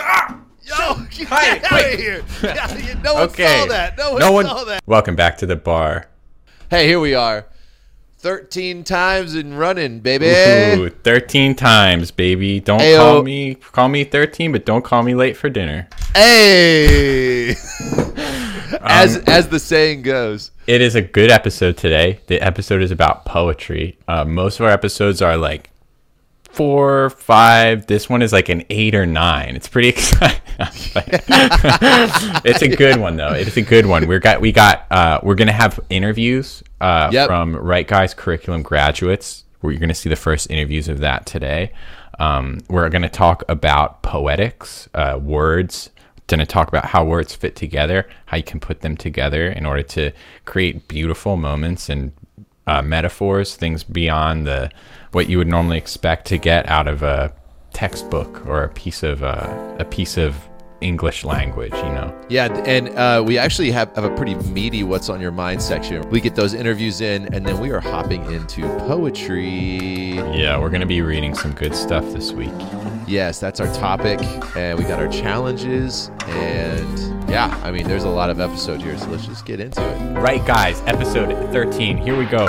Stop! Yo, get Quiet, out of here! Yeah, no one Okay. saw that. No one No one. saw that. Welcome back to the bar. Hey, here we are. 13 times in running, baby. Ooh, 13 times, baby. Don't Ayo. call me call me 13, but don't call me late for dinner. Hey! as Um, as the saying goes. It is a good episode today. The episode is about poetry. Uh, most of our episodes are like four, five. This one is like an eight or nine. It's pretty exciting. it's a good one though. It's a good one. We're got we got uh, we're gonna have interviews uh, Yep. from Write Guys curriculum graduates. Where you're gonna see the first interviews of that today. Um, we're gonna talk about poetics, uh, words. Going to talk about how words fit together, how you can put them together in order to create beautiful moments and uh, metaphors, things beyond the what you would normally expect to get out of a textbook or a piece of uh, a piece of English language. You know. Yeah, and uh, we actually have, have a pretty meaty "What's on Your Mind" section. We get those interviews in, and then we are hopping into poetry. Yeah, we're going to be reading some good stuff this week. Yes, that's our topic, and we got our challenges, and yeah, I mean, there's a lot of episode here, so let's just get into it. Right, guys, episode 13. Here we go.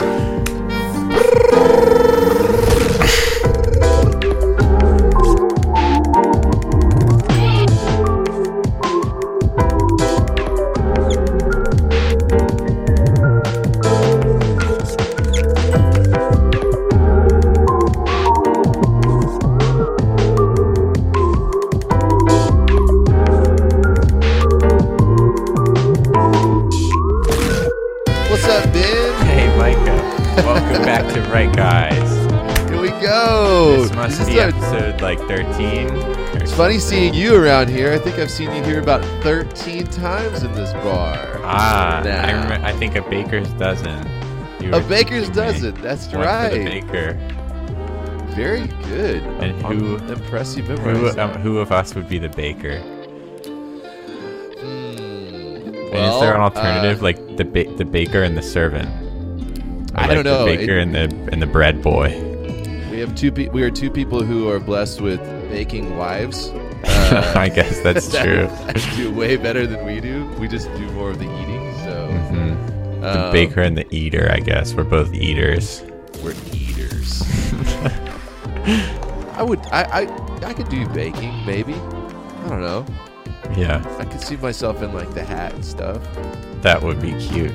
Funny seeing you around here. I think I've seen you here about 13 times in this bar. Ah, I, remember, I think a baker's dozen. You A baker's dozen. That's One the right. baker. Very good. And I'm who- impressive Who, um, who of us would be the baker? Hmm, And is there an alternative, uh, like the ba- the baker and the servant? Or I like don't know. The baker It- and the and the bread boy. we have two. Pe- we are two people who are blessed with baking wives. Uh, I guess that's that- true. do way better than we do. We just do more of the eating. So hmm The um, baker and the eater. I guess we're both eaters. we're eaters. I would. I. I. I could do baking, maybe. I don't know. Yeah, I could see myself in like the hat and stuff. that would be cute.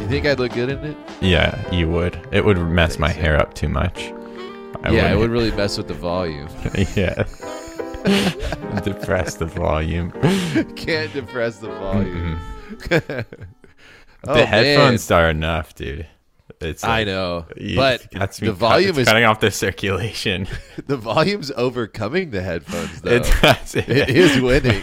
You think I'd look good in it? Yeah, you would. It would mess my so. hair up too much. I yeah, it would really mess with the volume. yeah. Depress the volume. Can't depress the volume. Mhm. Oh, the man. headphones are enough, dude. It's I know, you- but that's the volume it's is cutting off the circulation. the volume's overcoming the headphones though. It does. it is winning.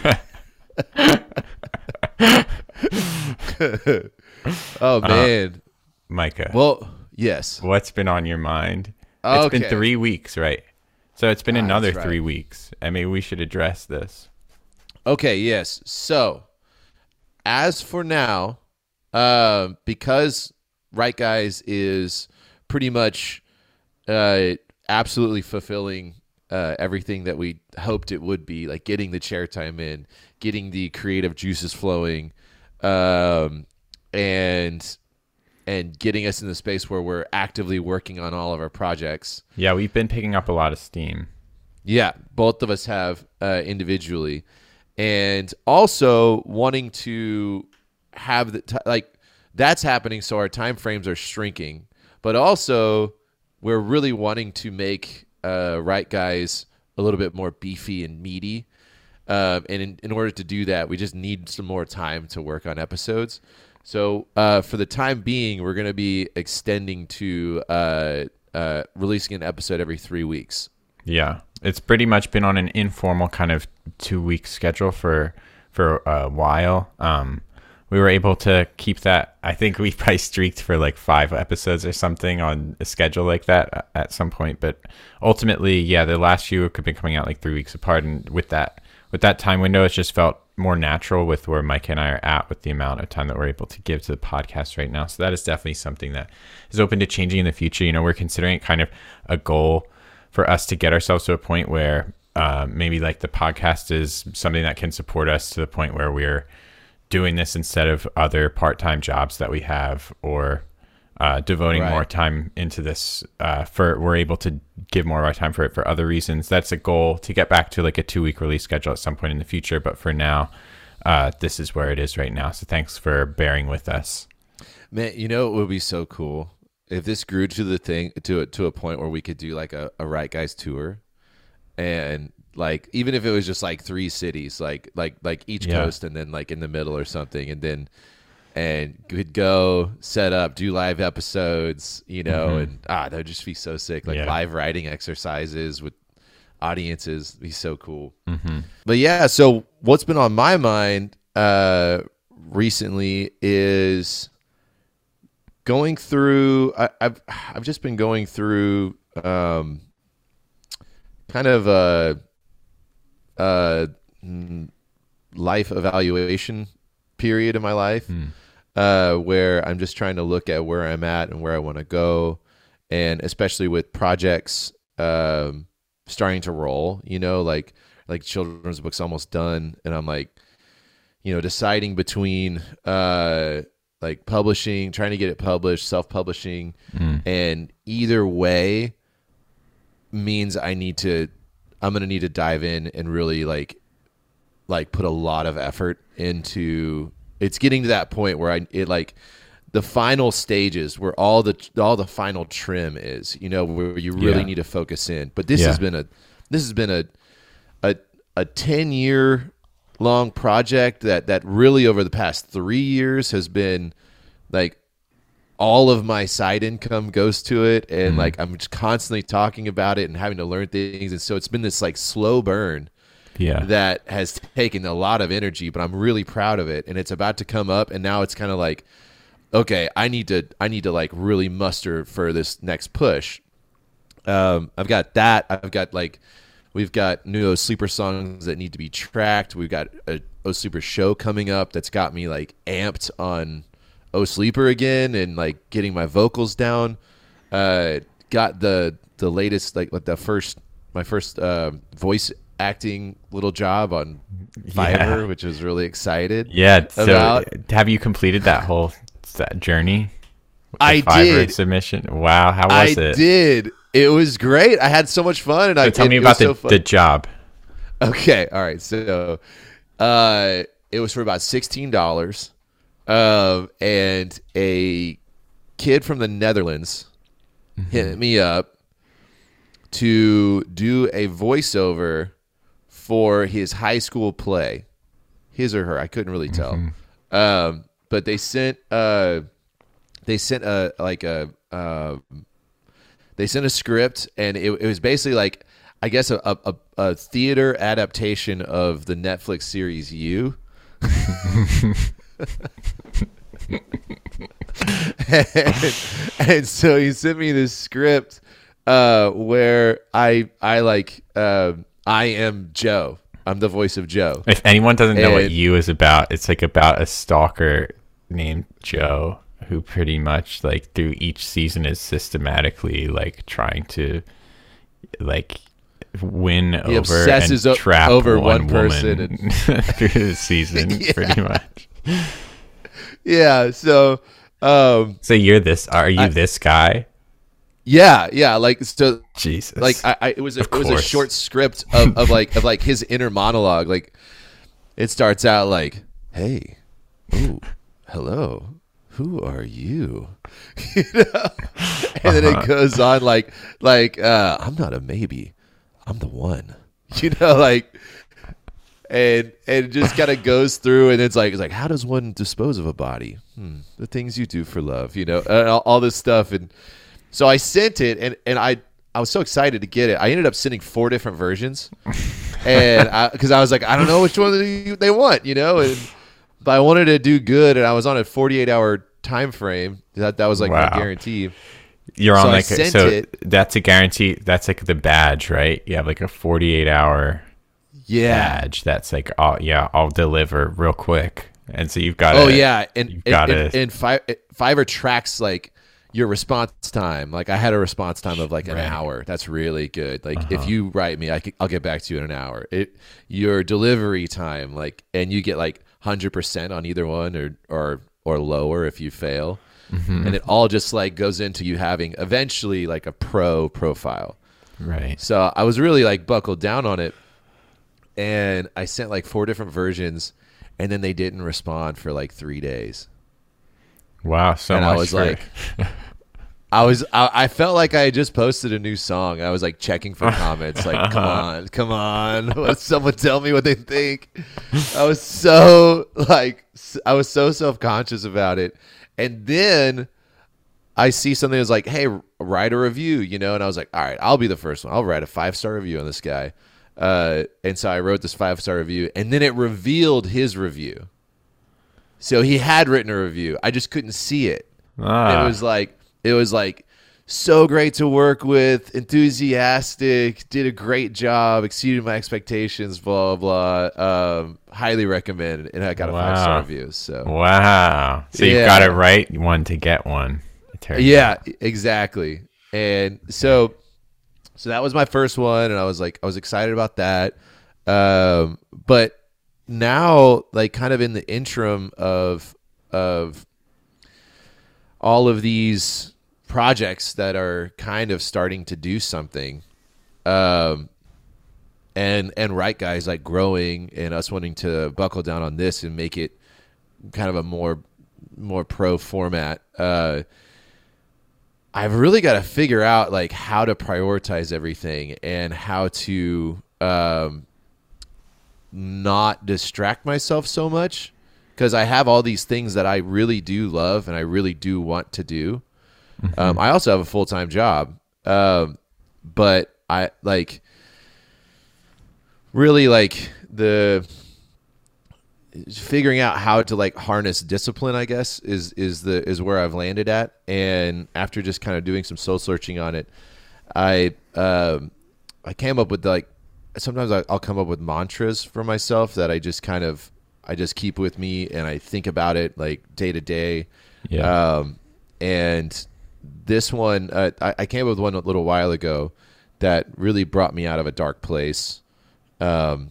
oh Uh, man. Micah, well, yes. what's been on your mind? It's been three weeks, right? So it's been Ah, another right. three weeks. I mean, we should address this. Okay, yes. So, as for now, uh, because Write Guys is pretty much uh, absolutely fulfilling uh, everything that we hoped it would be, like getting the chair time in, getting the creative juices flowing, um, and and getting us in the space where we're actively working on all of our projects. Yeah, we've been picking up a lot of steam. Yeah, both of us have uh, individually, and also wanting to have the t- like that's happening. So our time frames are shrinking, but also we're really wanting to make uh, Write Guys a little bit more beefy and meaty. Um, and in, in order to do that, we just need some more time to work on episodes. So uh, for the time being, we're going to be extending to uh, uh, releasing an episode every three weeks. Yeah, it's pretty much been on an informal kind of two week schedule for for a while. Um, we were able to keep that. I think we probably streaked for like five episodes or something on a schedule like that at some point. But ultimately, yeah, the last few have been coming out like three weeks apart, and with that with that time window, it just felt more natural with where Mike and I are at with the amount of time that we're able to give to the podcast right now. So that is definitely something that is open to changing in the future. You know, we're considering kind of a goal for us to get ourselves to a point where uh, maybe like the podcast is something that can support us to the point where we're doing this instead of other part-time jobs that we have or uh, devoting Right. more time into this uh, for we're able to give more of our time for it for other reasons that's a goal to get back to like a two week release schedule at some point in the future but for now uh, this is where it is right now so thanks for bearing with us Man, you know it would be so cool if this grew to the thing to a, to a point where we could do like a, a Write Guys tour, and like even if it was just like three cities, like like like each Yeah. coast, and then like in the middle or something, and then and could go set up, do live episodes, you know, and ah, that would just be so sick. Like Mm-hmm. Yeah. live writing exercises with audiences, be so cool. But yeah, so what's been on my mind uh, recently is going through. I, I've I've just been going through um, kind of a, a mm, life evaluation period in my life uh, where I'm just trying to look at where I'm at and where I want to go, and especially with projects um, starting to roll. You know, like like children's books almost done, and I'm like, you know, deciding between uh, like publishing, trying to get it published, self publishing, and either way means I need to. I'm gonna need to dive in and really like like put a lot of effort into it's getting to that point where I it like the final stages where all the all the final trim is, you know, where you really Yeah. need to focus in. But this Yeah. has been a this has been a a a 10 year long project that that really over the past 3 years has been like all of my side income goes to it and Mm-hmm. like I'm just constantly talking about it and having to learn things and so it's been this like slow burn yeah that has taken a lot of energy, but I'm really proud of it. And it's about to come up, and now it's kind of like, okay, I need to, I need to like really muster for this next push. Um, I've got that. I've got like, we've got new O Sleeper songs that need to be tracked. We've got a O Sleeper show coming up that's got me like amped on O Sleeper again and like getting my vocals down. Uh, got the the latest like what the first my first uh, voice acting little job on Fiverr, which was really excited. yeah so about- have you completed that whole that journey I Fiverr did. submission wow how I was it I did. It was great. I had so much fun, and I So tell me about the, so the job Okay, all right. So, uh, it was for about sixteen dollars, um, and a kid from the Netherlands hit me up to do a voiceover for his high school play, his or her. I couldn't really tell, um, but they sent uh, they sent a like a. Uh, they sent a script and it, it was basically like i guess a, a, a theater adaptation of the netflix series you and, and so he sent me this script uh, where i i like uh, i am joe i'm the voice of joe If anyone doesn't know what And- you is about, it's like about a stalker named Joe who pretty much like through each season is systematically like trying to like win over obsesses and o- trap over one, one person woman through the season pretty much. yeah so um So you're this are you this guy? Yeah yeah like so Jesus. like I, I it was a, Of it was a course. short script of, of like of like his inner monologue like it starts out like hey ooh hello who are you you know and then Uh-huh. it goes on like like uh i'm not a maybe i'm the one you know like and and it just kind of goes through and it's like it's like how does one dispose of a body hmm, the things you do for love you know all, all this stuff and so i sent it and and i i was so excited to get it i ended up sending four different versions and because I, was like i don't know which one they, they want you know and but i wanted to do good and i was on a 48 hour time frame that that was like Wow. my guarantee you're so on I like a, so it. that's a guarantee that's like the badge, right? You have like a 48 hour yeah badge that's like oh yeah, I'll deliver real quick. And so you've got Oh yeah, and you've and, gotta- and, and Fi- Fiverr tracks like your response time. Like I had a response time of like an Right. hour. That's really good. Like Uh-huh. if you write me, I will get back to you in an hour. It your delivery time, like, and you get like hundred percent on either one, or or or lower if you fail, Mm-hmm. and it all just like goes into you having eventually like a pro profile. Right. So I was really like buckled down on it, and I sent like four different versions, and then they didn't respond for like three days. Wow. So and much. I was for- like, I was, I, I felt like I had just posted a new song. I was like checking for comments, like, come on, come on, let someone tell me what they think. I was so like, I was so self conscious about it, and then I see something that's like, hey, write a review, you know, and I was like, all right, I'll be the first one. I'll write a five star review on this guy. Uh, and so I wrote this five star review, and then it revealed his review. So he had written a review. I just couldn't see it. ah, It was like it was like so great to work with, enthusiastic, did a great job, exceeded my expectations, blah blah. blah. Um, highly recommend, and I got a five star review. So wow. So you Yeah. got it right. One to get one. yeah, out. exactly. And so so that was my first one, and I was like I was excited about that. Um, but now, like, kind of in the interim of of all of these projects that are kind of starting to do something um and and Write Guys like growing and us wanting to buckle down on this and make it kind of a more more pro format uh I've really got to figure out like how to prioritize everything and how to um not distract myself so much because I have all these things that I really do love and I really do want to do. Um, I also have a full time job, um, but I like really like the figuring out how to like harness discipline. I guess is is the is where I've landed at. And after just kind of doing some soul searching on it, I um, I came up with like sometimes I- I'll come up with mantras for myself that I just kind of I just keep with me and I think about it like day to day. Yeah. Um, and this one, uh, I, I came up with one a little while ago that really brought me out of a dark place. Um,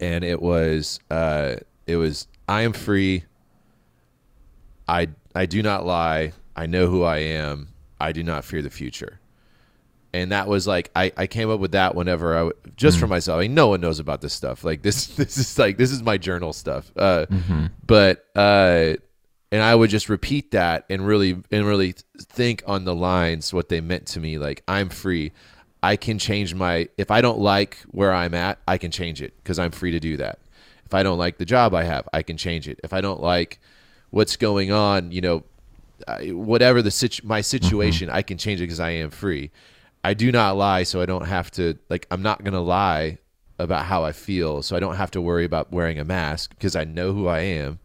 and it was, uh, it was, I am free. I, I do not lie. I know who I am. I do not fear the future. And that was like I, I came up with that whenever I w- just for myself. I mean, no one knows about this stuff. Like this this is like this is my journal stuff. Uh, But uh, and I would just repeat that and really and really think on the lines what they meant to me. Like I'm free. I can change my if I don't like where I'm at, I can change it because I'm free to do that. If I don't like the job I have, I can change it. If I don't like what's going on, you know, whatever the situ- my situation, I can change it because I am free. I do not lie, so I don't have to like. I'm not gonna lie about how I feel, so I don't have to worry about wearing a mask because I know who I am,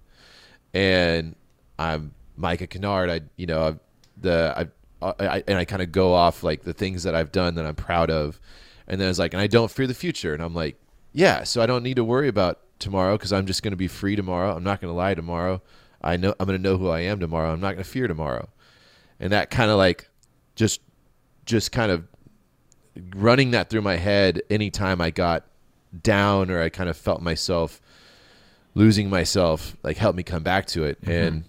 and I'm Micah Kennard. I you know I've, the I, uh, I and I kind of go off like the things that I've done that I'm proud of, and then it's like, and I don't fear the future, and I'm like, yeah, so I don't need to worry about tomorrow because I'm just gonna be free tomorrow. I'm not gonna lie tomorrow. I know I'm gonna know who I am tomorrow. I'm not gonna fear tomorrow, and that kind of like just just kind of running that through my head anytime I got down or I kind of felt myself losing myself like helped me come back to it. And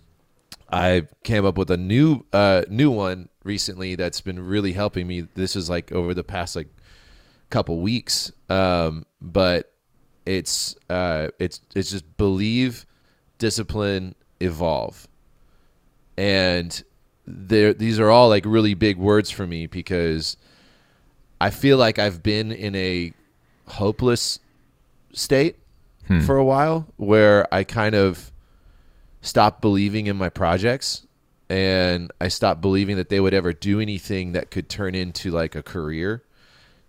I came up with a new uh new one recently that's been really helping me. This is like over the past like couple weeks. Um but it's uh it's it's just believe discipline evolve. And these are all like really big words for me because I feel like I've been in a hopeless state hmm. for a while where I kind of stopped believing in my projects and I stopped believing that they would ever do anything that could turn into like a career.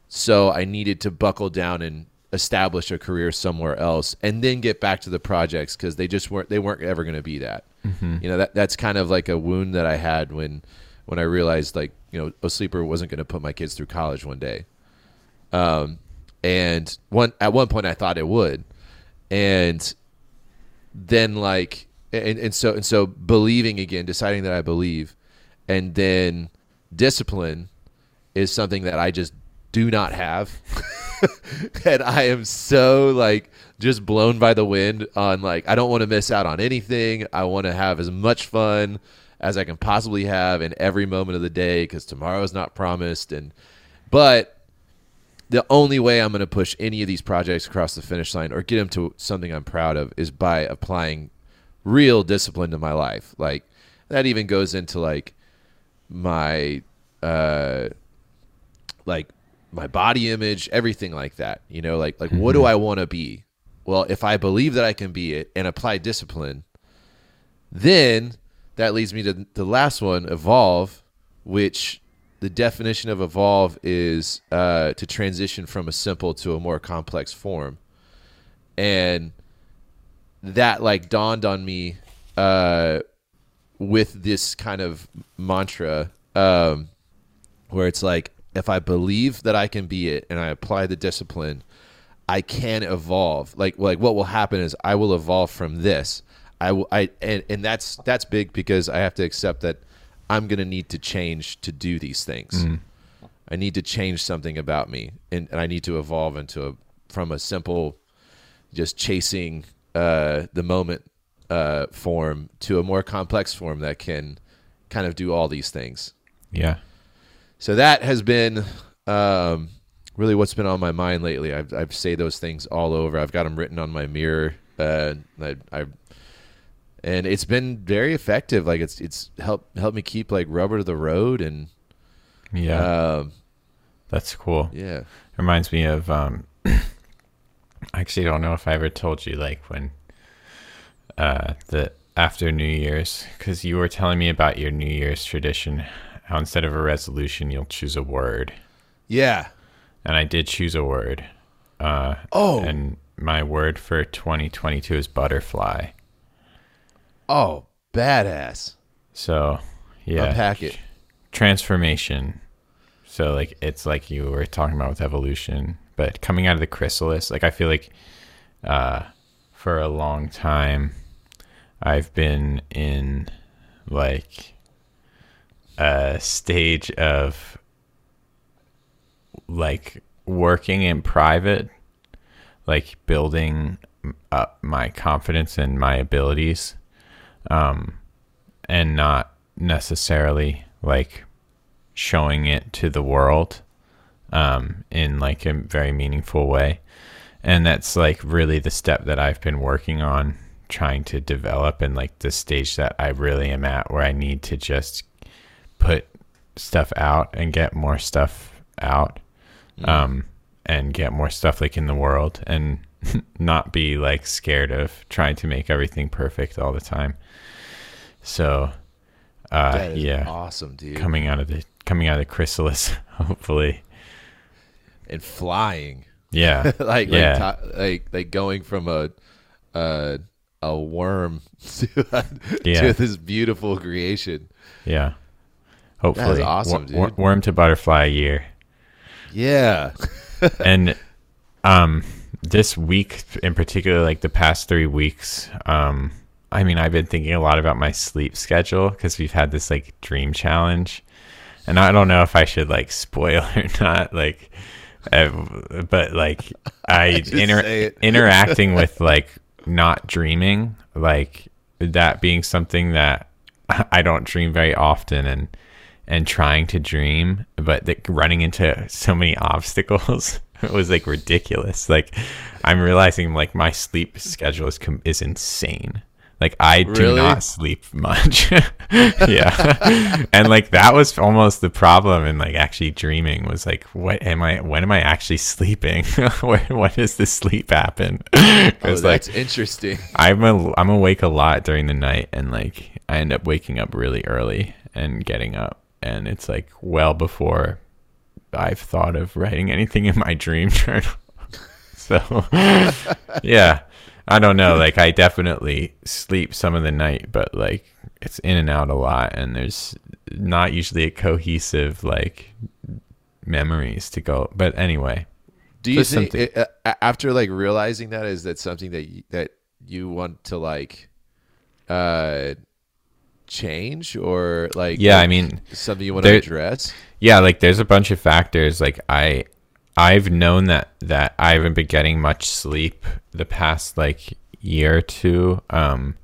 So I needed to buckle down and establish a career somewhere else and then get back to the projects because they just weren't they weren't ever going to be that. You know that that's kind of like a wound that I had when when I realized like you know a sleeper wasn't going to put my kids through college one day. Um, and one at one point I thought it would, and then like and, and so and so believing again, deciding that I believe, and then discipline is something that I just do not have. and I am so like just blown by the wind on like I don't want to miss out on anything. I want to have as much fun as I can possibly have in every moment of the day cuz tomorrow is not promised and but the only way I'm going to push any of these projects across the finish line or get them to something I'm proud of is by applying real discipline to my life. Like that even goes into like my uh like my body image, everything like that. You know, like like what do I want to be? Well, if I believe that I can be it and apply discipline, then that leads me to the last one, evolve, which the definition of evolve is uh, to transition from a simple to a more complex form, and that like dawned on me uh, with this kind of mantra, um, where it's like if I believe that I can be it and I apply the discipline, I can evolve. Like like what will happen is I will evolve from this. I will I and, and that's that's big because I have to accept that I'm gonna need to change to do these things. I need to change something about me and, and I need to evolve into a from a simple just chasing uh, the moment uh, form to a more complex form that can kind of do all these things. Yeah. So that has been um, really what's been on my mind lately. I've I've say those things all over. I've got them written on my mirror. Uh, I, I and it's been very effective. Like it's it's helped helped me keep like rubber to the road and Yeah. um, That's cool. yeah. Reminds me of um I actually don't know if I ever told you like when uh the after New Year's cuz you were telling me about your New Year's tradition how instead of a resolution you'll choose a word. Yeah. And I did choose a word. Uh Oh. and my word for 2022 is butterfly. Oh, badass. So, yeah. Unpack it. transformation. So like it's like you were talking about with evolution, but coming out of the chrysalis, like I feel like uh for a long time I've been in like a stage of like working in private, like building up my confidence and my abilities um and not necessarily like showing it to the world um, in like a very meaningful way. And that's like really the step that I've been working on trying to develop and like the stage that I really am at where I need to just put stuff out and get more stuff out um, and get more stuff like in the world and not be like scared of trying to make everything perfect all the time. So, uh, yeah, awesome, dude. coming out of the coming out of the chrysalis, hopefully. and flying. Yeah, like Yeah. like, to- like like going from a a a worm to Yeah. to this beautiful creation. yeah. Hopefully, awesome, dude. worm to butterfly year, Yeah. and um, this week in particular, like the past three weeks, um, I mean, I've been thinking a lot about my sleep schedule because we've had this like dream challenge, and I don't know if I should like spoil or not, like, uh, but like I Just inter- interacting with like not dreaming, like that being something that I don't dream very often, and and trying to dream, but the, running into so many obstacles it was like ridiculous. Like I'm realizing like my sleep schedule is com- is insane. Like I do Really? not sleep much. yeah. and like that was almost the problem in like actually dreaming was like what am I when am I actually sleeping? when, when does the sleep happen? Oh, Cuz like that's interesting. I'm a, I'm awake a lot during the night and like I end up waking up really early and getting up and it's like well before I've thought of writing anything in my dream journal. so yeah, I don't know. Like I definitely sleep some of the night, but like it's in and out a lot and there's not usually a cohesive like memories to go. But anyway, Do you think it, uh, after like realizing that is that something that you, that you want to like uh change or like Yeah, like I mean, something you want to address? yeah, like there's a bunch of factors. Like I, I've known that that I haven't been getting much sleep the past like year or two. Um,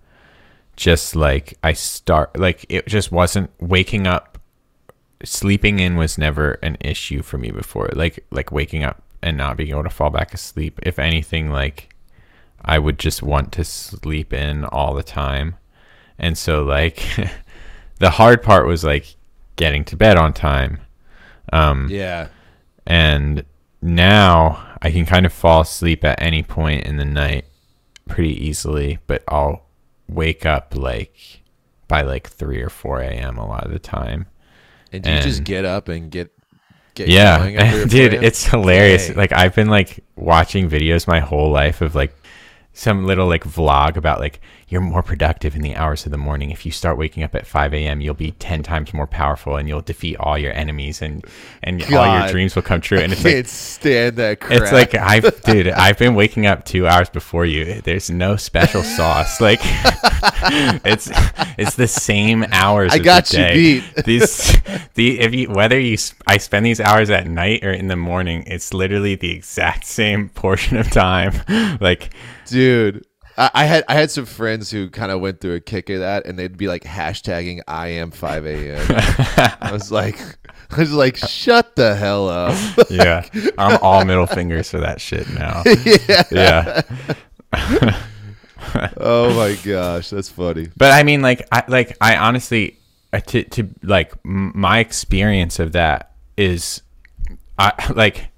just like I start like it just wasn't waking up. Sleeping in was never an issue for me before. Like like waking up and not being able to fall back asleep. If anything, like I would just want to sleep in all the time. And so like the hard part was like getting to bed on time. Um Yeah. and now I can kind of fall asleep at any point in the night pretty easily, but I'll wake up like by like 3 or 4 a.m. a lot of the time. And do you just get up and get get yeah going after a dude it's hilarious Dang. like i've been like watching videos my whole life of like some little like vlog about like you're more productive in the hours of the morning if you start waking up at 5 a.m you'll be 10 times more powerful and you'll defeat all your enemies and and all your dreams will come true and it's can't like stand that crap. it's like I've dude, I've been waking up two hours before you. There's no special sauce. Like it's it's the same hours. I got the you day. beat. These the if you whether you I spend these hours at night or in the morning, it's literally the exact same portion of time. Like dude. I, I had I had some friends who kind of went through a kick of that, and they'd be like hashtagging I am five a.m. I was like, I was like, shut the hell up. yeah, I'm all middle fingers for that shit now. yeah. Yeah. Oh my gosh, that's funny. But I mean, like, I like I honestly, uh, to to like m- my experience of that is, I like,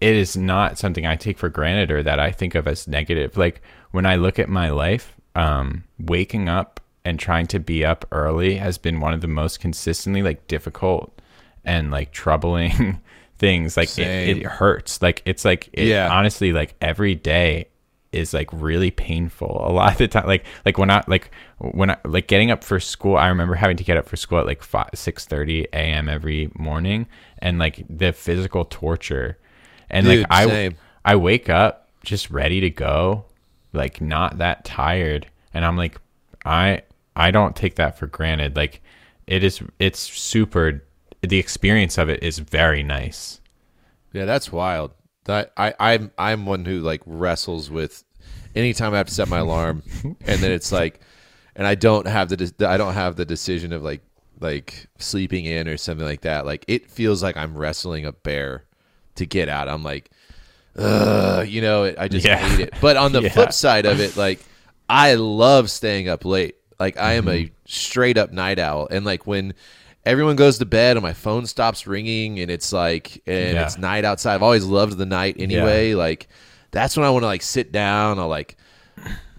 it is not something I take for granted or that I think of as negative. Like when I look at my life, um, waking up and trying to be up early has been one of the most consistently like difficult and like troubling things. Like it, it hurts. Like it's like it, Yeah. honestly like every day is like really painful a lot of the time like like when i like when i like getting up for school i remember having to get up for school at like 5 6 a.m every morning and like the physical torture and Dude, like i same. i wake up just ready to go like not that tired and i'm like i i don't take that for granted like it is it's super the experience of it is very nice Yeah, that's wild. That I I'm I'm one who like wrestles with anytime I have to set my alarm, and then it's like, and I don't have the de- I don't have the decision of like like sleeping in or something like that. Like it feels like I'm wrestling a bear to get out. I'm like, ugh, you know, I just Yeah. hate it. But on the Yeah. flip side of it, like I love staying up late. Like I am Mm-hmm. a straight up night owl, and like when everyone goes to bed and my phone stops ringing and it's like and Yeah. it's night outside. I've always loved the night anyway. Like that's when I want to like sit down. I'll like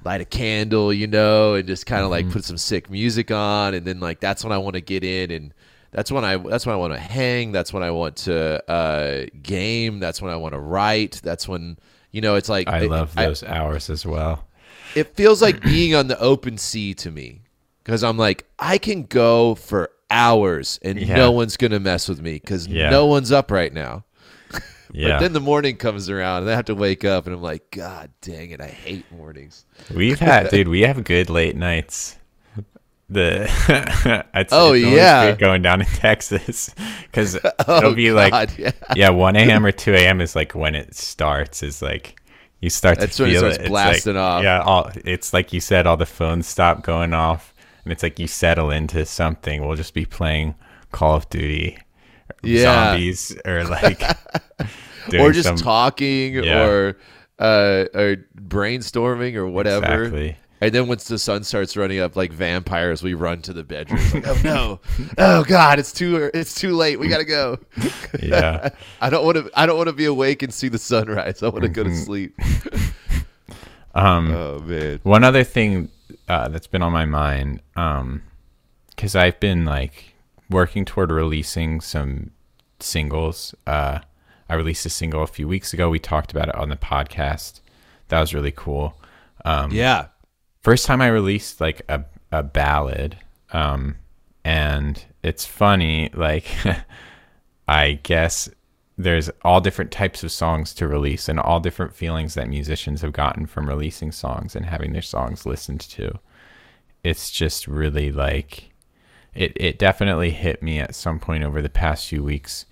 light a candle, you know, and just kind of Mm-hmm. like put some sick music on, and then like that's when I want to get in and. That's when I. That's when I want to hang. That's when I want to uh, game. That's when I want to write. That's when you know. It's like i it- love those hours as well it feels like being on the open sea to me because I'm like I can go for hours and Yeah. no one's gonna mess with me because Yeah. no one's up right now. yeah But then the morning comes around and I have to wake up and I'm like, God dang it, I hate mornings. We've had, dude, we have good late nights. The it's, Oh, it's always yeah. going down in Texas because Oh, it'll be like yeah. yeah, one a.m. or two a.m. is like when it starts. Is like you start That's to when it feel starts It's like- blasting off. Yeah, all it's like you said, all the phones stop going off, and it's like you settle into something. We'll just be playing Call of Duty, Yeah. zombies, or like or just some- talking Yeah. or uh, or brainstorming or whatever. Exactly. And then once the sun starts running up like vampires, we run to the bedroom. Like, oh no, oh god, it's too it's too late. We gotta go. Yeah. I don't want to. I don't want to be awake and see the sunrise. I want to go to sleep. Um, oh man. One other thing uh, that's been on my mind, because I've been like working toward releasing some singles. Uh, I released a single a few weeks ago. We talked about it on the podcast. That was really cool. Um, Yeah. First time I released like a a ballad, um, and it's funny. Like, I guess there's all different types of songs to release, and all different feelings that musicians have gotten from releasing songs and having their songs listened to. It's just really like it it definitely hit me at some point over the past few weeks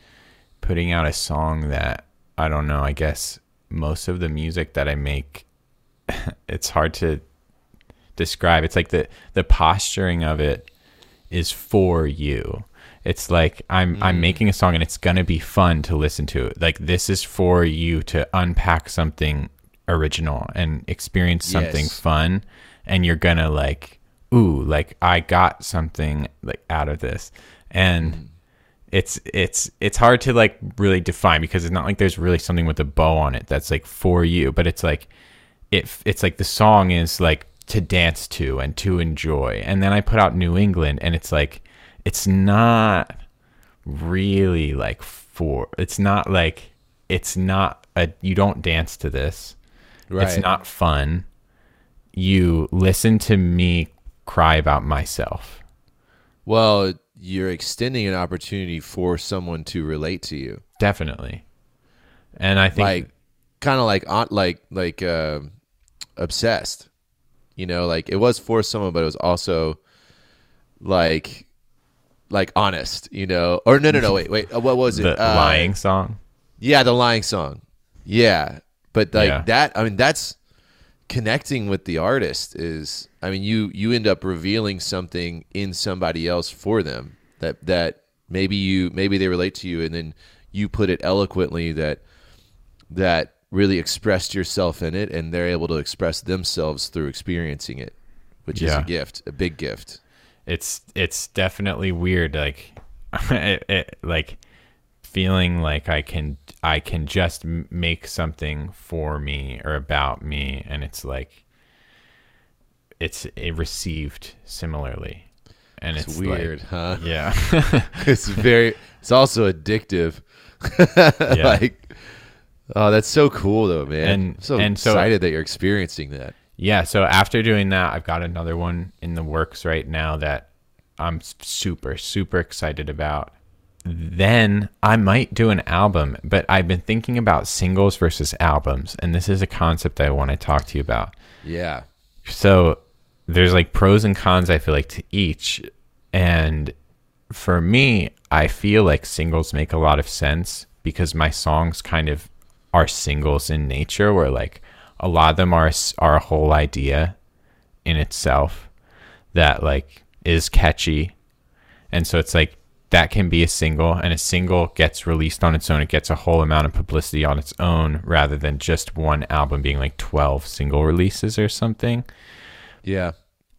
putting out a song that I don't know, I guess most of the music that I make it's hard to describe. It's like the the posturing of it is for you. It's like I'm mm. I'm making a song and it's gonna be fun to listen to. Like this is for you to unpack something original and experience something yes. fun, and you're gonna like, ooh, like I got something like out of this, and. Mm. It's it's it's hard to like really define because it's not like there's really something with a bow on it that's like for you, but it's like it it's like the song is like to dance to and to enjoy. And then I put out New England and it's like it's not really like for it's not like it's not a you don't dance to this. Right. It's not fun. You listen to me cry about myself. Well, you're extending an opportunity for someone to relate to you. Definitely. And I think like kind of like like like uh, obsessed. You know, like it was for someone, but it was also like like honest. You know, or no, no, no. Wait, wait. Uh, what was it? The uh, lying song. Yeah, the lying song. Yeah, but like yeah. that. I mean, that's connecting with the artist. Is I mean, you you end up revealing something in somebody else for them that that maybe you maybe they relate to you, and then you put it eloquently that that really expressed yourself in it and they're able to express themselves through experiencing it which yeah. is a gift a big gift. It's it's definitely weird like it, it, like feeling like i can i can just make something for me or about me and it's like it's it received similarly. And it's, it's weird like, huh? yeah. It's very it's also addictive. Yeah. like Oh, that's so cool though, man. And I'm so and excited so, that you're experiencing that. Yeah, so after doing that, I've got another one in the works right now that I'm super super excited about. Then I might do an album, but I've been thinking about singles versus albums, and this is a concept I want to talk to you about. Yeah. So there's like pros and cons I feel like to each, and for me, I feel like singles make a lot of sense because my songs kind of are singles in nature where like a lot of them are are a whole idea in itself that like is catchy. And so it's like that can be a single and a single gets released on its own. It gets a whole amount of publicity on its own rather than just one album being like 12 single releases or something. Yeah.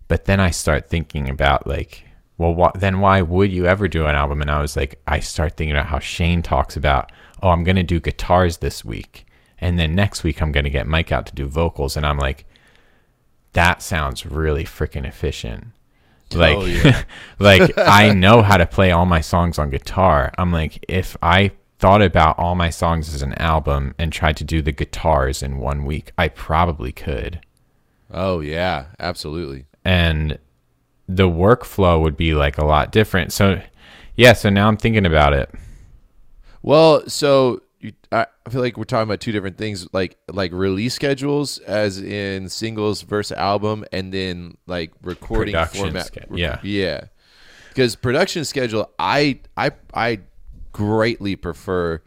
But then i start thinking about like well wh- then why would you ever do an album? And i was like i start thinking about how shane talks about oh, I'm going to do guitars this week. And then next week, I'm going to get Mike out to do vocals. And I'm like, that sounds really freaking efficient. Oh, like, oh, yeah. like I know how to play all my songs on guitar. I'm like, if I thought about all my songs as an album and tried to do the guitars in one week, I probably could. Oh, yeah, absolutely. And the workflow would be like a lot different. So, yeah, so now I'm thinking about it. Well, so you, I feel like we're talking about two different things, like like release schedules, as in singles versus album, and then like recording production format. yeah, yeah. Because production schedule, I I I greatly prefer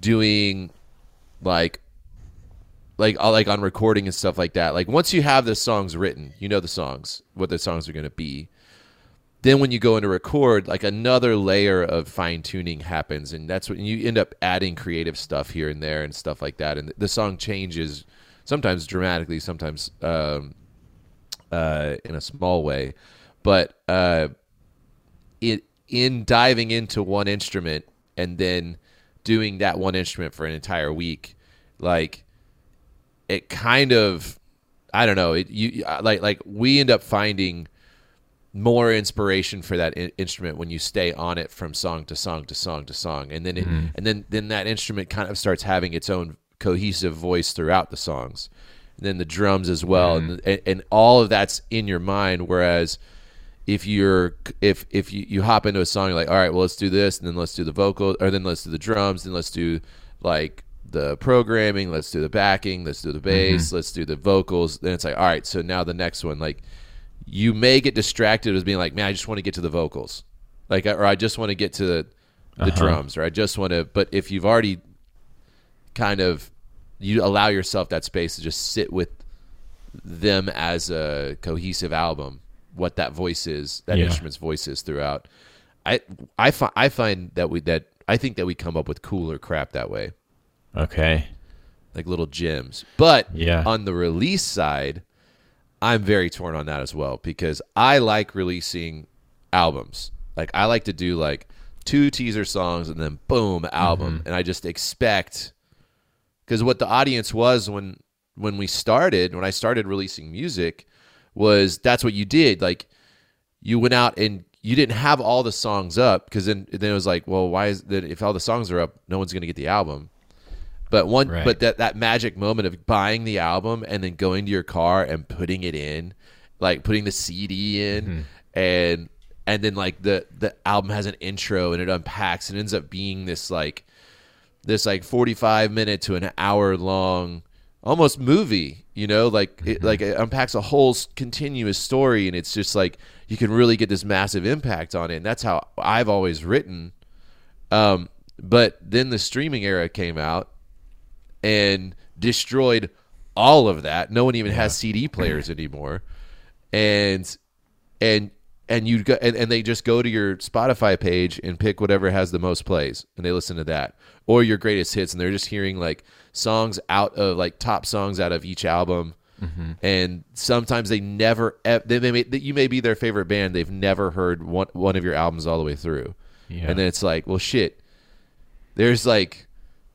doing like like uh, like on recording and stuff like that. Like once you have the songs written, you know the songs, what the songs are going to be then when you go into record like another layer of fine tuning happens and that's when you end up adding creative stuff here and there and stuff like that and the song changes sometimes dramatically sometimes um, uh, in a small way. But uh, it in diving into one instrument and then doing that one instrument for an entire week like it kind of i don't know it you like like we end up finding more inspiration for that I- instrument when you stay on it from song to song to song to song and then it, mm-hmm. and then then that instrument kind of starts having its own cohesive voice throughout the songs and then the drums as well mm-hmm. and, and all of that's in your mind whereas if you're if if you, you hop into a song you're like all right well let's do this and then let's do the vocal or then let's do the drums then let's do like the programming let's do the backing let's do the bass mm-hmm. let's do the vocals then it's like all right so now the next one like you may get distracted as being like, man, I just want to get to the vocals, like, or I just want to get to the the Uh-huh. drums, or I just want to. But if you've already kind of you allow yourself that space to just sit with them as a cohesive album, what that voice is, that Yeah. instrument's voice is throughout. I I find I find that we that I think that we come up with cooler crap that way, Okay. like little gems. But Yeah. on the release side, I'm very torn on that as well because I like releasing albums. Like I like to do like two teaser songs and then boom album, mm-hmm. and I just expect because what the audience was when when we started when I started releasing music was that's what you did. Like you went out and you didn't have all the songs up because then then it was like well why is that if all the songs are up no one's gonna get the album but one Right. but that that magic moment of buying the album and then going to your car and putting it in like putting the CD in and and then like the the album has an intro and it unpacks and ends up being this like this like 45 minute to an hour long almost movie you know? Like it like it unpacks a whole continuous story and it's just like you can really get this massive impact on it. And that's how i've always written. Um but then the streaming era came out and destroyed all of that. No one even has cd players anymore. And and and you go and, and they just go to your Spotify page and pick whatever has the most plays and they listen to that. Or your greatest hits and they're just hearing like songs out of like top songs out of each album. Mm-hmm. And sometimes they never they, they may, you may be their favorite band. They've never heard one, one of your albums all the way through. Yeah. and then it's like well shit. There's like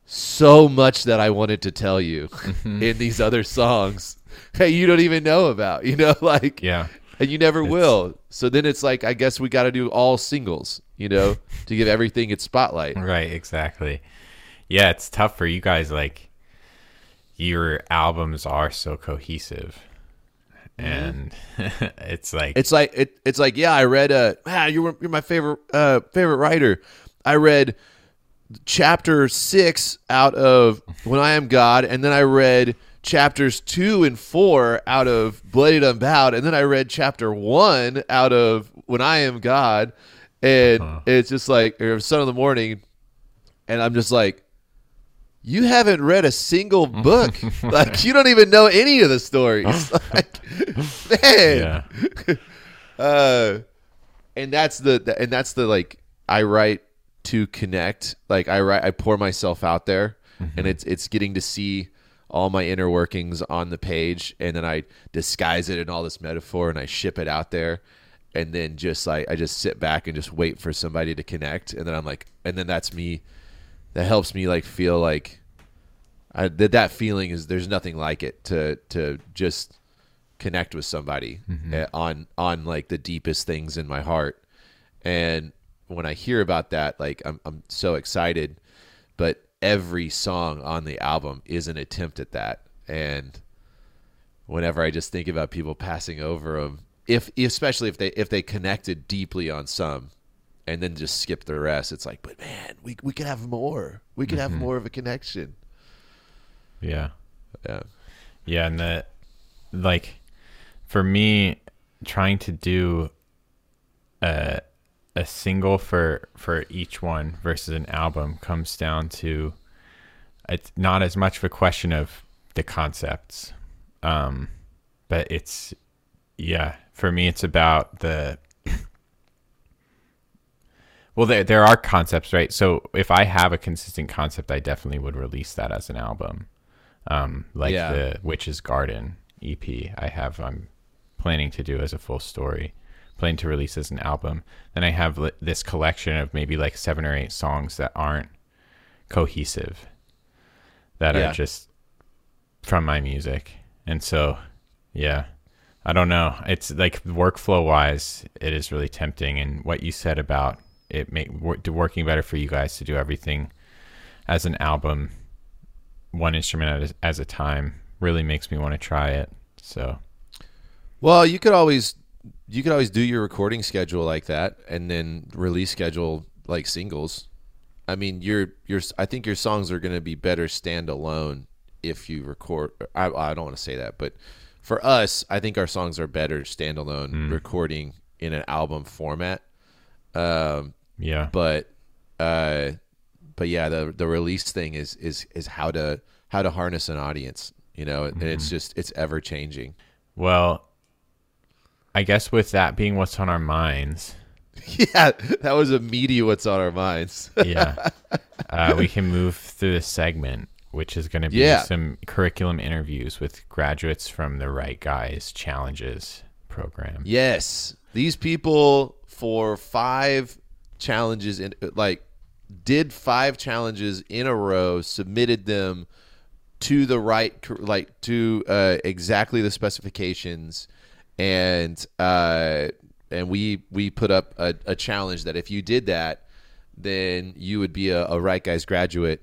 so much that I wanted to tell you in these other songs that you don't even know about you know like Yeah. and you never will. So then it's like I guess we got to do all singles, you know, to give everything its spotlight. Right, exactly. Yeah, it's tough for you guys like your albums are so cohesive. And it's like It's like it, it's like yeah, I read uh ah, you were you're my favorite uh favorite writer. I read chapter 6 out of When I Am God and then I read chapters 2 and 4 out of Bloodied Unbowed and then I read chapter 1 out of When I Am God and it's just like or Son of the Morning and I'm just like you haven't read a single book. like you don't even know any of the stories. like, man. yeah. Uh, and that's the and that's the like I write to connect. Like I write, I pour myself out there, and it's it's getting to see all my inner workings on the page, and then I disguise it in all this metaphor, and I ship it out there, and then just like I just sit back and just wait for somebody to connect, and then I'm like, and then that's me. That helps me like feel like I, that that feeling is there's nothing like it to to just connect with somebody uh, on on like the deepest things in my heart and when i hear about that like i'm i'm so excited. But every song on the album is an attempt at that. And whenever i just think about people passing over them if especially if they if they connected deeply on some and then just skip the rest it's like but man we we could have more. We could have mm-hmm. more of a connection. Yeah. yeah. Yeah, and that like for me trying to do a a single for for each one versus an album comes down to it's not as much of a question of the concepts. Um but it's yeah, for me it's about the well there there are concepts, right? So if I have a consistent concept, I definitely would release that as an album um, like Yeah. the Witch's Garden EP. I have I'm planning to do as a full story, planning to release as an album. Then I have li- this collection of maybe like seven or eight songs that aren't cohesive, that Yeah. are just from my music, and so yeah. I don't know. It's like workflow wise, it is really tempting. And what you said about it make working better for you guys to do everything as an album one instrument at a, as a time really makes me want to try it. So Well, you could always you could always do your recording schedule like that, and then release schedule like singles. I mean, your your I think your songs are going to be better standalone if you record. I, I don't want to say that, but for us, I think our songs are better standalone Mm. recording in an album format. Um, Yeah. but uh, but yeah, the the release thing is is is how to how to harness an audience. You know, and Mm-hmm. it's just it's ever changing. Well, I guess with that being what's on our minds, yeah, that was immediate. What's on our minds? yeah, uh, we can move through the segment, which is going to be Yeah. some curriculum interviews with graduates from the Write Guys Challenges program. Yes, these people for five challenges in like did five challenges in a row, submitted them to the right like to uh, exactly the specifications, and uh, and we we put up a, a challenge that if you did that, then you would be a, a Write Guys graduate.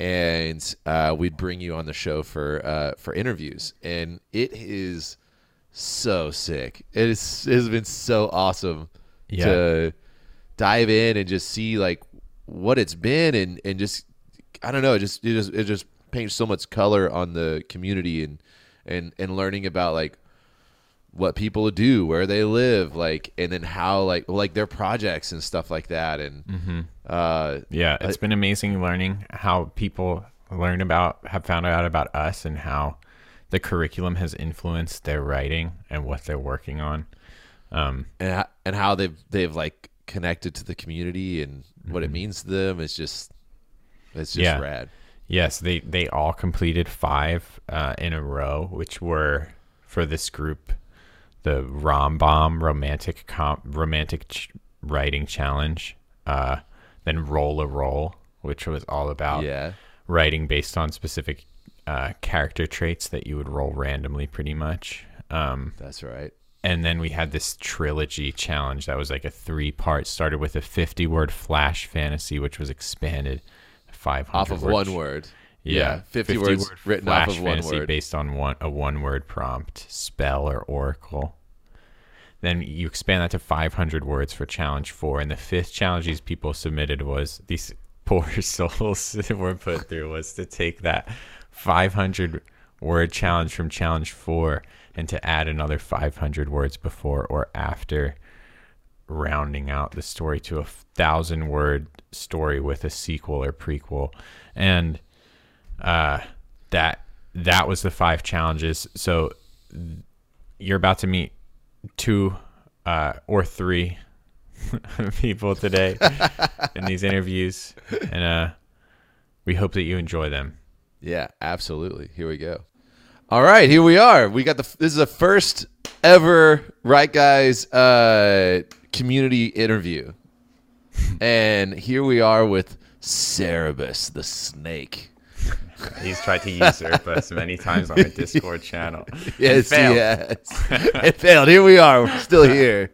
And uh, we'd bring you on the show for uh, for interviews, and it is so sick. It is it has been so awesome Yeah. to dive in and just see like what it's been and and just I don't know, it just it just it just paints so much color on the community and and and learning about like what people do, where they live, like and then how like like their projects and stuff like that and uh Yeah, it's been amazing learning how people learn about, have found out about us, and how the curriculum has influenced their writing and what they're working on. Um, and and how they've they've like connected to the community and what it means to them. It's just it's just Yeah. rad. Yes, they they all completed five uh, in a row, which were for this group the Rom Bomb Romantic Romantic ch- Writing Challenge, uh, then Roll a Roll, which was all about Yeah. writing based on specific uh, character traits that you would roll randomly, pretty much. Um, That's right. and then we had this trilogy challenge that was like a three part. Started with a fifty word flash fantasy, which was expanded five hundred Off of word one word. Yeah, 50, words word written off flash of one fantasy word. based on one a one word prompt, spell or oracle. Then you expand that to 500 words for challenge four, and the fifth challenge these people submitted was these poor souls were put through was to take that 500 word challenge from challenge four and to add another 500 words before or after rounding out the story to a thousand word story with a sequel or prequel and uh that that was the five challenges so you're about to meet two uh or three people today in these interviews and uh we hope that you enjoy them Yeah, absolutely. Here we go. All right, here we are. We got the this is the first ever Write Guys uh community interview. and here we are with Cerebus the snake. He's tried to usurp us many times on our discord channel Yes, failed. yes. it failed. Here we are. We're still here.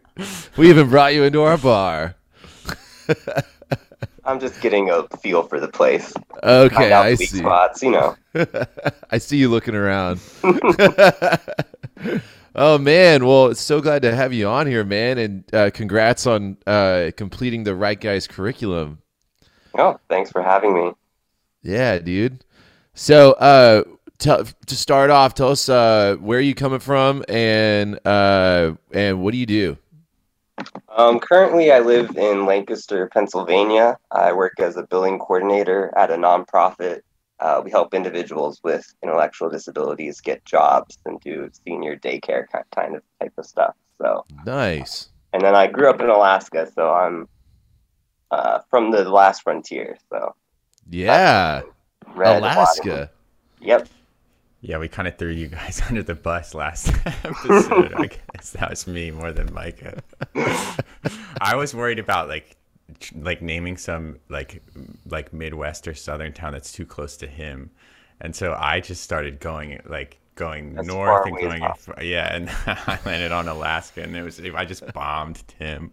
We even brought you into our bar. I'm just getting a feel for the place. Okay, I see. spots, you know. I see you looking around. oh man, well, it's so glad to have you on here, man, and uh, congrats on uh, completing the Write Guys curriculum. Oh, thanks for having me. Yeah, dude. So, uh, tell to start off, tell us uh, where are you coming from, and uh, and what do you do? Um, currently, I live in Lancaster, Pennsylvania. I work as a billing coordinator at a nonprofit. Uh, we help individuals with intellectual disabilities get jobs and do senior daycare kind of type of stuff. So, Nice. and then I grew up in Alaska, so I'm uh, from the last frontier. So, Yeah, red, Alaska. Yep. Yeah, we kind of threw you guys under the bus last episode. I guess that was me more than Micah. I was worried about like, like naming some like, like Midwest or Southern town that's too close to him, and so I just started going like going As north and going, possible. yeah, and I landed on Alaska, and it was I just bombed Tim.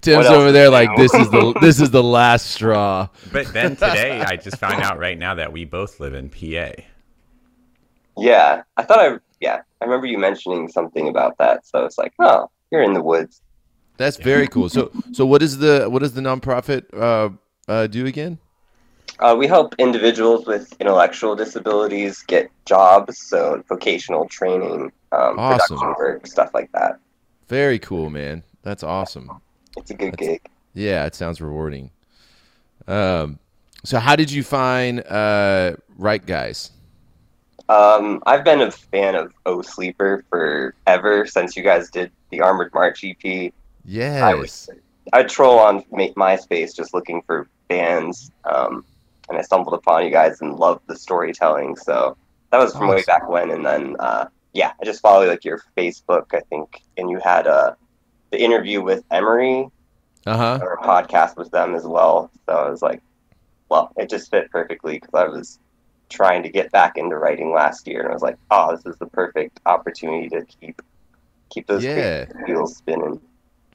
Tim's over there do? like this is the this is the last straw. But then today, I just found out right now that we both live in PA. Yeah, I thought I yeah I remember you mentioning something about that. So it's like, oh, you're in the woods. That's very cool. So so what is the what does the nonprofit uh, uh, do again? Uh, we help individuals with intellectual disabilities get jobs, so vocational training, um, Awesome. production work, stuff like that. Very cool, man. That's awesome. It's a good That's- gig. Yeah, it sounds rewarding. Um, so how did you find uh, Write Guys? Um, I've been a fan of O Sleeper forever since you guys did the Armored March EP. Yes. I was, I troll on Ma- MySpace just looking for bands, um, and I stumbled upon you guys and loved the storytelling. So that was from way back when. And then, uh, yeah, I just followed like your Facebook, I think, and you had uh, the interview with Emery Uh huh. or a podcast with them as well. So I was like, well, it just fit perfectly because I was trying to get back into writing last year, and I was like, oh, this is the perfect opportunity to keep keep those Yeah. wheels spinning.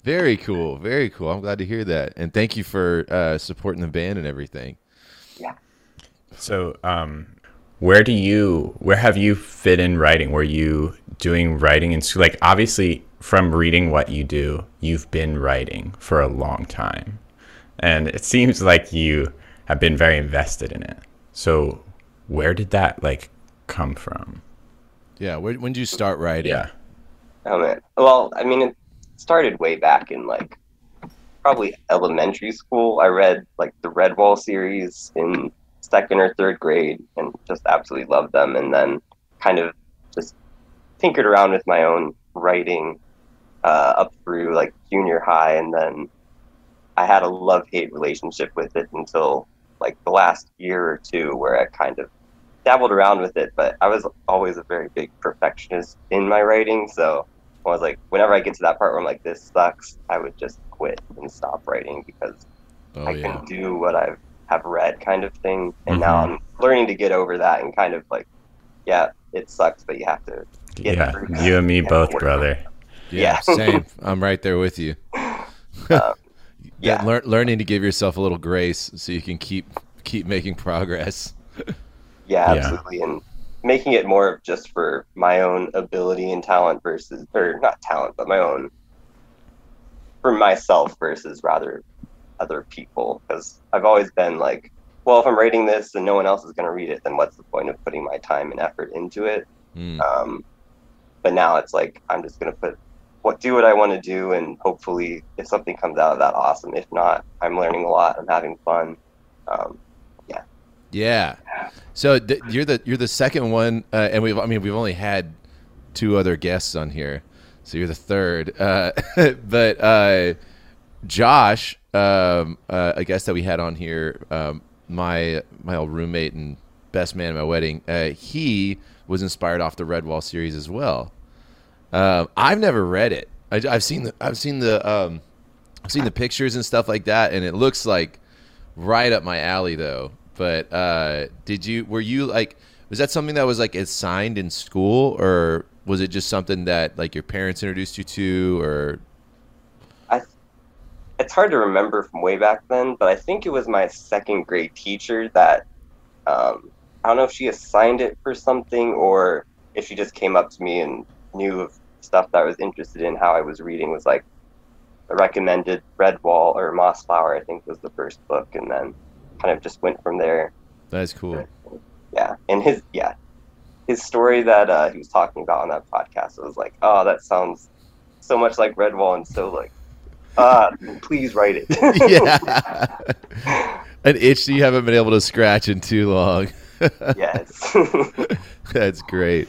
Very cool. Very cool. I'm glad to hear that. And thank you for uh, supporting the band and everything. Yeah. So, um, where do you, where have you fit in writing? Were you doing writing in school? Like, obviously, from reading what you do, you've been writing for a long time. And it seems like you have been very invested in it. So, where did that, like, come from? Yeah. Where, when did you start writing? Yeah. Oh man. Well, I mean, it started way back in like probably elementary school. I read like the Redwall series in second or third grade and just absolutely loved them. And then kind of just tinkered around with my own writing uh, up through like junior high. And then I had a love hate relationship with it until like the last year or two where I kind of dabbled around with it, but I was always a very big perfectionist in my writing. So I was like, whenever I get to that part where I'm like, this sucks, I would just quit and stop writing because Oh I yeah. can do what I have read, kind of thing. And now Mm-hmm. I'm learning to get over that and kind of like, yeah, it sucks, but you have to. Get Yeah. You and me both, brother. Yeah. Yeah. Same. I'm right there with you. Um, Yeah. yeah. Lear- learning to give yourself a little grace so you can keep keep making progress. Yeah, Yeah. absolutely. And making it more of just for my own ability and talent versus, or not talent, but my own, for myself versus rather other people. Because I've always been like, well, if I'm writing this and no one else is going to read it, then what's the point of putting my time and effort into it? Mm. Um, but now it's like, I'm just going to put, what do what I want to do, and hopefully, if something comes out of that, awesome. If not, I'm learning a lot. I'm having fun. Um, Yeah. Yeah. So th- you're the you're the second one, uh, and we've I mean we've only had two other guests on here, so you're the third. Uh, but uh, Josh, um, uh, a guest that we had on here, um, my my old roommate and best man at my wedding, uh, he was inspired off the Redwall series as well. Um, I've never read it. I, I've seen the I've seen the um, I've seen the pictures and stuff like that, and it looks like right up my alley though. But uh, did you were you like was that something that was like assigned in school, or was it just something that like your parents introduced you to, or I, it's hard to remember from way back then, but I think it was my second grade teacher that um, I don't know if she assigned it for something or if she just came up to me and knew of stuff that I was interested in. How I was reading was like the recommended Redwall or Mossflower, I think was the first book, and then kind of just went from there. that's cool. Yeah, and his yeah, his story that uh, he was talking about on that podcast was like, oh, that sounds so much like Redwall and so like, uh, please write it. yeah, an itch that you haven't been able to scratch in too long. yes. That's great.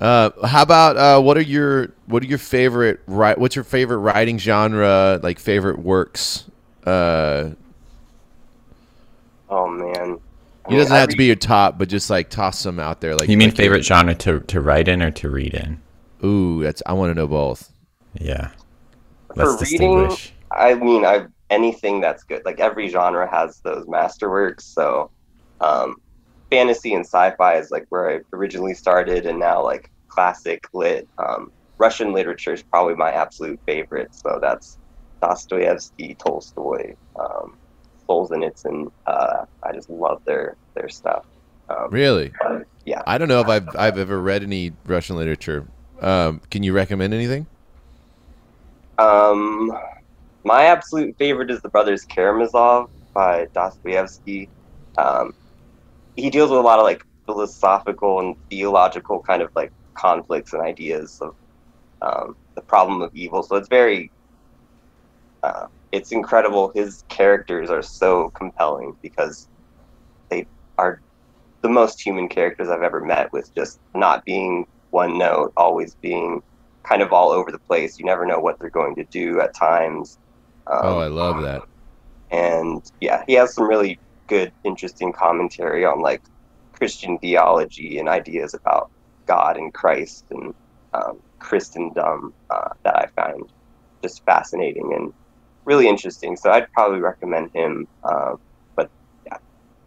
Uh, how about uh, what are your what are your favorite ri- What's your favorite writing genre? Like favorite works? Uh, oh man. I it doesn't I have to be your top, but just like toss some out there. Like You mean like your- favorite genre to, to write in or to read in? Ooh, that's I want to know both. Yeah. for Let's reading. distinguish. I mean, I anything that's good. Like every genre has those masterworks. So, um, fantasy and sci-fi is like where I originally started, and now like classic lit. Um, Russian literature is probably my absolute favorite. So that's Dostoevsky, Tolstoy, um, Solzhenitsyn. Uh, I just love their their stuff. Um, Really? but, yeah. I don't know if I've I've ever read any Russian literature. Um, can you recommend anything? Um, my absolute favorite is The Brothers Karamazov by Dostoevsky. um, he deals with a lot of like philosophical and theological kind of like conflicts and ideas of um, the problem of evil. So it's very, uh, it's incredible. His characters are so compelling because they are the most human characters I've ever met. With just not being one note, always being kind of all over the place. You never know what they're going to do at times. Um, oh, I love that. And yeah, he has some really good, interesting commentary on like Christian theology and ideas about God and Christ and um, Christendom uh, that I find just fascinating and really interesting. So I'd probably recommend him. Uh, but yeah,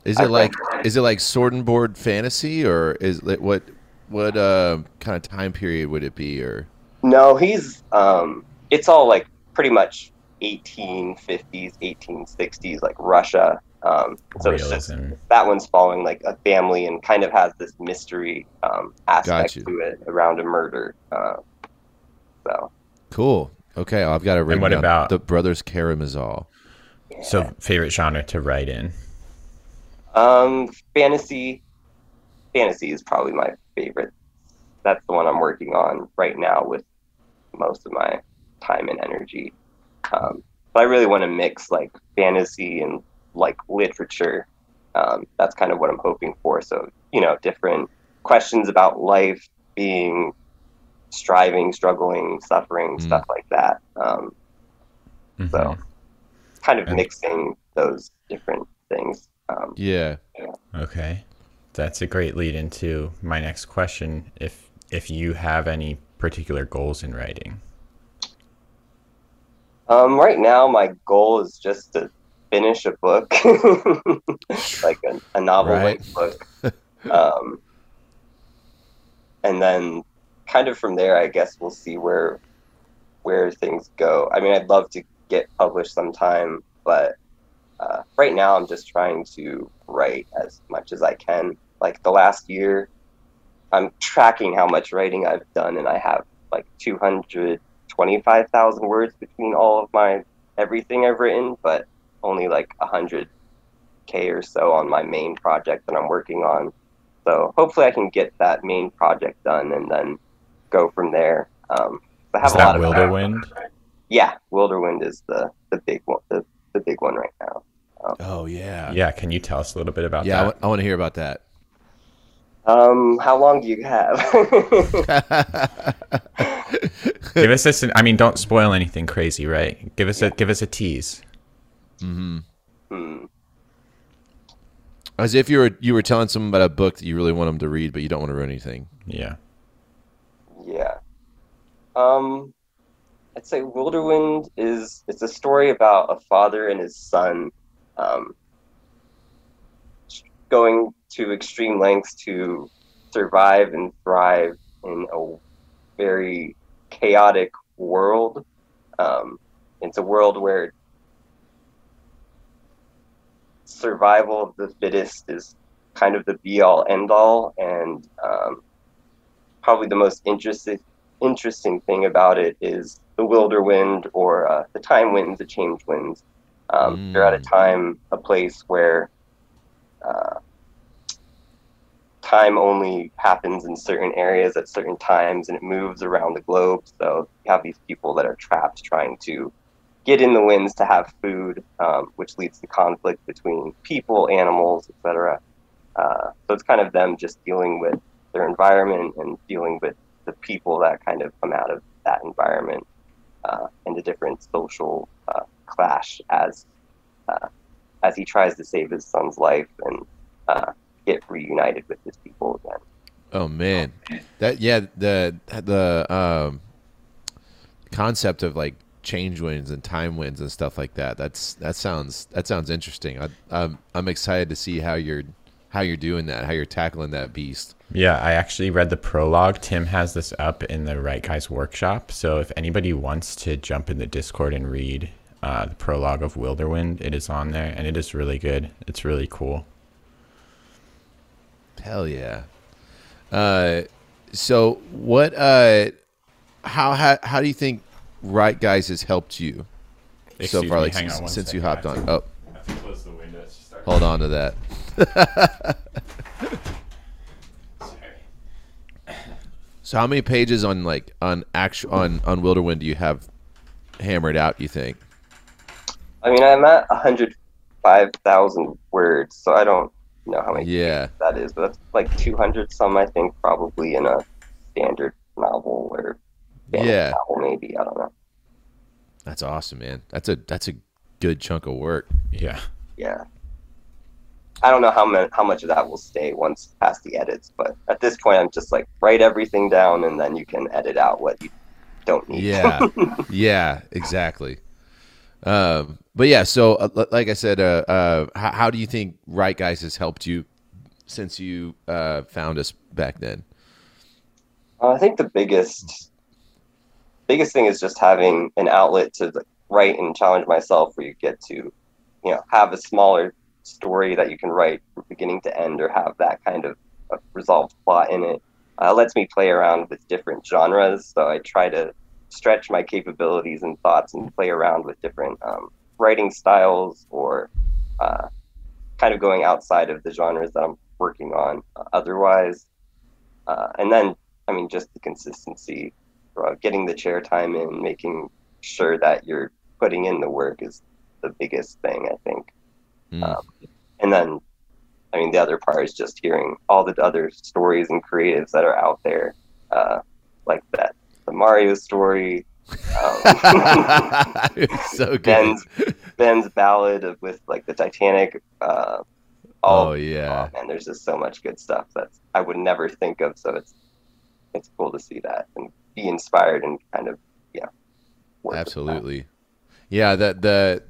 is it like is it like sword and board fantasy or is it what what uh, kind of time period would it be or? No, he's um, it's all like pretty much 1850s, 1860s, like Russia. Um, so it's just, that one's following like a family and kind of has this mystery um, aspect to it around a murder. Uh, so cool. Okay, I've got to read. And what about the Brothers Karamazov? Yeah. So, favorite genre to write in? Um, fantasy. Fantasy is probably my favorite. That's the one I'm working on right now with most of my time and energy. Um, but I really want to mix like fantasy and like literature. Um, that's kind of what I'm hoping for. So, you know, different questions about life, being, striving, struggling, suffering, mm. stuff like that. Um, mm-hmm. So, kind of and mixing those different things. Um, yeah. yeah. Okay, that's a great lead into my next question. If if you have any particular goals in writing. Um, right now, my goal is just to finish a book, like a, a novel right. book. Um, and then kind of from there, I guess we'll see where where things go. I mean, I'd love to get published sometime, but uh, right now I'm just trying to write as much as I can. Like the last year, I'm tracking how much writing I've done, and I have like 225,000 words between all of my everything I've written, but only like 100k or so on my main project that I'm working on. So hopefully I can get that main project done and then go from there. Um, I have is a lot of Wilderwind. Yeah, Wilderwind is the the big one, the, the big one right now. Um, oh yeah, yeah. Can you tell us a little bit about yeah, that? Yeah, I, w- I want to hear about that. Um, how long do you have? give us this. I mean, don't spoil anything crazy, right? Give us yeah. a give us a tease. Mm-hmm. Hmm. As if you were you were telling someone about a book that you really want them to read, but you don't want to ruin anything. Yeah. Yeah. Um, I'd say Wilderwind is it's a story about a father and his son, um, going to extreme lengths to survive and thrive in a very chaotic world. Um, it's a world where survival of the fittest is kind of the be all end all, and um, probably the most interesting interesting thing about it is the wilder wind or uh, the time winds, the change winds. Um, mm. They're at a time, a place where uh, time only happens in certain areas at certain times and it moves around the globe. So you have these people that are trapped trying to get in the winds to have food, um, which leads to conflict between people, animals, etc. Uh, so it's kind of them just dealing with their environment and dealing with the people that kind of come out of that environment uh, and the different social uh, clash as uh, as he tries to save his son's life and uh, get reunited with his people again. Oh man, that yeah the the um, concept of like change winds and time winds and stuff like that. That's that sounds that sounds interesting. I, I'm I'm excited to see how you're how you're doing that, how you're tackling that beast. Yeah, I actually read the prologue. Tim has this up in the Write Guys workshop. So if anybody wants to jump in the Discord and read uh, the prologue of Wilderwind, it is on there and it is really good. It's really cool. Hell yeah. Uh, so what? Uh, how how how do you think Write Guys has helped you Excuse so far? Me, like since, since you hopped on. Oh, hold on to that. So how many pages on like on actual on on Wilderwind do you have hammered out? You think? I mean, I'm at 105,000 words, so I don't know how many Yeah. that is, but that's like 200 some, I think, probably in a standard novel or fantasy Yeah. maybe. I don't know. That's awesome, man. That's a that's a good chunk of work. Yeah. Yeah. I don't know how much how much of that will stay once past the edits, but at this point, I'm just like write everything down, and then you can edit out what you don't need. Yeah, yeah, exactly. Um, but yeah, so uh, like I said, uh, uh, how, how do you think Write Guys has helped you since you uh, found us back then? Uh, I think the biggest biggest thing is just having an outlet to write and challenge myself, where you get to, you know, have a smaller story that you can write from beginning to end, or have that kind of resolved plot in it. Uh, lets me play around with different genres, so I try to stretch my capabilities and thoughts and play around with different um, writing styles or uh, kind of going outside of the genres that I'm working on otherwise. Uh, and then I mean, just the consistency, uh, getting the chair time in, making sure that you're putting in the work is the biggest thing, I think. Mm. Um, and then, I mean, the other part is just hearing all the other stories and creatives that are out there, uh, like that the Mario story, um, so good. Ben's Ben's ballad of, with like the Titanic. Uh, all oh yeah, Oh, man, there's just so much good stuff that I would never think of. So it's it's cool to see that and be inspired and kind of yeah. absolutely. Yeah, that the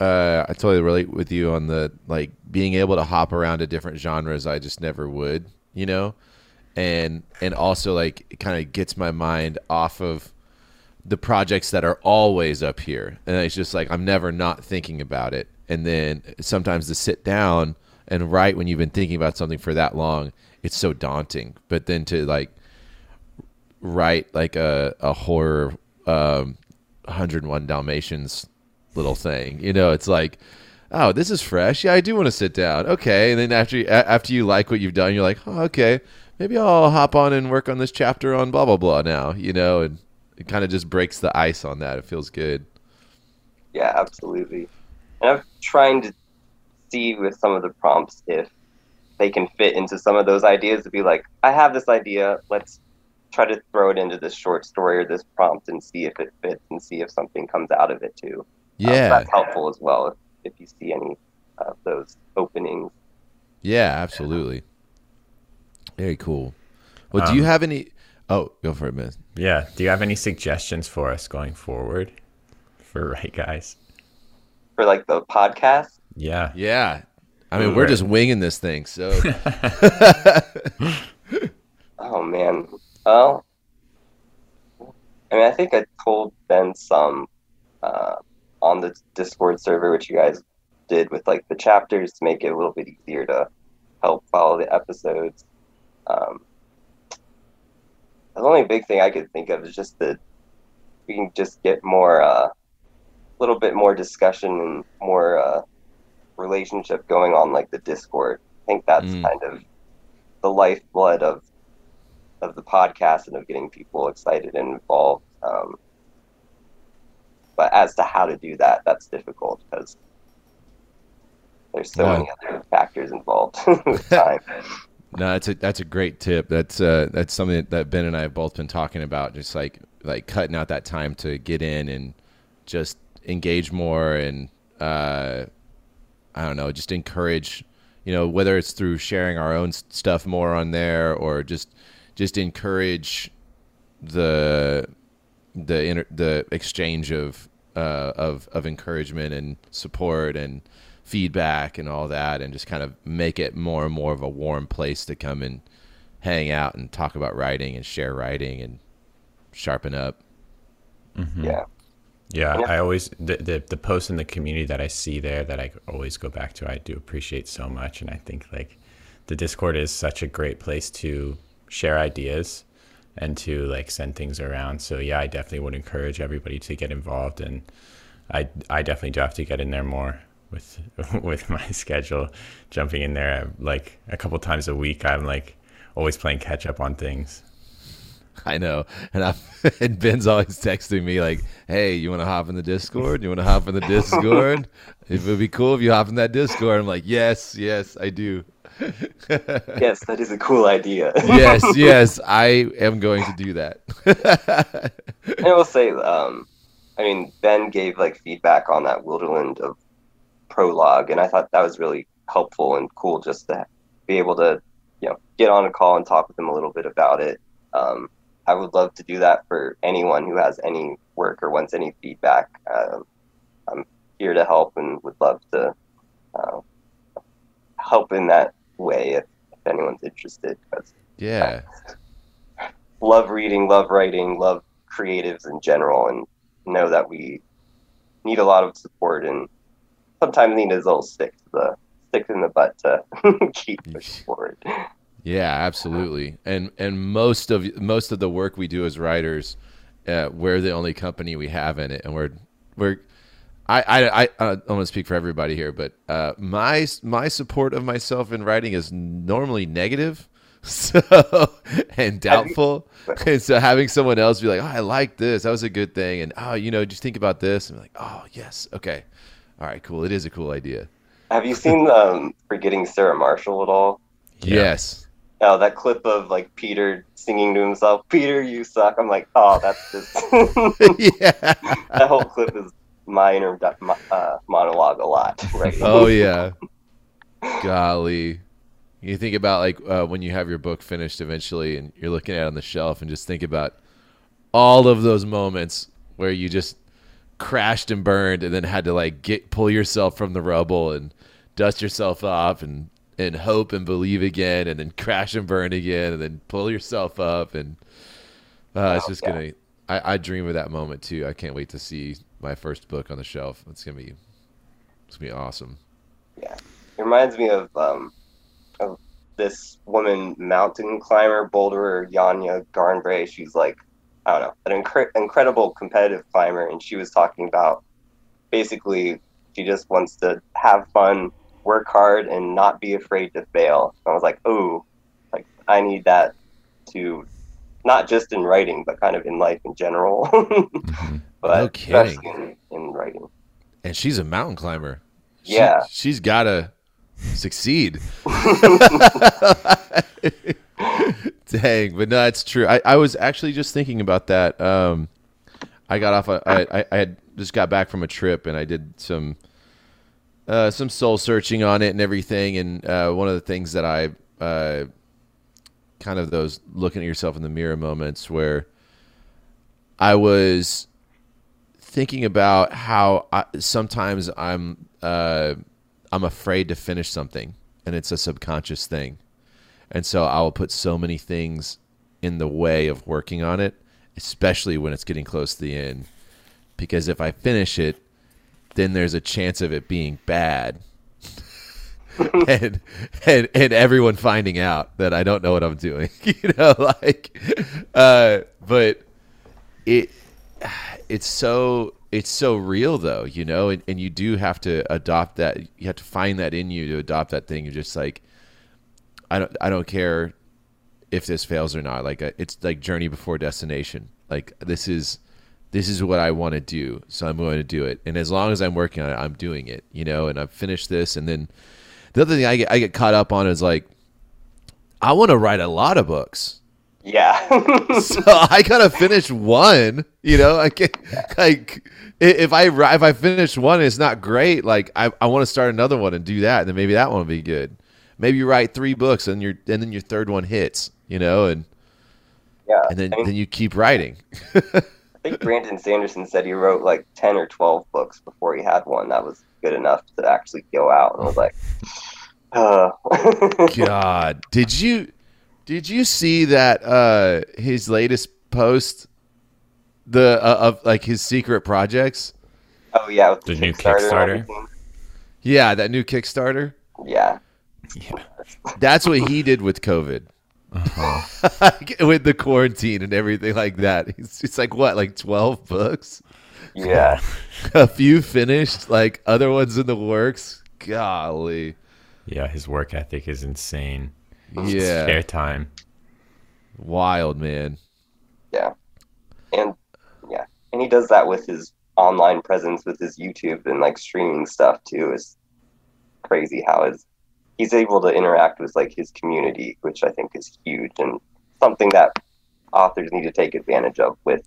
uh, I totally relate with you on the like being able to hop around to different genres. I just never would, you know, and and also like it kind of gets my mind off of the projects that are always up here, and it's just like I'm never not thinking about it. And then sometimes to sit down and write when you've been thinking about something for that long, it's so daunting. But then to like write like a a horror um 101 Dalmatians little thing. You know, it's like, oh, this is fresh. Yeah, I do want to sit down. Okay, and then after you, after you like what you've done, you're like, oh, okay, maybe I'll hop on and work on this chapter on blah blah blah now. You know, and it kind of just breaks the ice on that. It feels good. Yeah, absolutely. And I'm trying to see with some of the prompts if they can fit into some of those ideas to be like, I have this idea, let's try to throw it into this short story or this prompt and see if it fits and see if something comes out of it too. Uh, so Yeah, that's helpful as well if, if you see any of those openings. yeah, absolutely. Very cool. Well, do you Um, have any? Oh, go for it, man. Yeah. Do you have any suggestions for us going forward for Write Guys? For like the podcast, Yeah. Yeah, I mean, Ooh, we're right. just winging this thing, so Oh man. Well, I mean, I think I told Ben some uh, on the Discord server, which you guys did with like the chapters to make it a little bit easier to help follow the episodes. Um, the only big thing I could think of is just that we can just get more, a uh, little bit more discussion and more uh, relationship going on, like the Discord. I think that's Mm. kind of the lifeblood of of the podcast and of getting people excited and involved. Um, but as to how to do that, that's difficult because there's so Yeah. many other factors involved with time. No, that's a that's a great tip. That's uh that's something that Ben and I have both been talking about. Just like like cutting out that time to get in and just engage more and uh I don't know, just encourage. You know, whether it's through sharing our own stuff more on there or just just encourage the the inter- the exchange of uh, of of encouragement and support and feedback and all that, and just kind of make it more and more of a warm place to come and hang out and talk about writing and share writing and sharpen up. Yeah. Yeah, Yeah. I always the, the the posts in the community that I see there that I always go back to. I do appreciate so much, and I think like the Discord is such a great place to share ideas and to like send things around. So yeah, I definitely would encourage everybody to get involved, and I I definitely do have to get in there more. with with my schedule, jumping in there like a couple times a week. I'm like always playing catch up on things. I know, and I and Ben's always texting me like, "Hey, you want to hop in the Discord? You want to hop in the Discord? it would be cool if you hop in that Discord." I'm like, "Yes, yes, I do." Yes, that is a cool idea. yes, yes, I am going to do that. and I will say, um, I mean, Ben gave like feedback on that Wilderland of prologue, and I thought that was really helpful and cool just to be able to, you know, get on a call and talk with him a little bit about it. Um, I would love to do that for anyone who has any work or wants any feedback. Um, I'm here to help and would love to uh, help in that way if, if anyone's interested. Cause yeah, love reading, love writing, love creatives in general, and know that we need a lot of support and sometimes need a little stick to the stick in the butt to keep pushing forward. Yeah, absolutely. And and most of most of the work we do as writers, uh, we're the only company we have in it, and we're we're. I, I, I, I don't want to speak for everybody here, but uh, my my support of myself in writing is normally negative, so and doubtful. and so having someone else be like, "Oh, I like this. That was a good thing," and oh, you know, just think about this, and be like, "Oh, yes, okay, all right, cool. It is a cool idea." Have you seen um, "Forgetting Sarah Marshall" at all? Yes. Oh, that clip of like Peter singing to himself, "Peter, you suck." I'm like, oh, that's just yeah. that whole clip is my inner uh, monologue a lot, right? Oh yeah. Golly, you think about like uh, when you have your book finished eventually, and you're looking at it on the shelf, and just think about all of those moments where you just crashed and burned, and then had to like get pull yourself from the rubble and dust yourself off and and hope and believe again, and then crash and burn again, and then pull yourself up, and uh, it's just gonna. I, I dream of that moment too. I can't wait to see my first book on the shelf. It's gonna be, it's gonna be awesome. Yeah, it reminds me of um, of this woman mountain climber, boulderer Janja Garnbret. She's like, I don't know, an incre- incredible competitive climber, and she was talking about basically she just wants to have fun, work hard and not be afraid to fail. I was like, oh, like I need that to not just in writing, but kind of in life in general. mm-hmm. But no kidding. In, in, writing. And she's a mountain climber. She, yeah. She's got to succeed. Dang, but no, it's true. I, I was actually just thinking about that. Um, I got off. A, I, I, I had just got back from a trip and I did some uh, some soul searching on it and everything. And uh, one of the things that I uh, kind of those looking at yourself in the mirror moments where I was thinking about how I, sometimes I'm uh, I'm afraid to finish something, and it's a subconscious thing, and so I will put so many things in the way of working on it, especially when it's getting close to the end, because if I finish it, then there's a chance of it being bad. and, and and everyone finding out that I don't know what I'm doing, you know, like, uh, but it it's so it's so real though, you know, and, and you do have to adopt that. You have to find that in you to adopt that thing. You're just like, I don't I don't care if this fails or not. Like uh, it's like journey before destination. Like this is this is what I want to do, so I'm going to do it. And as long as I'm working on it, I'm doing it, you know. And I've finished this, and then the other thing I get I get caught up on is like, I want to write a lot of books. Yeah. so I gotta finish one. You know, I can like if I if I finish one, it's not great. Like I, I want to start another one and do that, and then maybe that one will be good. Maybe you write three books and your and then your third one hits. You know, and yeah, and then I mean, then you keep writing. I think Brandon Sanderson said he wrote like ten or twelve books before he had one that was good enough to actually go out. And I was like, uh. God, did you did you see that uh, his latest post the uh, of like his secret projects? Oh yeah, the, the new Kickstarter. Yeah, that new Kickstarter. Yeah. Yeah. That's what he did with COVID. Uh-huh. with the quarantine and everything like that. It's, it's like what, like twelve books? Yeah. a few finished, like other ones in the works. Golly. Yeah, his work ethic is insane. Yeah. Spare time. Wild, man. Yeah. And yeah. And he does that with his online presence with his YouTube and like streaming stuff too. Is crazy how his he's able to interact with like his community, which I think is huge and something that authors need to take advantage of with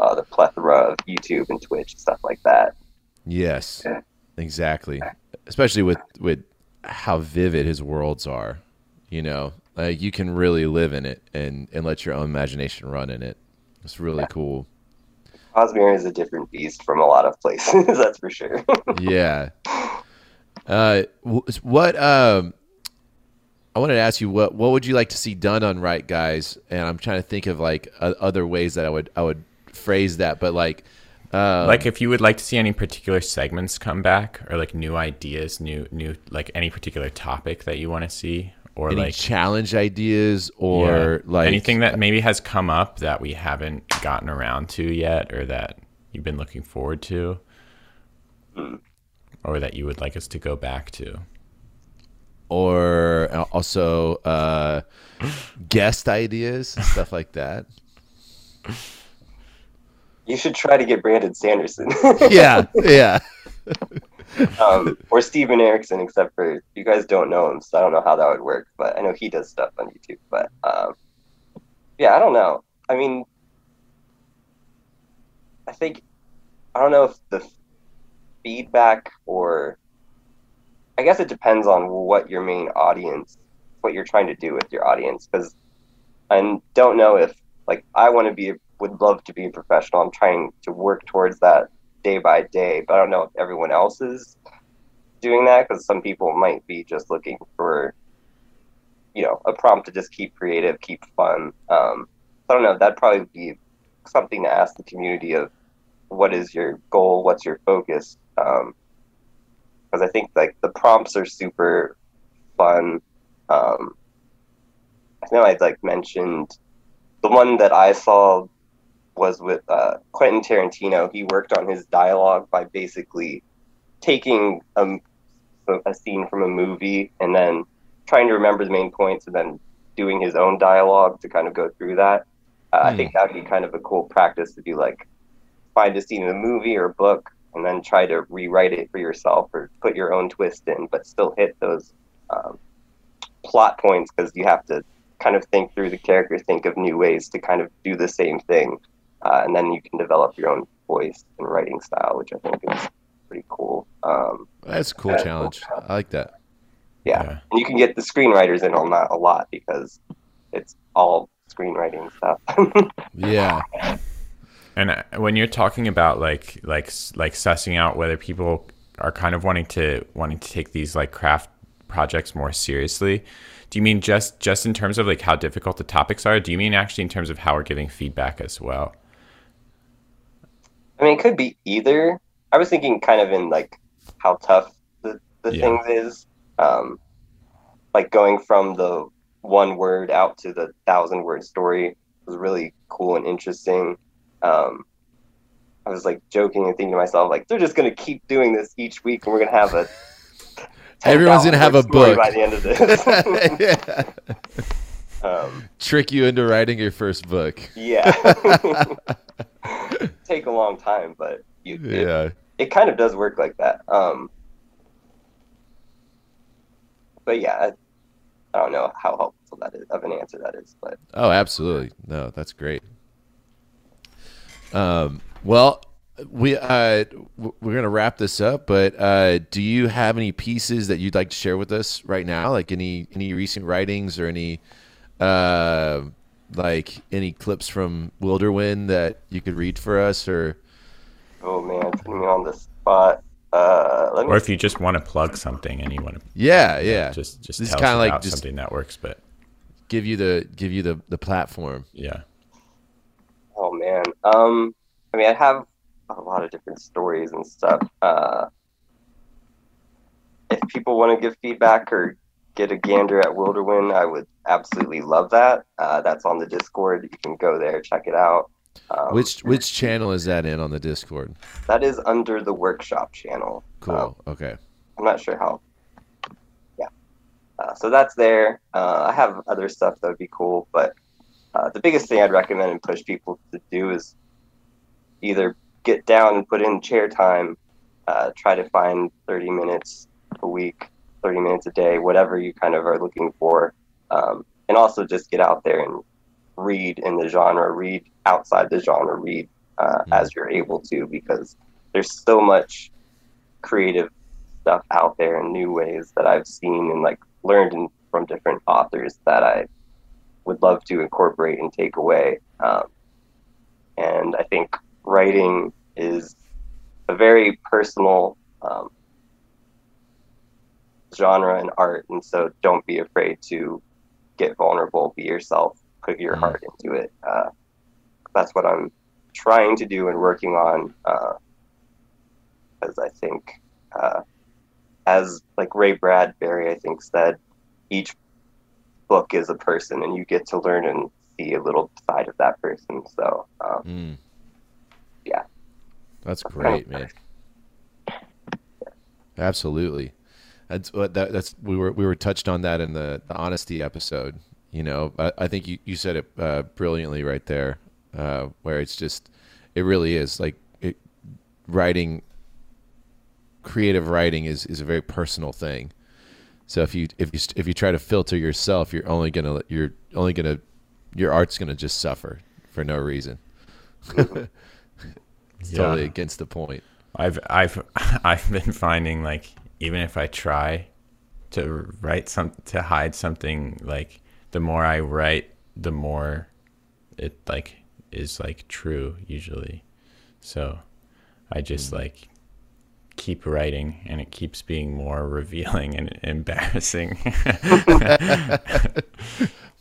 uh, the plethora of YouTube and Twitch and stuff like that. Yes. Yeah. Exactly. Especially with with how vivid his worlds are. You know, like you can really live in it and and let your own imagination run in it. It's really cool. Cosmere is a different beast from a lot of places, that's for sure. yeah. Uh, what um, I wanted to ask you what what would you like to see done on Write Guys? And I'm trying to think of like uh, other ways that I would I would phrase that, but like, um, like if you would like to see any particular segments come back or like new ideas, new new like any particular topic that you want to see or any like challenge ideas or yeah, like anything that maybe has come up that we haven't gotten around to yet or that you've been looking forward to or that you would like us to go back to. or also uh, guest ideas stuff like that. You should try to get Brandon Sanderson. Yeah, yeah. um, or Steven Erikson, except for you guys don't know him, so I don't know how that would work. But I know he does stuff on YouTube. But um, yeah, I don't know. I mean, I think I don't know if the feedback or I guess it depends on what your main audience, what you're trying to do with your audience, because I don't know if like I want to be would love to be a professional. I'm trying to work towards that day by day, but I don't know if everyone else is doing that because some people might be just looking for, you know, a prompt to just keep creative, keep fun. Um, I don't know. That'd probably be something to ask the community of what is your goal, what's your focus, because I think like the prompts are super fun. Um, I know I'd like mentioned the one that I saw was with uh, Quentin Tarantino. He worked on his dialogue by basically taking a, a scene from a movie and then trying to remember the main points and then doing his own dialogue to kind of go through that. Uh, I Hmm. think that would be kind of a cool practice to do, like find a scene in a movie or a book and then try to rewrite it for yourself or put your own twist in, but still hit those um, plot points because you have to kind of think through the character, think of new ways to kind of do the same thing, uh, and then you can develop your own voice and writing style, which I think is pretty cool. Um, That's a cool Yeah. challenge. I like that. yeah. Yeah. and you can get the screenwriters in on that a lot because it's all screenwriting stuff. Yeah. And uh, when you're talking about like like like sussing out whether people are kind of wanting to wanting to take these like craft projects more seriously, do you mean just just in terms of like how difficult the topics are? Do you mean actually in terms of how we're giving feedback as well? I mean, it could be either. I was thinking kind of in like how tough the, the Yeah. things is. Um, like going from the one word out to the thousand word story was really cool and interesting. Um, I was like joking and thinking to myself, like, they're just going to keep doing this each week and we're going to have a. Everyone's gonna have a book. by the end of this. um, Trick you into writing your first book. yeah. Take a long time, but you, it, Yeah. it kind of does work like that. Um, but yeah, I, I don't know how helpful that is of an answer that is, but Oh, absolutely. No, that's great. Um, well, we uh, we're gonna wrap this up, but uh, do you have any pieces that you'd like to share with us right now? Like any any recent writings or any uh, like any clips from Wilderwind that you could read for us? Or oh man, putting me on the spot. Uh, let me. Or if you just want to plug something and you want to yeah, yeah, just just This tell kinda like just- something that works, but give you the give you the the platform. yeah. Oh man. Um, I mean, I have a lot of different stories and stuff. Uh, if people want to give feedback or get a gander at Wilderwind, I would absolutely love that. Uh, that's on the Discord. You can go there, check it out. Um, Which which channel is that in on the Discord? that is under the workshop channel. Cool. Um, okay. I'm not sure how. Yeah. Uh, so that's there. Uh, I have other stuff that would be cool, but uh, the biggest thing I'd recommend and push people to do is either get down and put in chair time, uh, try to find 30 minutes a week, 30 minutes a day, whatever you kind of are looking for, um, and also just get out there and read in the genre, read outside the genre, read uh, Mhm. as you're able to, because there's so much creative stuff out there and new ways that I've seen and like learned in, from different authors that I would love to incorporate and take away. Um, and I think writing is a very personal um, genre and art, and so don't be afraid to get vulnerable, be yourself, put your Mhm. heart into it. Uh, that's what I'm trying to do and working on. Because I think, uh, as like Ray Bradbury, I think said, each book is a person, and you get to learn and see a little side of that person. So, um, Mm. Yeah. That's great, man. Absolutely. That's what that, that's we were we were touched on that in the, the honesty episode. You know, I, I think you, you said it uh, brilliantly right there, uh, where it's just it really is like it, writing. Creative writing is, is a very personal thing. So if you if you if you try to filter yourself, you're only gonna you're only gonna your art's gonna just suffer for no reason. it's Yeah. totally against the point. I've I've I've been finding like even if I try to write some to hide something like the more I write the more it like is like true usually. So I just hmm. like keep writing and it keeps being more revealing and embarrassing.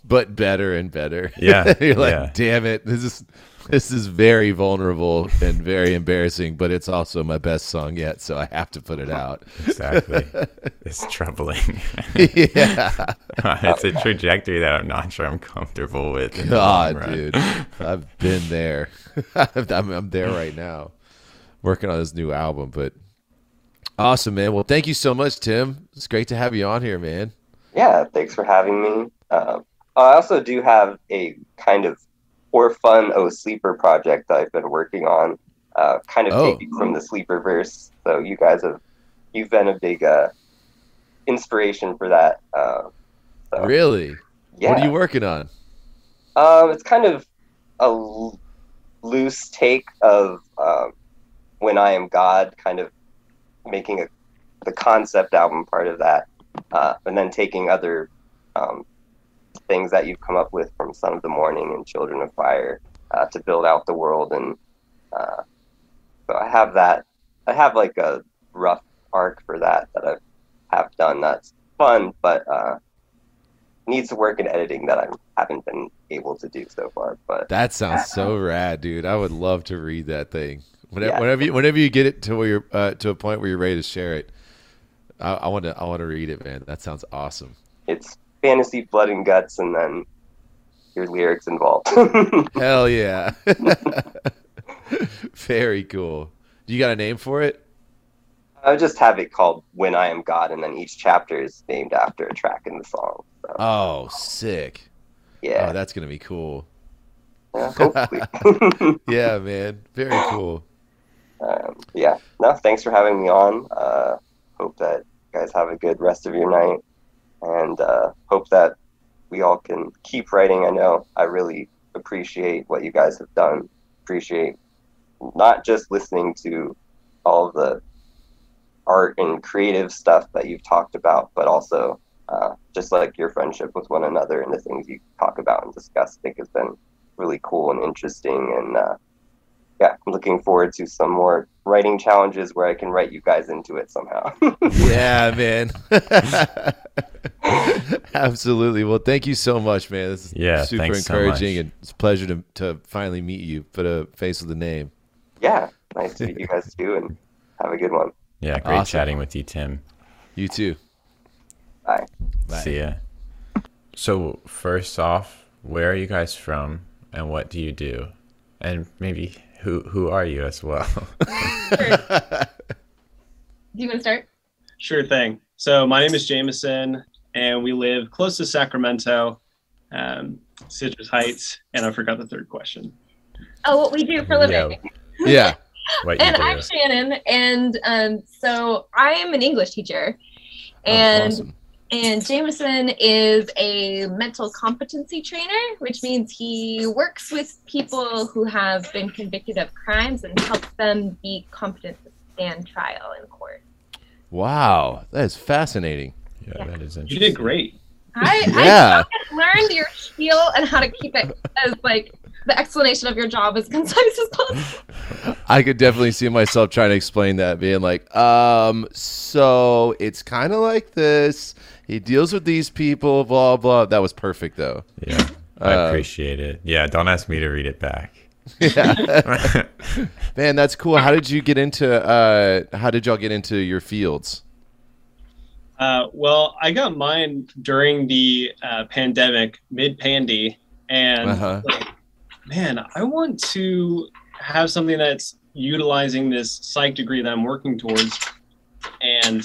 but better and better. Yeah, You're like, yeah. damn it, this is this is very vulnerable and very embarrassing, but it's also my best song yet, so I have to put it out. exactly. It's troubling. yeah. it's a trajectory that I'm not sure I'm comfortable with. God, dude. I've been there. I'm, I'm there right now. Working on this new album, but awesome, man. Well, thank you so much, Tim. It's great to have you on here, man. yeah, thanks for having me. Um, I also do have a kind of for fun oh sleeper project that I've been working on, uh, kind of Oh. taking from the sleeper verse. So you guys have you've been a big uh, inspiration for that. Uh, so, Really? yeah, What are you working on? Um, it's kind of a l- loose take of um, when I am God, kind of making a the concept album part of that, uh, and then taking other um, things that you've come up with from Son of the Morning and Children of Fire uh, to build out the world. And uh, so I have that. I have like a rough arc for that that I have done. That's fun, but uh, needs to work in editing that I haven't been able to do so far. But That sounds so rad, dude. I would love to read that thing. Whenever, Yeah. whenever you, whenever you get it to where you're uh, to a point where you're ready to share it, I, I want to I want to read it, man. That sounds awesome. it's fantasy blood and guts, and then your lyrics involved. Hell yeah! Very cool. You got a name for it? I just have it called "When I Am God," and then each chapter is named after a track in the song. So Oh, sick! Oh, yeah, that's gonna be cool. yeah. Yeah, man. Very cool. um, yeah, no, thanks for having me on. Uh, hope that you guys have a good rest of your night, and uh, hope that we all can keep writing. I know I really appreciate what you guys have done. Appreciate not just listening to all the art and creative stuff that you've talked about, but also uh, just like your friendship with one another and the things you talk about and discuss. I think has been really cool and interesting. And uh, yeah, I'm looking forward to some more writing challenges where I can write you guys into it somehow. Yeah, man. Absolutely. Well, thank you so much, man. This is Yeah, super thanks so encouraging, and it's a pleasure to to finally meet you. Put a face with a name. yeah, nice to meet you guys too, and have a good one. Yeah, great Awesome. chatting with you, Tim. You too. Bye. Bye. See ya. So first off, where are you guys from, and what do you do? and maybe who who are you as well? Do you want to start? Sure thing. So my name is Jameson, and we live close to Sacramento, um, Citrus Heights, and I forgot the third question. Oh, what we do for a living. Yeah, yeah. what and. I'm Shannon, and um, so I am an English teacher, Oh, and awesome. And Jameson is a mental competency trainer, which means he works with people who have been convicted of crimes and helps them be competent to stand trial in court. Wow, that is fascinating. yeah, that is interesting. You did great. I, Yeah. I learned your spiel and how to keep it as like the explanation of your job as concise as possible. I could definitely see myself trying to explain that, being like, um, so it's kind of like this. He deals with these people, blah blah. That was perfect, though. Yeah, I Uh, appreciate it. Yeah, don't ask me to read it back. Yeah. Man, that's cool. How did you get into? Uh, how did y'all get into your fields? Uh, well, I got mine during the uh, pandemic, mid pandy, and Uh-huh. like, man, I want to have something that's utilizing this psych degree that I'm working towards, and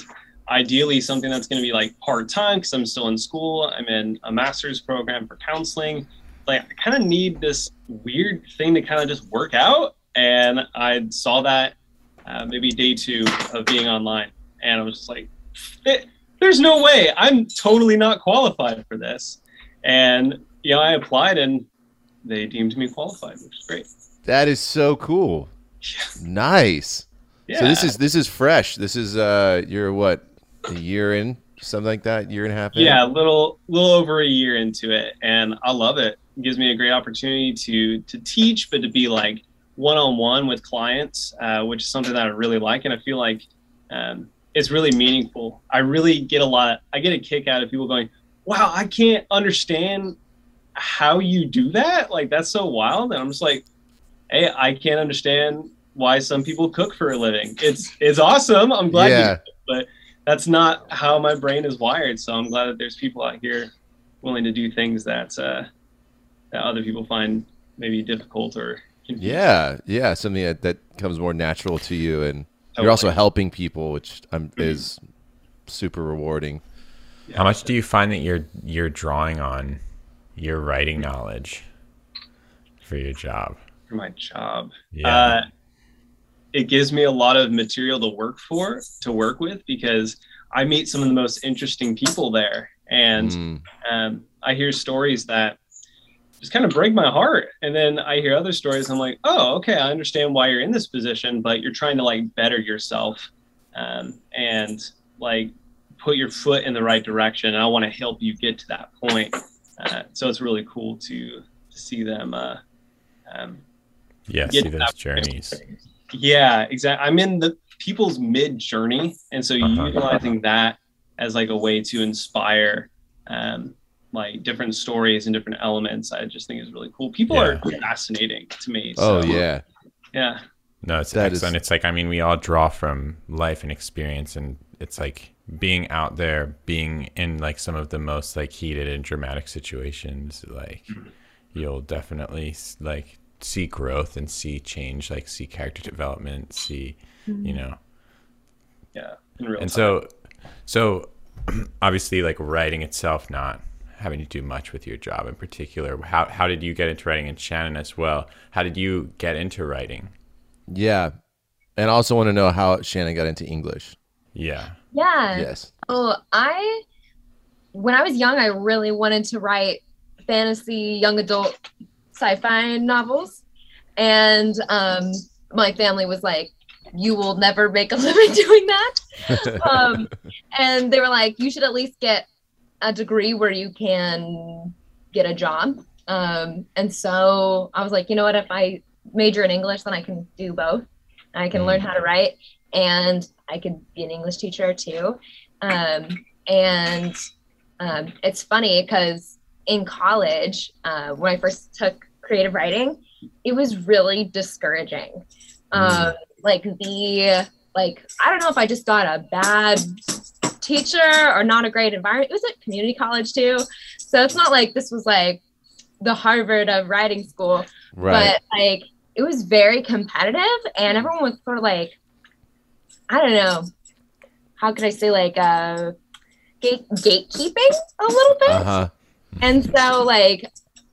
ideally something that's going to be like part time because I'm still in school. I'm in a master's program for counseling. Like, I kind of need this weird thing to kind of just work out, and I saw that uh, maybe day two of being online, and I was just like. "Eh, there's no way I'm totally not qualified for this. And you know, I applied and they deemed me qualified, which is great. That is so cool. Nice. Yeah. So this is this is fresh. This is uh, you're what a year in, something like that, year and a half in. yeah, a little little over a year into it, and I love it. It gives me a great opportunity to to teach, but to be like one on one with clients, uh, which is something that I really like, and I feel like um, it's really meaningful. I really get a lot. I get a kick out of people going, "Wow, I can't understand how you do that. Like that's so wild." And I'm just like, "Hey, I can't understand." Why some people cook for a living? It's it's awesome. I'm glad you Yeah. but that's not how my brain is wired. So I'm glad that there's people out here willing to do things that uh, that other people find maybe difficult or confusing. Yeah, yeah, something that, that comes more natural to you, and you're also helping people, which um, is super rewarding. How much do you find that you're you're drawing on your writing knowledge for your job? for my job. Yeah. Uh, it gives me a lot of material to work for, to work with, because I meet some of the most interesting people there, and Mm, um, I hear stories that just kind of break my heart. And then I hear other stories. I'm like, oh, okay, I understand why you're in this position, but you're trying to like better yourself um, and like put your foot in the right direction. And I want to help you get to that point. Uh, so it's really cool to, to see them. Uh, um, yeah, see those journeys. Yeah, exactly. I'm in the people's mid journey, and so Uh-huh. utilizing that as like a way to inspire, um, like different stories and different elements, I just think is really cool. People are fascinating to me. oh yeah, yeah, No, it's That is- excellent. It's like I mean, we all draw from life and experience, and it's like being out there, being in like some of the most like heated and dramatic situations. Like you'll definitely like see growth and see change, like see character development, see you mm-hmm. know. yeah. In real And time. so, so obviously, like writing itself, not having to do much with your job in particular. How how did you get into writing, and Shannon as well? How did you get into writing? yeah. And I also want to know how Shannon got into English. Yeah. Yeah. Yes. Oh, I when I was young, I really wanted to write fantasy young adult sci-fi novels, and um, my family was like, "You will never make a living doing that." um, and they were like, "You should at least get a degree where you can get a job." Um, and so I was like, "You know what? If I major in English, then I can do both. I can learn how to write, and I could be an English teacher too." Um, and um, it's funny because in college, uh, when I first took creative writing, it was really discouraging. Um, like the like I don't know if I just got a bad teacher or not a great environment. It was at community college too, so it's not like this was like the Harvard of writing school Right. but like it was very competitive and everyone was sort of like I don't know. How could I say like uh gate gatekeeping a little bit? Uh huh. And so like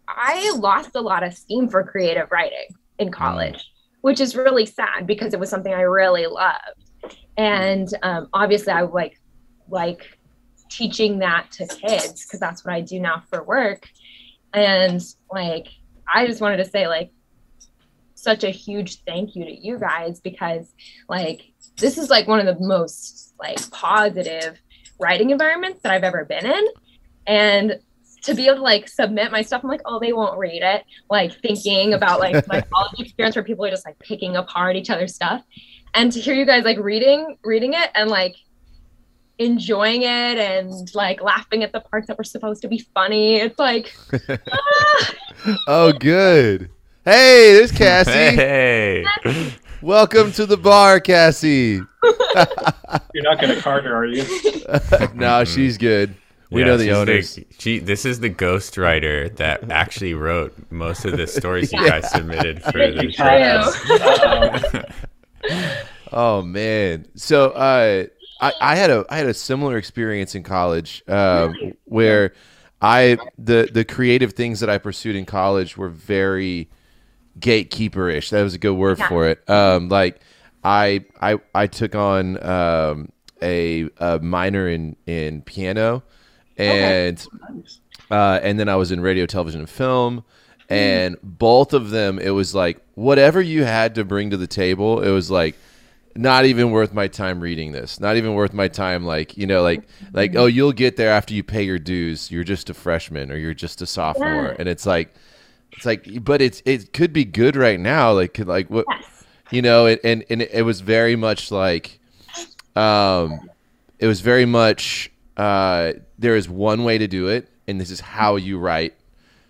I lost a lot of steam for creative writing in college, which is really sad because it was something I really loved. And um, obviously I like like teaching that to kids because that's what I do now for work. And like I just wanted to say like such a huge thank you to you guys because like this is like one of the most like positive writing environments that I've ever been in. And to be able to like submit my stuff, I'm like, oh, they won't read it. Like thinking about like my college experience where people are just like picking apart each other's stuff. And to hear you guys like reading, reading it and like enjoying it and like laughing at the parts that were supposed to be funny. It's like ah, Oh, good. Hey, there's Cassie. Hey. Welcome to the bar, Cassie. You're not gonna card her, are you? no, she's good. We Yeah, know the she's owners. she, this is the ghostwriter that actually wrote most of the stories you guys submitted for the You podcast. Uh-oh. Oh man. So uh, I, I had a I had a similar experience in college um, where I the the creative things that I pursued in college were very gatekeeperish. That was a good word Yeah. for it. Um, like I I I took on um, a, a minor in in piano, and Nice. uh, and then I was in radio, television, and film. And both of them, it was like whatever you had to bring to the table, it was like not even worth my time reading this. Not even worth my time, like you know, like like oh, you'll get there after you pay your dues. You're just a freshman or you're just a sophomore, Yeah. and it's like it's like, but it's it could be good right now. Like could like what yes. you know, it, and and it was very much like, um, it was very much uh, there is one way to do it, and this is how you write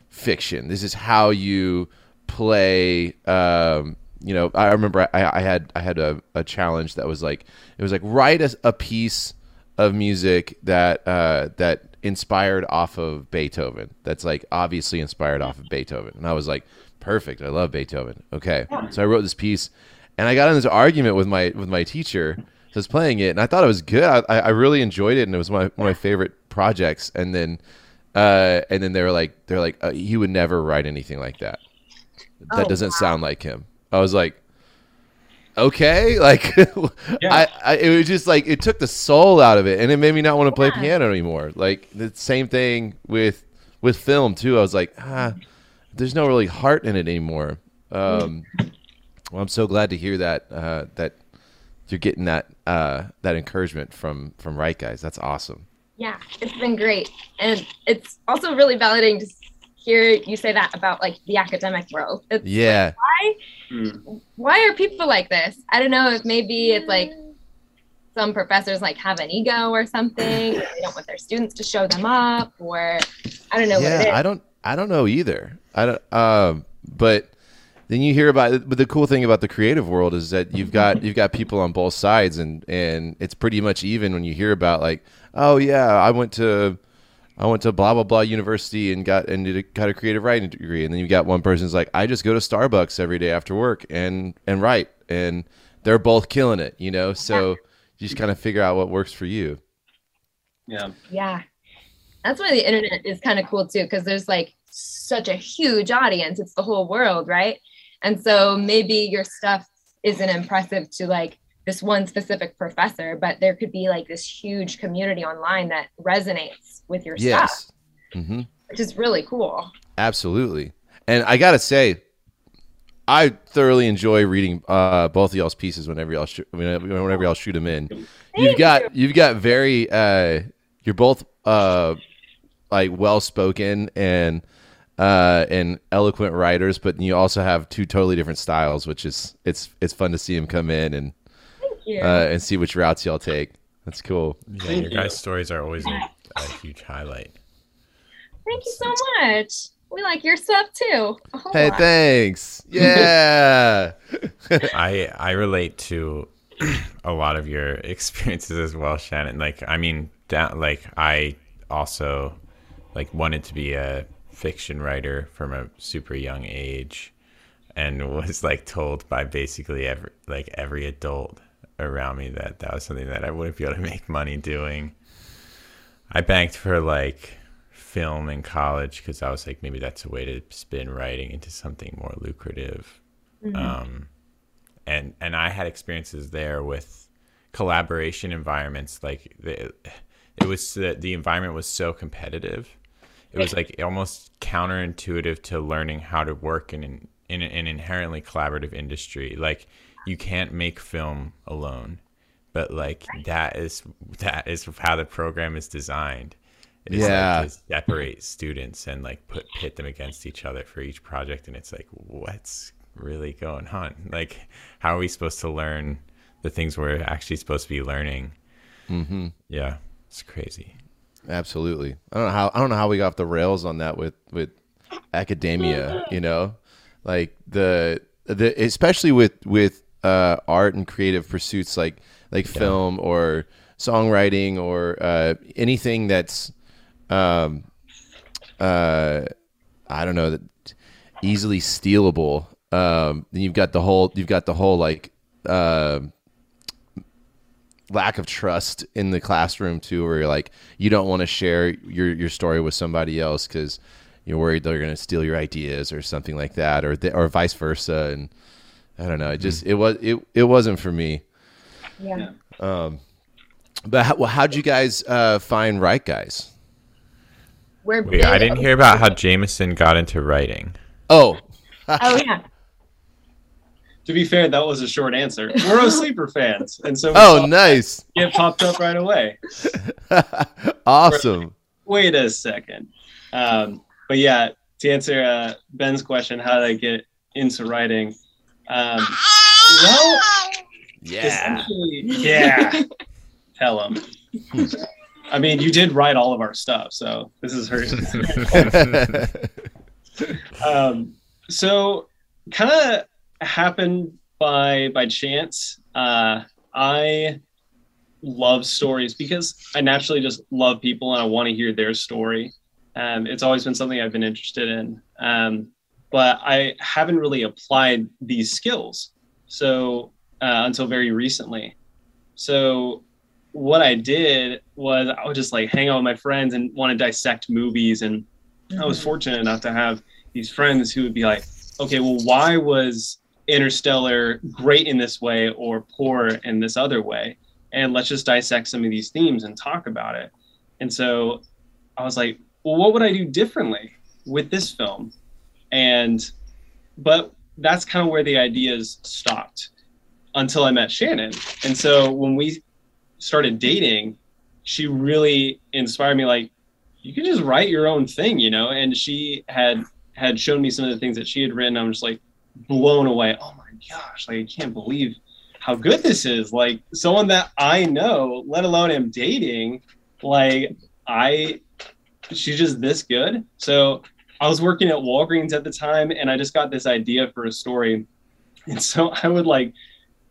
fiction. This is how you play. Um, you know, I remember I, I had I had a, a challenge that was like it was like write a, a piece of music that uh, that inspired off of Beethoven. That's like obviously inspired off of Beethoven, and I was like, perfect. I love Beethoven. Okay, so I wrote this piece, and I got in this argument with my with my teacher. So I was playing it, and I thought it was good. I, I really enjoyed it, and it was my, one of my favorite projects. And then, uh, and then they were like, they're like, uh, he would never write anything like that. That Oh, doesn't wow. sound like him. I was like, okay, like, Yeah. I, I, it was just like it took the soul out of it, and it made me not want to play Yeah. piano anymore. Like the same thing with with film too. I was like, ah, there's no really heart in it anymore. Um, well, I'm so glad to hear that uh, that you're getting that uh, that encouragement from from write guys. That's awesome. Yeah, it's been great. And it's also really validating to hear you say that about like the academic world. It's Yeah, Hmm. why are people like this? I don't know if maybe it's like some professors like have an ego or something. or they don't want their students to show them up, or I don't know what it yeah. I don't I don't know either. I don't. Um, but then you hear about. But the cool thing about the creative world is that you've got you've got people on both sides, and and it's pretty much even when you hear about like, oh yeah, I went to. I went to blah blah blah university and got and did a, got a creative writing degree, and then you got one person's like, I just go to Starbucks every day after work and and write, and they're both killing it, you know. So you just kind of figure out what works for you. Yeah. Yeah. That's why the internet is kind of cool too, because there's like such a huge audience. It's the whole world, right? And so maybe your stuff isn't impressive to like this one specific professor, but there could be like this huge community online that resonates with your stuff, Mm-hmm. which is really cool. Absolutely. And I gotta say, I thoroughly enjoy reading uh, both of y'all's pieces whenever y'all shoot, whenever y'all shoot them in. You've Thank got you've got very uh, you're both uh, like well spoken and uh, and eloquent writers, but you also have two totally different styles, which is it's it's fun to see them come in and Thank you. uh, and see which routes y'all take. That's cool. Yeah, Thank your you. guys' stories are always a, a huge highlight. Thank you so much. We like your stuff too. Hey, lot. thanks. Yeah. I I relate to a lot of your experiences as well, Shannon. Like I mean, down like I also like wanted to be a fiction writer from a super young age, and was like told by basically every like every adult around me that that was something that I wouldn't be able to make money doing. I banked for like film in college because I was like maybe that's a way to spin writing into something more lucrative. Mhm. Um, and and I had experiences there with collaboration environments. Like the, it was the, the environment was so competitive. It was like almost counterintuitive to learning how to work in an in an inherently collaborative industry. Like you can't make film alone, but like that is that is how the program is designed. It's Yeah. like to separate students and like put pit them against each other for each project, and it's like what's really going on? Like how are we supposed to learn the things we're actually supposed to be learning? Mm-hmm. Yeah, it's crazy. Absolutely. I don't know how I don't know how we got off the rails on that with with academia. You know, like the the especially with with uh, art and creative pursuits like like film or songwriting or uh, anything that's um uh I don't know that easily stealable. Um, then you've got the whole you've got the whole like. Uh, lack of trust in the classroom too where you're like you don't want to share your your story with somebody else because you're worried they're going to steal your ideas or something like that or th- or vice versa and i don't know it just it was it, it wasn't for me Yeah. um but how, well, how'd you guys uh find write guys We're Wait, I didn't hear about how Jameson got into writing. oh Oh yeah. To be fair, that was a short answer. We're O Sleeper fans, and so oh saw nice it popped up right away. awesome Wait a second. Um, but yeah, to answer uh, Ben's question, how did I get into writing? Um, well, yeah yeah. Tell him. I mean, you did write all of our stuff, so this is her. um, so kind of happened by by chance. Uh, I love stories because I naturally just love people and I want to hear their story. Um, it's always been something I've been interested in, um, but I haven't really applied these skills. So uh, until very recently, so what I did was I would just like hang out with my friends and want to dissect movies and I was fortunate enough to have these friends who would be like, okay, well, why was Interstellar great in this way or poor in this other way? And let's just dissect some of these themes and talk about it. And so I was like, well, what would I do differently with this film? And, but that's kind of where the ideas stopped until I met Shannon. And so when we started dating, she really inspired me like, you can just write your own thing, you know. And she had had shown me some of the things that she had written. I'm just like blown away. Oh my gosh! Like I can't believe how good this is. Like someone that I know, let alone am dating. Like I, she's just this good. So I was working at Walgreens at the time, and I just got this idea for a story, and so I would like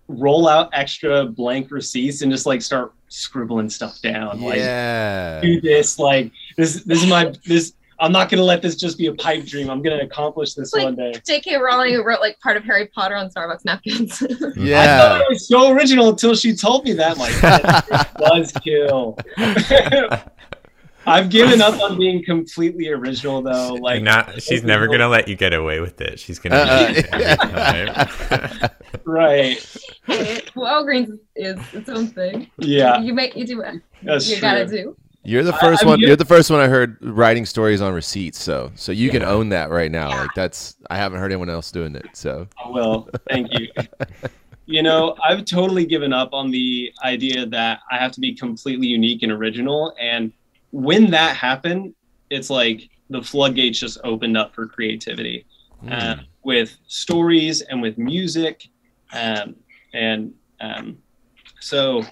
roll out extra blank receipts and just like start scribbling stuff down. Like yeah do this like this this is my this i'm not gonna let this just be a pipe dream i'm gonna accomplish this Like- one day J.K. Rowling who wrote like part of Harry Potter on Starbucks napkins. yeah, i thought yeah it was so original until she told me that I'm like that was kill i've given up on being completely original though like not, she's never gonna let you get away with it. She's gonna. Uh, be every time. right Walgreens is its own thing. yeah You make you do what that's you true gotta do. You're the first I'm one. good- You're the first one I heard writing stories on receipts. So, so you can own that right now. Like that's I haven't heard anyone else doing it. So, I will. Thank you. you know, I've totally given up on the idea that I have to be completely unique and original. And when that happened, it's like the floodgates just opened up for creativity uh, with stories and with music. Um, and um, so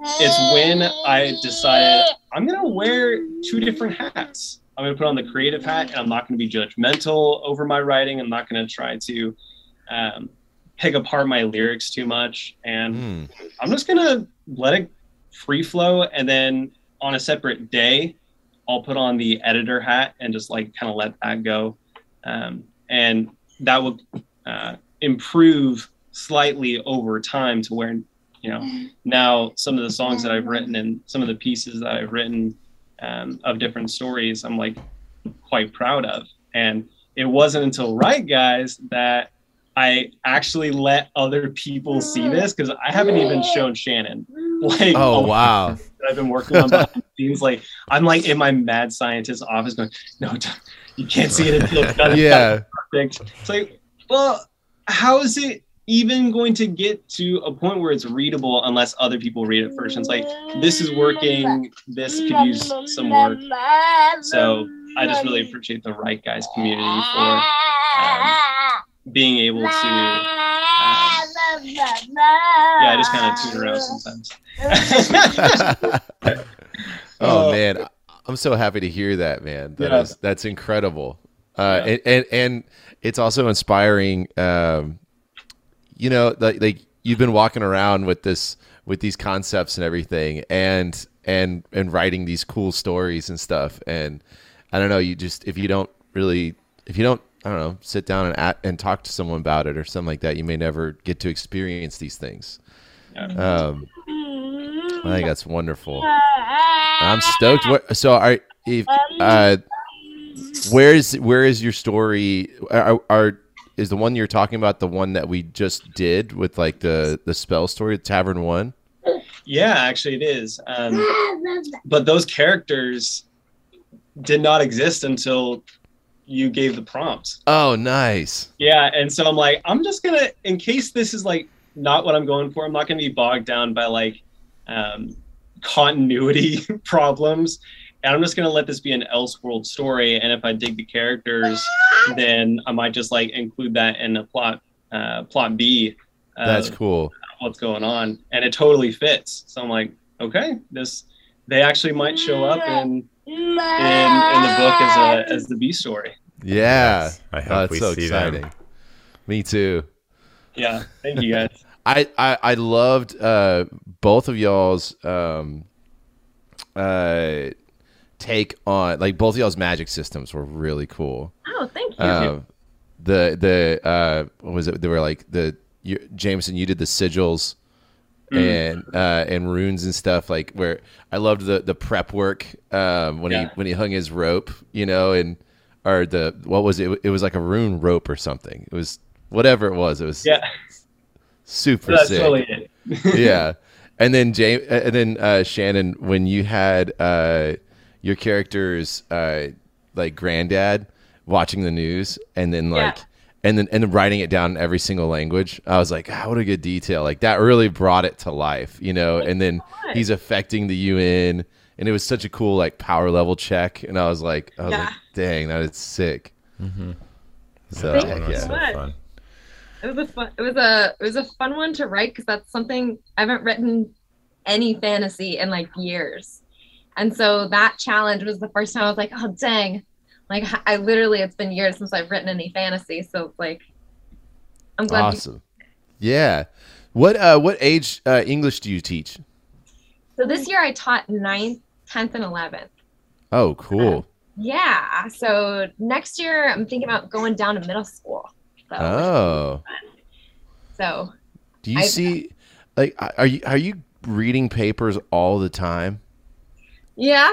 it's when I decided I'm going to wear two different hats. I'm going to put on the creative hat and I'm not going to be judgmental over my writing. I'm not going to try to um, pick apart my lyrics too much. And Mm. I'm just going to let it free flow. And then on a separate day, I'll put on the editor hat and just like kind of let that go. Um, and that will uh, improve slightly over time to where you know now some of the songs that I've written and some of the pieces that I've written um, of different stories I'm like quite proud of. And it wasn't until Write Guys that I actually let other people see this because I haven't even shown Shannon. Like Oh wow. that I've been working on behind scenes. Like I'm like in my mad scientist office going, no, you can't see it until it's done. Yeah. perfect. It's like, well, how is it even going to get to a point where it's readable unless other people read it first? And it's like, this is working. This could use some work. So I just really appreciate the Write Guys community for um, being able to. Yeah, I just kind of tune around sometimes. oh Uh, man, I'm so happy to hear that, man. That is Yeah. that's incredible. Uh, Yeah. and, and and it's also inspiring. Um, you know, like like you've been walking around with this with these concepts and everything, and and and writing these cool stories and stuff. And I don't know, you just if you don't really if you don't I don't know sit down and at, and talk to someone about it or something like that, you may never get to experience these things. Um, I think that's wonderful. I'm stoked. What, so, are if uh, where is where is your story? Are, are is the one you're talking about the one that we just did with like the the spell story, Tavern One? Yeah, actually, it is. Um, but those characters did not exist until you gave the prompts. Oh, nice. Yeah, and so I'm like, I'm just gonna, in case this is like not what I'm going for, I'm not gonna be bogged down by like um, continuity problems. And I'm just gonna let this be an Elseworld story. And if I dig the characters, then I might just like include that in a plot, uh, plot B. Uh, That's cool. what's going on, and it totally fits. So I'm like, okay, this they actually might show up in in in the book as a as the B story. Yeah, Yes, I hope Oh, that's we so see exciting. them. Me too. Yeah, thank you guys. I, I, I loved uh, both of y'all's um, uh, take on like both of y'all's magic systems were really cool. Oh, thank you. Um, the the uh, what was it? They were like the you, Jameson. You did the sigils and uh, and runes and stuff. Like where I loved the the prep work um, when he when he hung his rope, you know, and or the what was it? It was like a rune rope or something. It was whatever it was. It was Yeah, super that's sick totally yeah and then james and then uh shannon when you had uh your character's uh like granddad watching the news and then like Yeah. And then and then writing it down in every single language i was like ah, what a good detail like that really brought it to life you know and then God. he's affecting the un and it was such a cool like power level check and i was like i was Yeah. like dang that is sick Mm-hmm. so Thank That yeah. was so fun. It was a fun. It was a. It was a fun one to write because that's something I haven't written any fantasy in like years, and so that challenge was the first time I was like, oh dang, like I literally it's been years since I've written any fantasy, so like I'm glad. awesome yeah what uh what age uh english do you teach So this year I taught ninth, tenth, and eleventh. oh cool Yeah. So next year I'm thinking about going down to middle school. So, Oh, so do you I- see? Like, are you are you reading papers all the time? Yeah.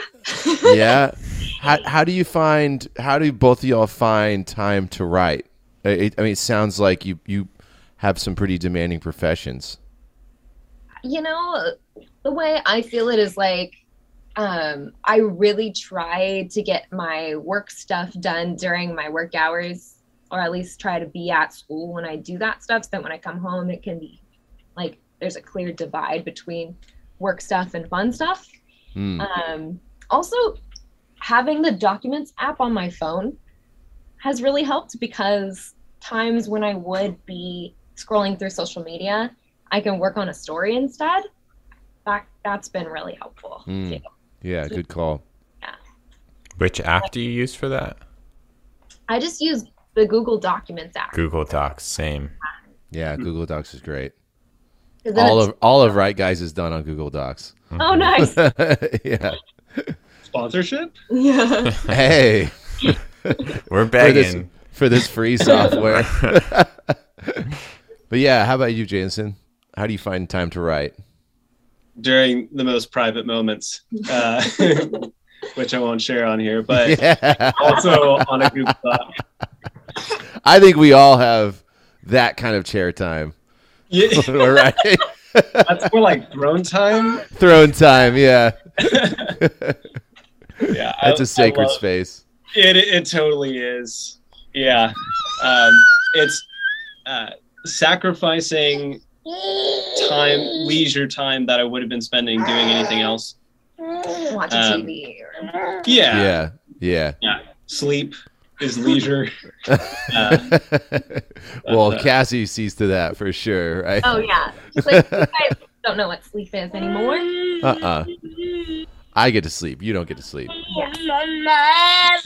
Yeah. how how do you find? How do both of y'all find time to write? It, I mean, it sounds like you you have some pretty demanding professions. you know the way i feel it is like um i really try to get my work stuff done during my work hours or at least try to be at school when i do that stuff so that when i come home it can be like there's a clear divide between work stuff and fun stuff Hmm. um also having the documents app on my phone has really helped because times when i would be scrolling through social media I can work on a story instead. That that's been really helpful. Too. Yeah, good call. Yeah. Which app do you use for that? I just use the Google Documents app. Google Docs, same. Yeah, Google Docs is great. 'Cause then All of all of Write Guys is done on Google Docs. oh nice. yeah. Sponsorship? yeah. Hey, We're for this begging. for this free software. but yeah, how about you, Jameson? How do you find time to write? during the most private moments, uh, which I won't share on here, but Yeah. also on a Google Doc. I think we all have that kind of chair time. Yeah, All right. that's more like throne time. Throne time, yeah. Yeah, That's I a sacred love- space. It it totally is. Yeah, um, it's uh, sacrificing time, leisure time that I would have been spending doing anything else. Watching Um, TV. Or, Yeah, Yeah. Yeah. sleep is leisure. Uh, well, uh, Cassie sees to that for sure, right? oh yeah, it's like you guys don't know what sleep is anymore. Uh-uh. I get to sleep. You don't get to sleep.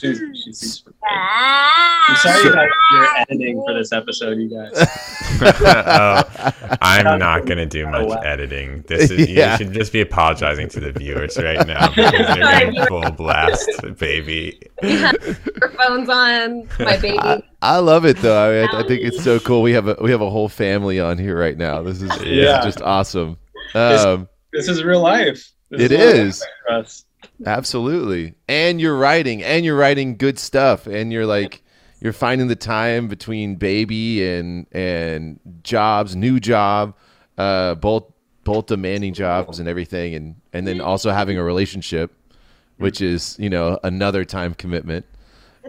she's, she's, I'm sorry about your editing for this episode, you guys. oh, I'm not gonna do much editing. This is Yeah. you should just be apologizing to the viewers right now because they're getting full blast, baby. Microphones on. My baby. I, I love it though. I, mean, I think it's so cool. We have a we have a whole family on here right now. This is, this is Yeah. just awesome. Um, This is real life. This It what real is. life for us. absolutely. And you're writing, and you're writing good stuff, and you're like you're finding the time between baby and and jobs, new job, uh, both both demanding jobs and everything, and and then also having a relationship, which is you know another time commitment.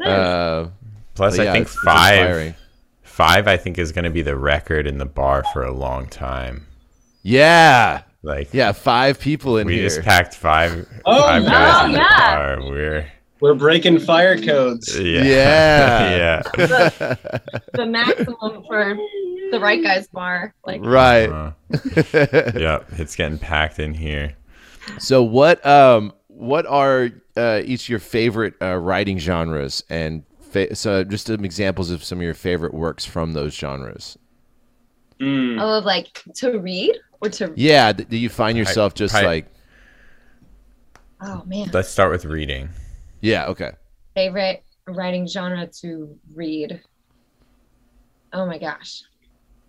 Uh, Plus, but I think it's- it's five inspiring. five I think is gonna be the record in the bar for a long time. Yeah, Like yeah, five people in we here. We just packed five Oh, five guys in the yeah. bar. We're We're breaking fire codes. yeah Yeah. yeah. the maximum for the Write Guy's bar. Like right. Uh, yep, it's getting packed in here. so what um what are uh, each of your favorite uh, writing genres and fa- so just some examples of some of your favorite works from those genres. Mm. I love like to read or to Yeah, do you find yourself just pri- like oh man. Let's start with reading. yeah, okay. Favorite writing genre to read. Oh my gosh.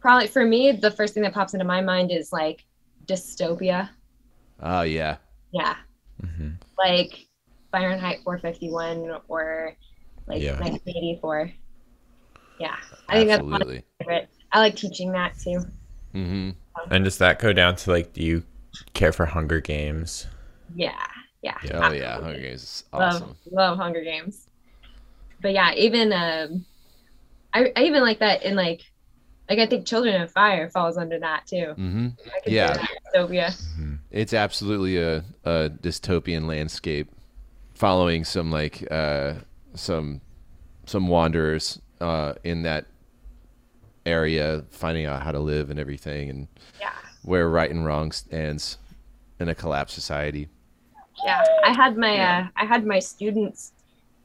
Probably for me, the first thing that pops into my mind is like dystopia. Oh yeah. Yeah. hmm Like Fahrenheit 451 or like Yeah. 1984. Yeah. I think that's one of my favorite. I like teaching that too. Mm-hmm. And does that go down to like, do you care for Hunger Games? Yeah. Yeah. Oh yeah. Hunger Games is love awesome. love Hunger Games. But yeah, even um, I, I even like that in like like I think Children of Fire falls under that too. Mm-hmm. I consider Yeah. that dystopia. It's absolutely a, a dystopian landscape, following some like uh, some some wanderers uh, in that area, finding out how to live and everything, and Yeah, where right and wrong stands in a collapsed society. yeah. I had my uh, I had my students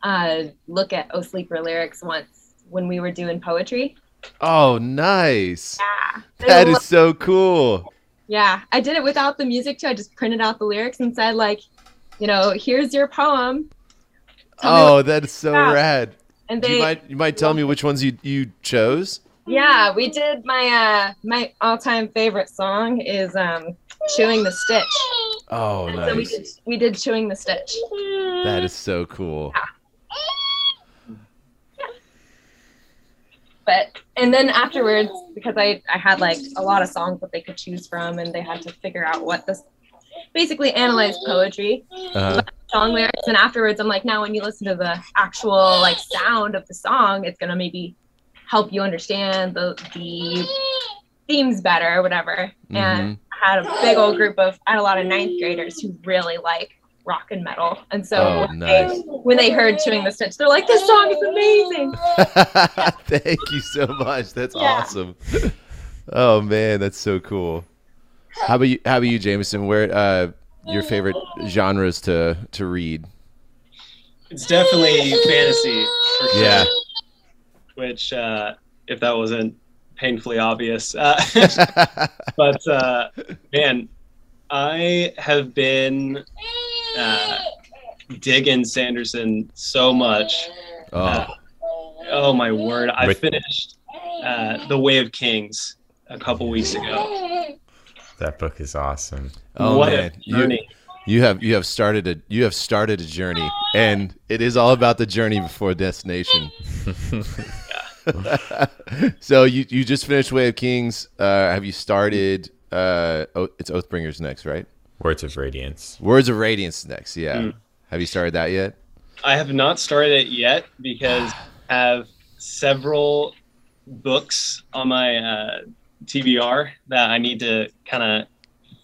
uh, look at O Sleeper lyrics once when we were doing poetry. Oh, nice! Yeah, They That so cool. yeah. I did it without the music too. I just printed out the lyrics and said like, you know, here's your poem. Tell Oh, that is so Yeah. rad. and You they might you might tell me which ones you you chose. Yeah, we did my uh my all-time favorite song is um Chewing the Stitch. Oh, nice. So we did we did Chewing the Stitch. That is so cool. Yeah. But and then afterwards because I I had like a lot of songs that they could choose from and they had to figure out what this basically analyze poetry Uh, song lyrics and afterwards I'm like now when you listen to the actual like sound of the song it's going to maybe help you understand the the themes better or whatever. And I had a big old group of I had a lot of ninth graders who really like rock and metal. And so Oh, when, nice. they, when they heard Chewing the Stitch, they're like, This song is amazing. Thank you so much. That's Yeah. awesome. Oh man, that's so cool. How about you? How about you, Jameson? Where uh, your favorite genres to to read? It's definitely fantasy. For sure, Yeah. Which, uh, if that wasn't painfully obvious, uh, but uh, man, I have been uh, digging Sanderson so much. Oh, Oh my word! I With- finished uh, The Way of Kings a couple weeks ago. That book is awesome. Oh what man, you, you have you have started a you have started a journey, and it is all about the journey before destination. so you you just finished Way of Kings. Uh, have you started? Uh, oh, it's Oathbringers next, right? Words of Radiance. Words of Radiance next. Yeah. Mm. Have you started that yet? I have not started it yet because I have several books on my uh, TBR that I need to kind of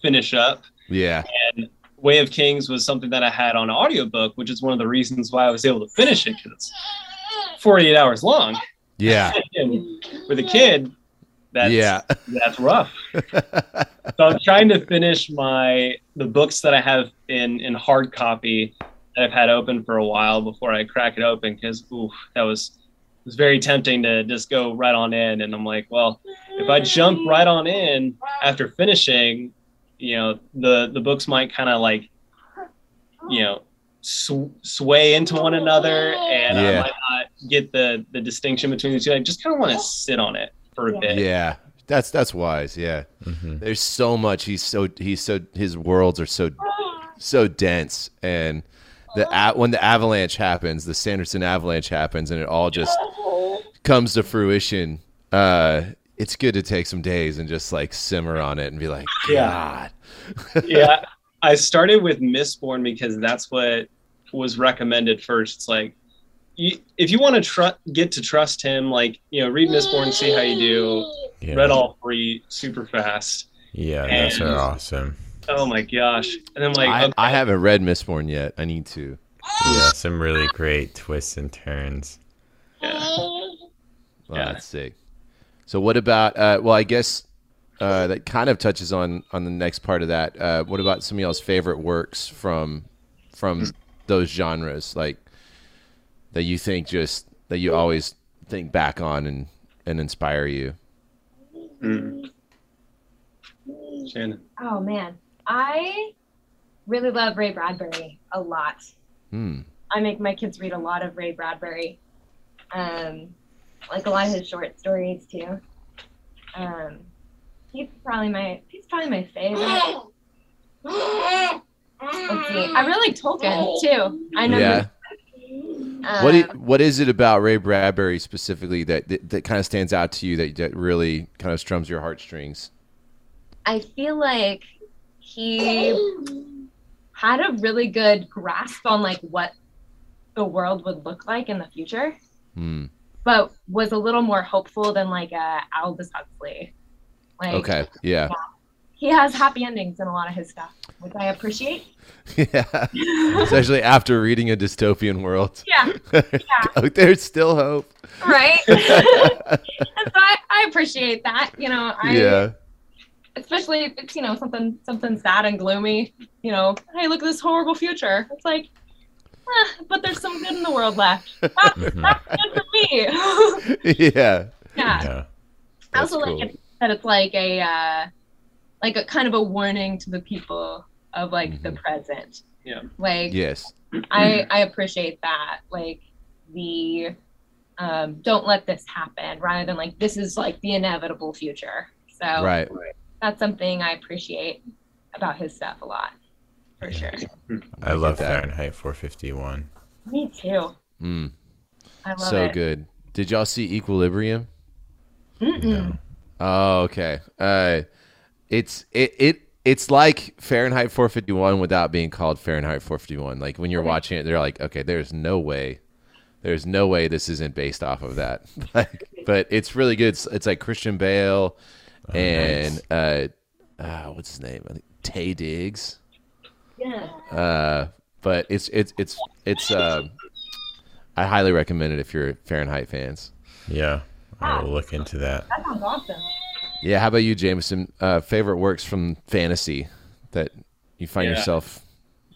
finish up. Yeah. And Way of Kings was something that I had on audiobook, which is one of the reasons why I was able to finish it because it's 48 hours long. Yeah. With a kid, that's yeah. that's rough. so I'm trying to finish my the books that I have in in hard copy that I've had open for a while before I crack it open because ooh, that was it was very tempting to just go right on in and I'm like, well, if I jump right on in after finishing, you know, the the books might kind of like you know sw- sway into one another and Yeah. I might not get the the distinction between the two. I just kind of want to sit on it for a bit. Yeah. That's that's wise. Yeah. hmm There's so much. He's so he's so his worlds are so so dense and the a- when the avalanche happens, the Sanderson avalanche happens, and it all just comes to fruition. Uh, it's good to take some days and just like simmer on it and be like, Yeah. God, yeah, I started with Mistborn because that's what was recommended first. It's like, you, if you want to tr- get to trust him, like you know, read Mistborn, see how you do. Yeah. Read all three super fast. Yeah, those And- are awesome. Oh my gosh! And then like, I, okay, I haven't read Mistborn yet. I need to. Yeah, some really great twists and turns. yeah. Well, Yeah. that's sick. So what about? Uh, well, I guess uh, that kind of touches on on the next part of that. Uh, what about some of y'all's favorite works from from those genres, like that you think just that you always think back on and and inspire you? Mm. Shannon. Oh man, I really love Ray Bradbury a lot. Hmm. I make my kids read a lot of Ray Bradbury, um, like a lot of his short stories too. Um, he's probably my he's probably my favorite. Let's. I really like Tolkien too. I know. Yeah. What i- what is it about Ray Bradbury specifically that, that that kind of stands out to you that, that really kind of strums your heartstrings? I feel like he had a really good grasp on like what the world would look like in the future, Hmm. but was a little more hopeful than like uh, Aldous Huxley. Like Okay. Yeah. He has happy endings in a lot of his stuff, which I appreciate. yeah. Especially after reading a dystopian world. Yeah, Oh, There's still hope. right. so I, I appreciate that. You know, I yeah. especially if it's you know something something sad and gloomy. You know, hey, look at this horrible future. It's like, eh, but there's some good in the world left. That's, that's good for me. yeah. yeah. Yeah. I also cool. like it, that it's like a uh, like a kind of a warning to the people of like the Mhm. present. Yeah. Like Yes. I I appreciate that. Like the um, don't let this happen, rather than like this is like the inevitable future. So Right. that's something I appreciate about his stuff a lot, for sure. I, I love get that. Fahrenheit 451. Me too. Mm. I love So it. good. Did y'all see Equilibrium? Mm-mm. No. Oh, okay. Uh, it's it it it's like Fahrenheit 451 without being called Fahrenheit 451. Like when you're Okay. watching it, they're like, okay, there's no way, there's no way this isn't based off of that. like, but it's really good. It's, it's like Christian Bale Oh, and nice. uh, uh, what's his name? I think Taye Diggs. Yeah. Uh, but it's it's it's it's. Uh, I highly recommend it if you're Fahrenheit fans. Yeah, I will look into that. That sounds awesome. Yeah, how about you, Jameson? Uh, favorite works from fantasy that you find Yeah. yourself?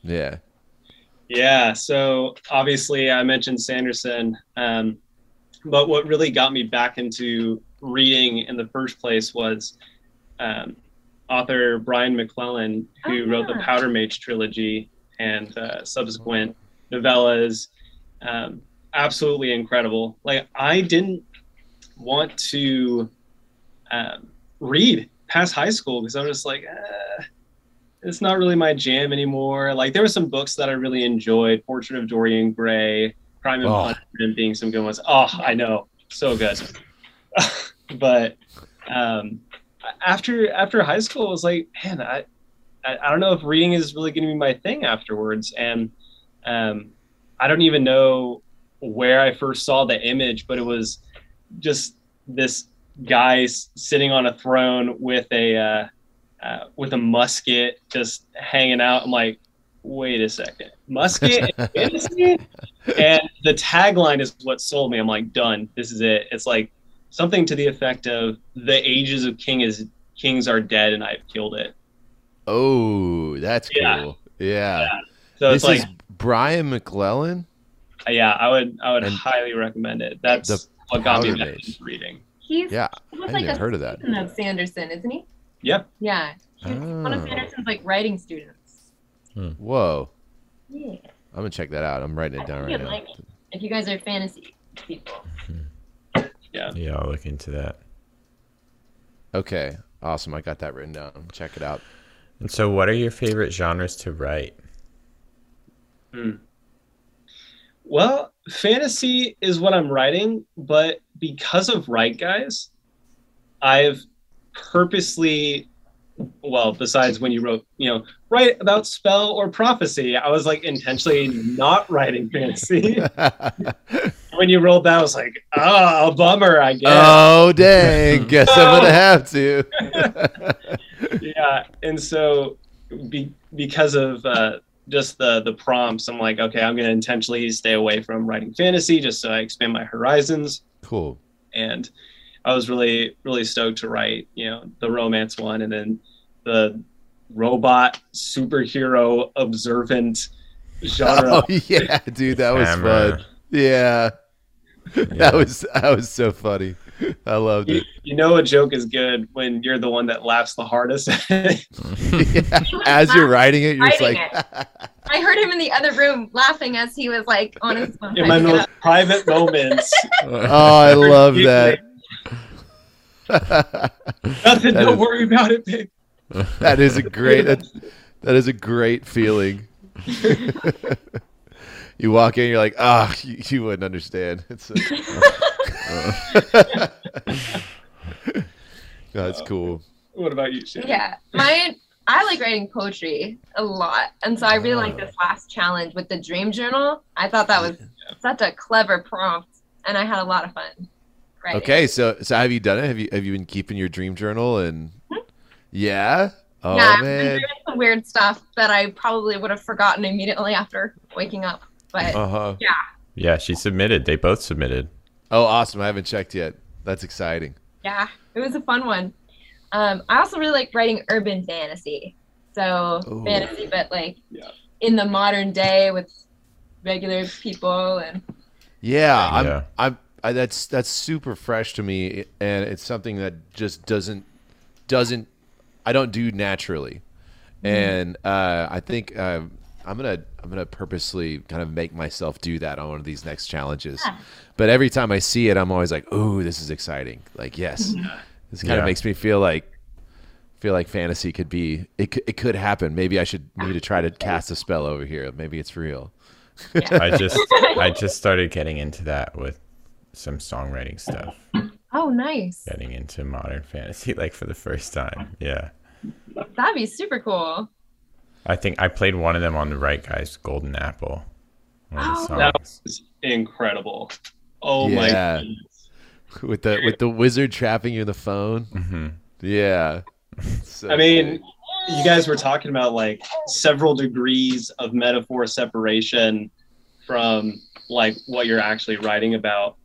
Yeah. Yeah, so obviously I mentioned Sanderson, um, but what really got me back into reading in the first place was um, author Brian McClellan, who Oh, wrote the. Powder Mage trilogy and uh, subsequent novellas. Um, absolutely incredible. Like I didn't want to um, read past high school because I was just like, eh, it's not really my jam anymore. Like there were some books that I really enjoyed, Portrait of Dorian Gray, Crime and Oh. Punishment being some good ones. Oh, I know, so good. but um, after after high school, I was like, man, I, I I don't know if reading is really going to be my thing afterwards, and um, I don't even know where I first saw the image, but it was just this guy s- sitting on a throne with a uh, uh, with a musket, just hanging out. I'm like, wait a second, musket and fantasy? and the tagline is what sold me. I'm like, done. This is it. It's like something to the effect of the ages of king is kings are dead and I've killed it. Oh, that's Yeah. cool. Yeah. So this it's like, is Brian McClellan. yeah, I would I would highly recommend it. That's what got me back reading. He's Yeah, he was I like a heard of that. student of Sanderson, isn't he? Yeah. Yeah. He was one of Oh. Sanderson's like writing students. Hmm. Whoa, Yeah. I'm gonna check that out. I'm writing it down right now. like if you guys are fantasy people. Hmm. Yeah, I'll look into that. Okay, awesome. I got that written down. Check it out. And so, what are your favorite genres to write? Hmm. Well, fantasy is what I'm writing, but because of Write Guys, I've purposely, well, besides when you wrote, you know, write about spell or prophecy, I was like intentionally not writing fantasy. when you rolled that, I was like, oh, a bummer, I guess. oh dang! Guess I'm gonna have to. yeah and so be, because of uh, just the the prompts i'm like okay i'm going to intentionally stay away from writing fantasy just so i expand my horizons cool. and i was really really stoked to write you know the romance one and then the robot superhero observant genre Oh yeah, dude, that was Hammer. fun. Yeah. that was that was so funny. I loved you, it. you know a joke is good when you're the one that laughs the hardest Yeah. As you're writing it, you're just like, Writing I heard him in the other room laughing as he was like on his phone. in my most private moments oh, I love that. nothing That don't is- worry about it babe. that is a great that, that is a great feeling. you walk in, you're like, ah, you, you wouldn't understand. It's that's cool. what about you Shannon? Yeah, my I like writing poetry a lot, and so I really like this last challenge with the dream journal. I thought that was such a clever prompt, and I had a lot of fun. Writing. Okay, so so have you done it? Have you have you been keeping your dream journal and yeah? Oh yeah, I've been man. doing some weird stuff that I probably would have forgotten immediately after waking up. But Uh huh. Yeah, she submitted. They both submitted. Oh, awesome! I haven't checked yet. That's exciting. yeah, it was a fun one. Um, I also really like writing urban fantasy. So Ooh. fantasy, but like Yeah. in the modern day with regular people and Yeah, I'm, Yeah. I'm. I, that's that's super fresh to me, and it's something that just doesn't doesn't I don't do naturally, and uh, I think uh, I'm gonna I'm gonna purposely kind of make myself do that on one of these next challenges. But every time I see it, I'm always like, "Ooh, this is exciting!" Like, yes, this kind Yeah. of makes me feel like feel like fantasy could be it. Could, it could happen. Maybe I should need to try to cast a spell over here. Maybe it's real. I just I just started getting into that with some songwriting stuff. oh, nice. Getting into modern fantasy like for the first time. Yeah. That'd be super cool. I think I played one of them on the Write Guy's Golden Apple. One Oh. That was incredible. Oh Yeah. my goodness. with the with the wizard trapping you in the phone. Mhm. Yeah. So I mean, you guys were talking about like several degrees of metaphor separation from like what you're actually writing about.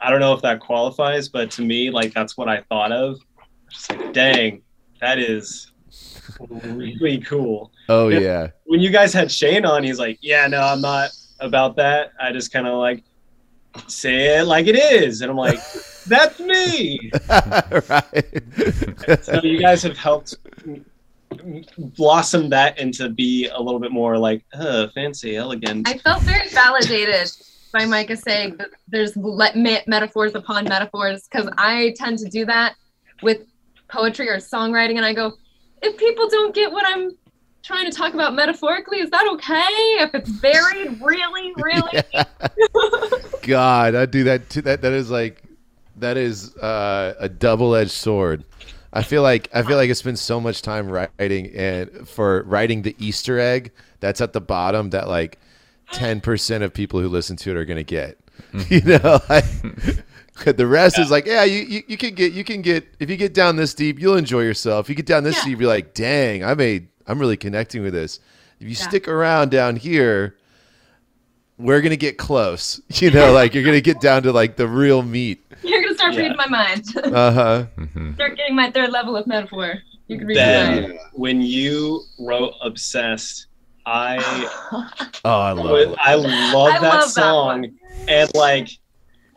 I don't know if that qualifies, but to me, like that's what I thought of. Just like, dang, that is really cool. oh Yeah. yeah. When you guys had Shane on, he's like, "Yeah, no, I'm not about that. I just kind of like say it like it is," and I'm like, "That's me." right. so you guys have helped blossom that into be a little bit more like uh, fancy, elegant. I felt very validated by Micah saying that there's le- me- metaphors upon metaphors because I tend to do that with poetry or songwriting, and I go, if people don't get what I'm trying to talk about metaphorically, is that okay? If it's buried, really, really? God, I do that too. That that is like that is uh, a double edged sword. I feel like I feel like I spend so much time writing and for writing the Easter egg that's at the bottom that like ten percent of people who listen to it are gonna get. You know, like, the rest is like, yeah, you, you you can get you can get if you get down this deep, you'll enjoy yourself. If you get down this Yeah. deep, you're like, dang, I made I'm really connecting with this. If you Yeah. stick around down here, we're gonna get close. You know, like you're gonna get down to like the real meat. You're gonna start Yeah. reading my mind. Uh huh. Mhm. start getting my third level of metaphor. You can read my mind. Then when you wrote "Obsessed," I Oh, I love was- it. I love I that love song, one. and like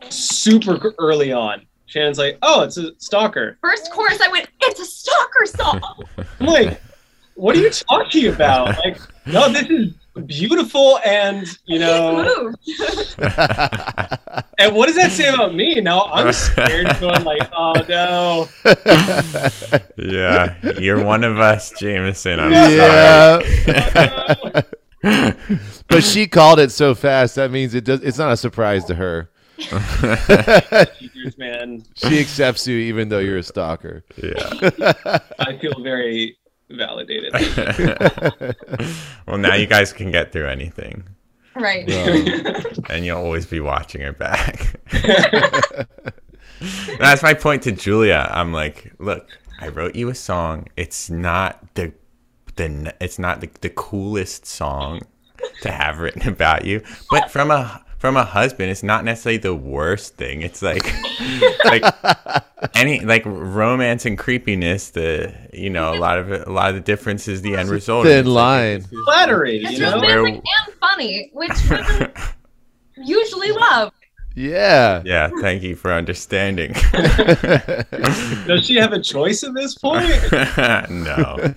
super early on, Shannon's like, "Oh, it's a stalker." First chorus, I went, it's a stalker song. I'm like, "What are you talking about?" Like, no, this is beautiful, and you know, and what does that say about me? Now I'm scared, going like, "Oh no." Yeah, you're one of us, Jameson. I'm yeah. no. but she called it so fast. That means it does. It's not a surprise to her. She accepts you even though you're a stalker. Yeah. I feel very validated. well, now you guys can get through anything, Right. and you'll always be watching her back. That's my point to Julia. I'm like, look, I wrote you a song. It's not the the it's not the, the coolest song to have written about you, but from a from a husband, it's not necessarily the worst thing. It's like like any like romance and creepiness. The you know a lot of it, a lot of the difference is the end result. Thin It's like- line. Flattery, It's you know. romantic and funny, which women usually love. Yeah. Yeah, thank you for understanding. Does she have a choice at this point? no.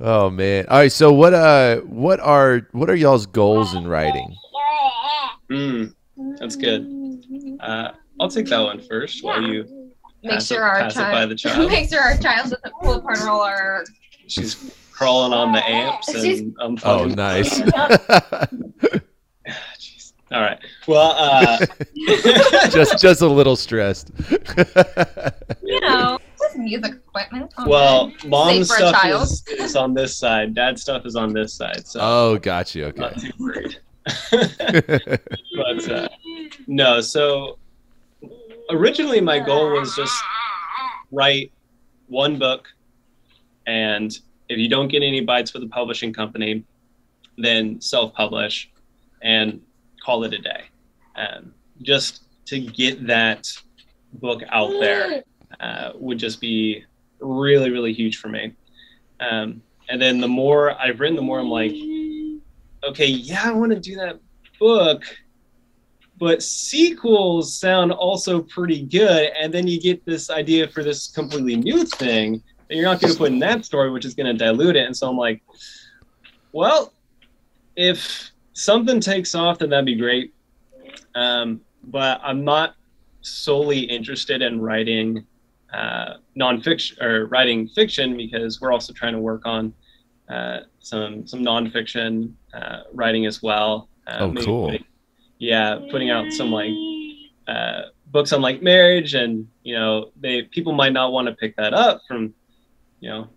Oh man. All right. So what? Uh, what are what are y'all's goals in writing? Mm, that's good. Uh, I'll take that one first while you Make sure it, our pass by child the child. make sure our child doesn't pull apart all our She's crawling on the amps She's- and I'm Oh, nice. All right. Well, uh, just just a little stressed. you know, just music equipment. Okay. well, mom's Safe for a stuff is, is on this side. Dad's stuff is on this side. So oh, got you. I'm not too worried. but uh, no, so originally my goal was just write one book, and if you don't get any bites with a publishing company, then self-publish and call it a day. Um, just to get that book out there uh, would just be really, really huge for me. Um, and then the more I've written, the more I'm like, okay, yeah, I want to do that book, but sequels sound also pretty good. And then you get this idea for this completely new thing that you're not going to put in that story, which is going to dilute it. And so I'm like, well, if something takes off, then that'd be great. Um, but I'm not solely interested in writing uh, nonfiction or writing fiction because we're also trying to work on uh, some some nonfiction uh, writing as well. Uh, Oh, maybe cool. putting- yeah, putting out some like uh, books on like marriage, and you know, they people might not want to pick that up from, you know,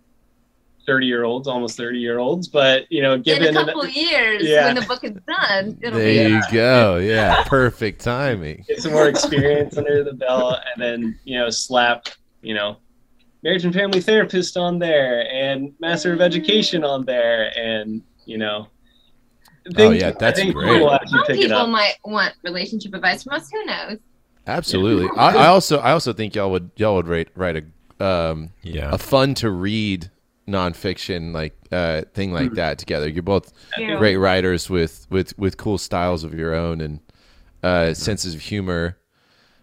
thirty year olds, almost thirty year olds, but you know, in given a an- couple years Yeah. when the book is done, it'll There be you go. Yeah. Perfect timing. get some more experience under the belt and then you know slap you know marriage and family therapist on there and master of education on there and you know Oh, yeah, that's I great. people Some people might want relationship advice from us. Who knows? Absolutely. I, I also I also think y'all would y'all would write write a um Yeah. a fun to read nonfiction like uh thing like that together. You're both Yeah. great writers with with with cool styles of your own and uh senses of humor.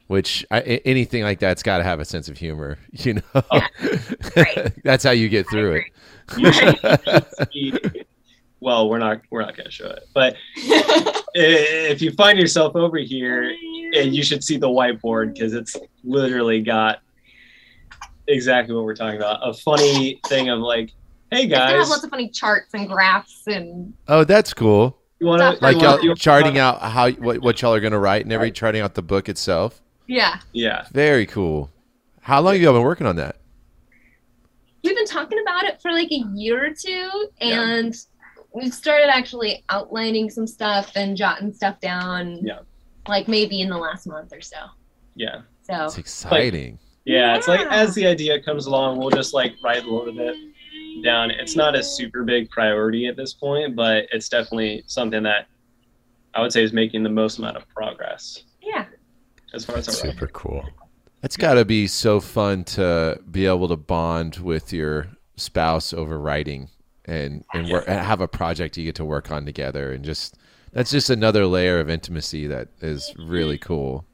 Which I, a- anything like that's got to have a sense of humor, you know. Right. that's how you get through it. You should see well, we're not we're not gonna show it, but if you find yourself over here, eh, you should see the whiteboard because it's literally got exactly what we're talking about. A funny thing of like, hey It's gonna have guys, lots of funny charts and graphs and Oh, that's cool. you want to Like You y'all you, charting out how what, what y'all are gonna write and every charting out the book itself. Yeah. Yeah, Very cool. How long have y'all been working on that? We've been talking about it for like a year or two, Yeah. and we've started actually outlining some stuff and jotting stuff down. Yeah. Like maybe in the last month or so. yeah, So It's exciting. yeah. It's like as the idea comes along, we'll just like write a little bit down. It's not a super big priority at this point, but it's definitely something that I would say is making the most amount of progress yeah. As far as our writing. Super cool. It's got to be so fun to be able to bond with your spouse over writing and and, work, and have a project you get to work on together and just that's just another layer of intimacy that is really cool.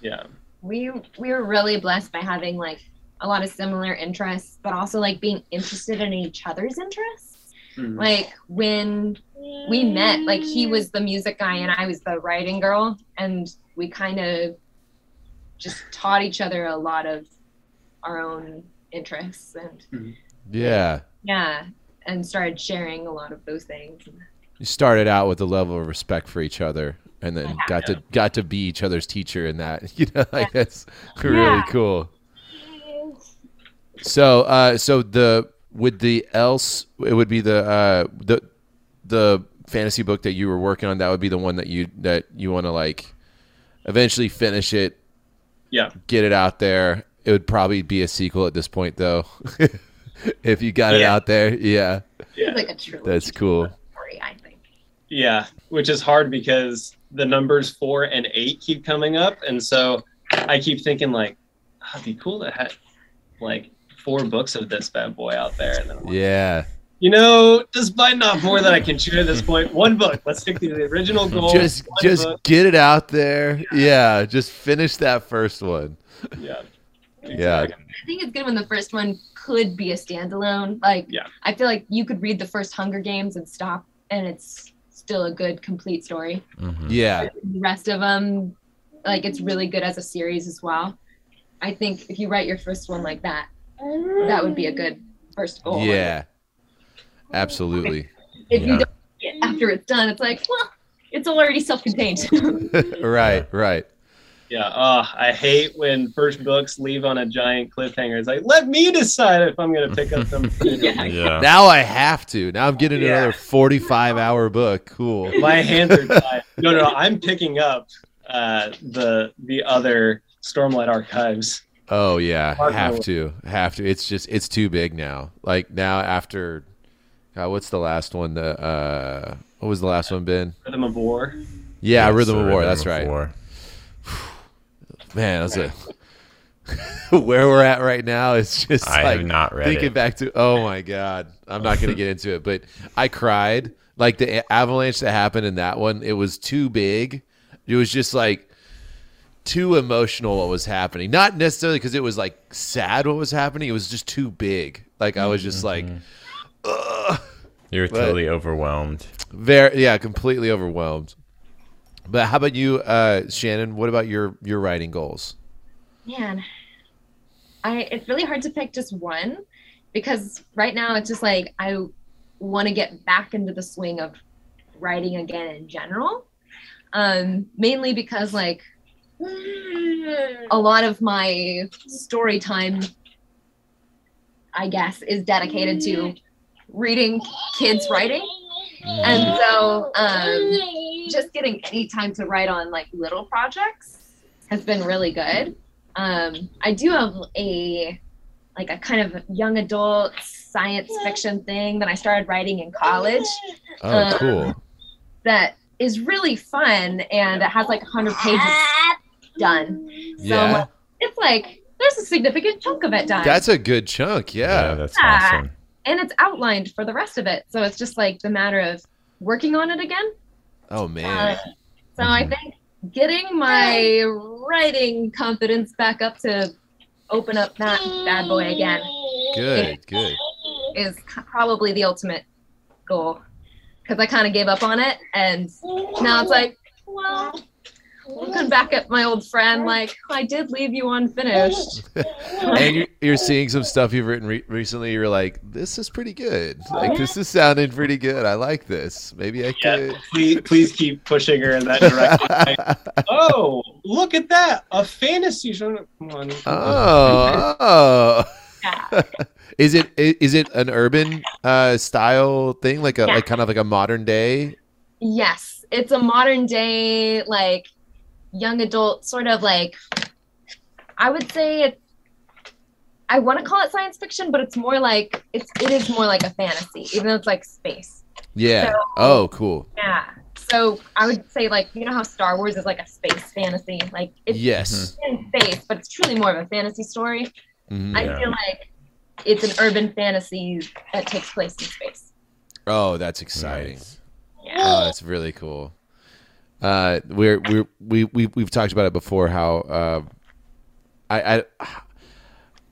Yeah, We we were really blessed by having like a lot of similar interests, but also like being interested in each other's interests. Mhm. Like when we met, like he was the music guy and I was the writing girl, and we kind of just taught each other a lot of our own interests and Yeah. yeah, and started sharing a lot of those things. You started out with a level of respect for each other and then got to got to be each other's teacher in that. You know, like that's really Yeah. cool. So uh so the would the else it would be the uh the the fantasy book that you were working on that would be the one that you that you want to like eventually finish it yeah, get it out there it would probably be a sequel at this point though if you got it out there yeah yeah. Like a trilogy that's cool story, I think. Yeah, which is hard because the numbers four and eight keep coming up, and so I keep thinking like, "Ah, it'd be cool to have like four books of this bad boy out there. And then like, yeah you know, despite not more that I can chew at this point, one book. Let's stick to the original goal. just just book. get it out there yeah just finish that first one yeah, Yeah. I think it's good when the first one could be a standalone. Like, Yeah. I feel like you could read the first Hunger Games and stop, and it's still a good, complete story. Mhm. yeah The rest of them, like, it's really good as a series as well. I think if you write your first one like that, that would be a good first goal. yeah absolutely If you don't, after it's done, it's like, well, it's already self-contained. right right Yeah, uh, I hate when first books leave on a giant cliffhanger. It's like, let me decide if I'm going to pick up some. Yeah. Yeah. now i have to now i'm getting Yeah. another 45 hour book cool My hands are tied. No, no, no, I'm picking up uh, the the other Stormlight archives. Oh yeah, Mark have to, have to. It's just it's too big now. Like now after, God, what's the last one? The uh, what was the last one? Ben? Rhythm of War. Yeah, Yes, Rhythm of War. Rhythm That's of right. War. Man, that's a where we're at right now. It's just I like have not read thinking it. back to. Oh my God, I'm not gonna get into it, but I cried. Like the avalanche that happened in that one, it was too big. It was just like too emotional what was happening. Not necessarily because it was like sad what was happening. It was just too big. Like I was just like, ugh. You're But- totally overwhelmed. Very yeah, completely overwhelmed. But how about you, uh, Shannon? What about your your writing goals? Man, I it's really hard to pick just one because right now it's just like I want to get back into the swing of writing again in general. Um, mainly because like a lot of my story time, I guess, is dedicated to reading kids writing. And so um, just getting any time to write on like little projects has been really good. Um, I do have a like a kind of young adult science fiction thing that I started writing in college Oh, Uh, cool. that is really fun and it has like 100 pages done. So Yeah, it's like there's a significant chunk of it done. that's a good chunk. Yeah, Yeah. that's Yeah. awesome. And it's outlined for the rest of it. So it's just like the matter of working on it again. Oh man. Uh, so I Mhm. think getting my writing confidence back up to open up that bad boy again Good. Good. is probably the ultimate goal. because I kind of gave up on it, and now it's like, well, looking back at my old friend, like I did leave you unfinished. and you're, you're seeing some stuff you've written re- recently. You're like, this is pretty good. Like this is sounding pretty good. I like this. Maybe I Yeah, could. please, please keep pushing her in that direction. Like, oh, look at that! A fantasy show. Come on. oh, oh. Is it is it an urban uh, style thing, like a Yeah. like kind of like a modern day? Yes, it's a modern day, like young adult sort of like. I would say it. I want to call it science fiction, but it's more like it's it is more like a fantasy, even though it's like space. Yeah. So- Oh, cool. Yeah. So I would say like you know how Star Wars is like a space fantasy, like it's Yes. in space, but it's truly more of a fantasy story. Mhm. I Yeah. feel like it's an urban fantasy that takes place in space. Oh, that's exciting. Nice. Yeah. Oh, that's really cool. Uh, we're we're we we we've talked about it before. How uh, I I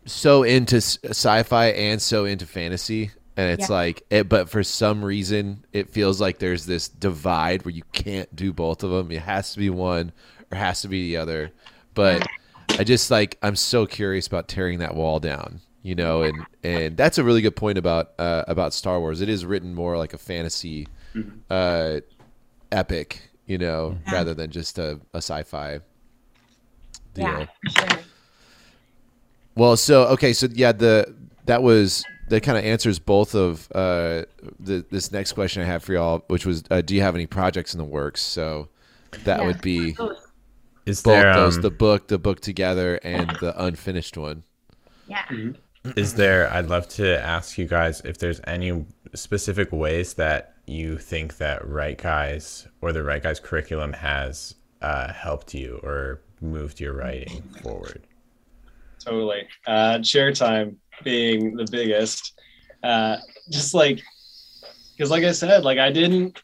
so into sci-fi and so into fantasy, and it's Yeah. like, it, but for some reason, it feels like there's this divide where you can't do both of them. It has to be one or has to be the other. But I just like I'm so curious about tearing that wall down. You know, and and that's a really good point about uh, about Star Wars. It is written more like a fantasy uh, epic, you know, rather than just a, a sci-fi deal. Yeah, sure. Well, so okay, so yeah, the that was that kind of answers both of uh, the this next question I have for y'all, which was, uh, do you have any projects in the works? So that Yeah. would be Is both there those, um, the book, the book together, and the unfinished one. Yeah. is there i'd love to ask you guys if there's any specific ways that you think that Write Guys or the Write Guys curriculum has uh, helped you or moved your writing forward Totally. Uh, share time being the biggest. Uh, just like, because like I said, like I didn't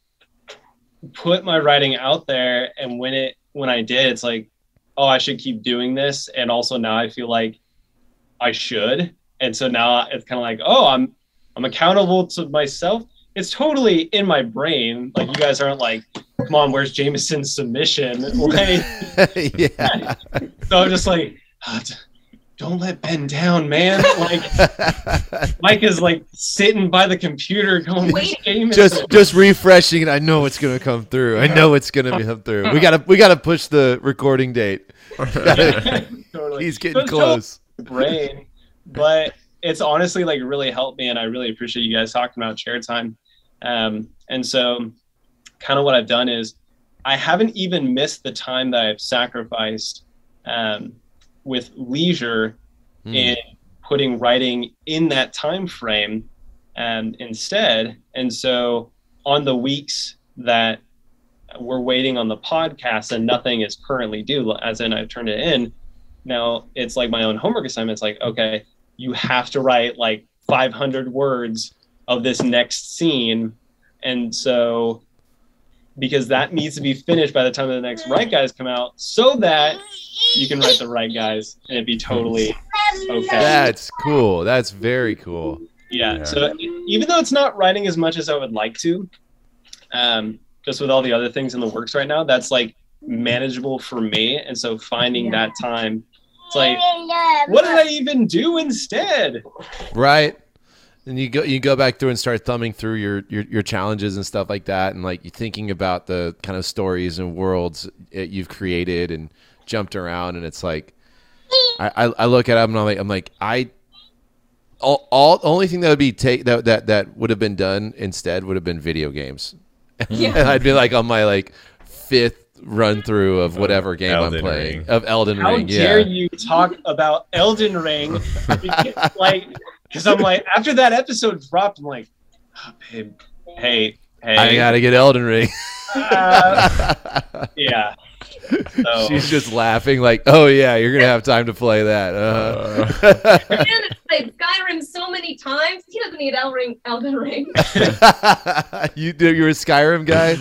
put my writing out there, and when it when I did, it's like, oh, I should keep doing this, and also now I feel like I should, and so now it's kind of like, oh, I'm I'm accountable to myself. It's totally in my brain. Like you guys aren't like, come on, where's Jameson's submission? Like, yeah. so I'm just like, "Ah, d- don't let Ben down, man. Like Mike is like sitting by the computer going, "Where's Jameson?" just just refreshing, and I know it's gonna come through. I know it's gonna come through. We gotta we gotta push the recording date. Totally. He's So getting it's close. brain, but it's honestly like really helped me, and I really appreciate you guys talking about chair time. Um, and so, kind of what I've done is I haven't even missed the time that I've sacrificed um, with leisure Hmm. in putting writing in that time frame um, instead. And so, on the weeks that we're waiting on the podcast and nothing is currently due, as in I've turned it in, now it's like my own homework assignment. It's like, okay, you have to write like 500 words of this next scene. And so, because that needs to be finished by the time the next Write Guys come out, so that you can write the Write Guys and it'd be totally okay. That's cool. That's very cool. Yeah. Yeah. So even though it's not writing as much as I would like to, um, just with all the other things in the works right now, that's like manageable for me. And so finding Yeah. that time, it's like, what did I even do instead? Right. And you go you go back through and start thumbing through your, your your challenges and stuff like that, and like you thinking about the kind of stories and worlds that you've created and jumped around, and it's like I, I, I look at them and I'm like I'm like I all, all only thing that would be take that that that would have been done instead would have been video games, Yeah. and I'd be like on my like fifth run through of whatever oh, game I'm playing Ring. of Elden How Ring. dare Yeah. you talk about Elden Ring? Because, like, because I'm like, after that episode dropped, I'm like, oh, babe, hey, hey, I gotta get Elden Ring. uh, yeah. So, She's just laughing, like, "Oh yeah, you're gonna have time to play that." Uh-huh. Man, it's played Skyrim so many times. He doesn't need Elden Ring. Elden Ring. you do. You're a Skyrim guy.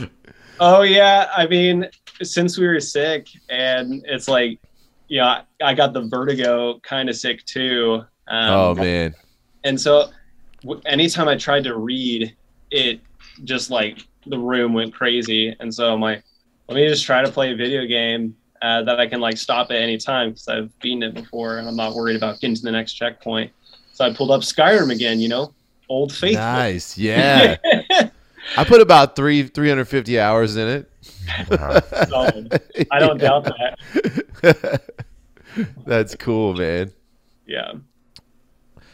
Oh yeah, I mean, since we were sick, and it's like, yeah, I got the vertigo kind of sick too. Um, oh man. And so, w- anytime I tried to read, it just like the room went crazy. And so I'm like, let me just try to play a video game uh, that I can like stop at any time because I've beaten it before and I'm not worried about getting to the next checkpoint. So I pulled up Skyrim again, you know, old faithful. Nice. Yeah. I put about three 350 hours in it. I don't doubt that. That's cool, man. Yeah.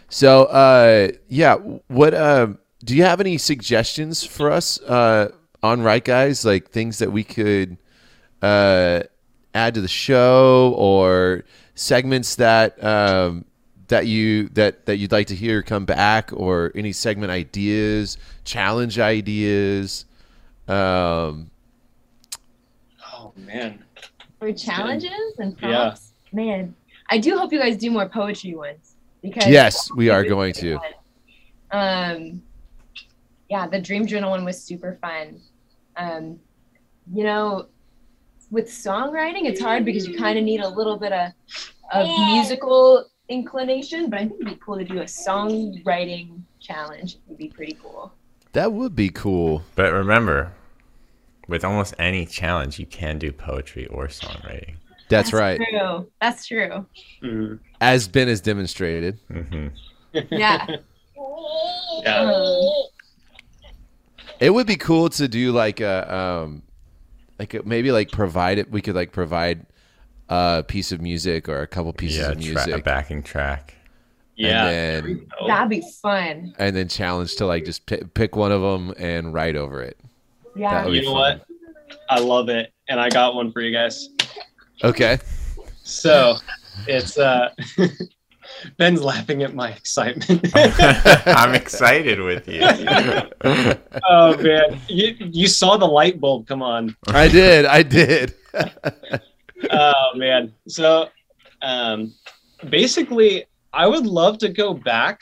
So, uh, yeah, what uh, do you have any suggestions for us uh, on Write Guys? Like things that we could uh, add to the show, or segments that um, that you that that you'd like to hear come back, or any segment ideas, challenge ideas. Um, Oh man. For challenges and Yeah. prompts, man, I do hope you guys do more poetry ones because yes, we are going to. Um, yeah, the Dream Journal one was super fun. Um, you know, with songwriting, it's hard because you kind of need a little bit of, of musical inclination, but I think it'd be cool to do a songwriting challenge. It'd be pretty cool. That would be cool. But remember, with almost any challenge, you can do poetry or songwriting. That's, right, True. That's true. Mhm. as Ben has demonstrated. hmm Yeah. Yeah. Um, It would be cool to do like a um like a, maybe like provide it we could like provide a piece of music or a couple pieces Yeah, of tra- a backing track. Yeah. and then that'd be fun. and then challenge to like just pick, pick one of them and write over it. Yeah. That would be you know fun. what? I love it. And I got one for you guys. Okay. So it's uh Ben's laughing at my excitement. I'm excited with you. oh man. You you saw the light bulb come on. I did. I did. oh man so um basically i would love to go back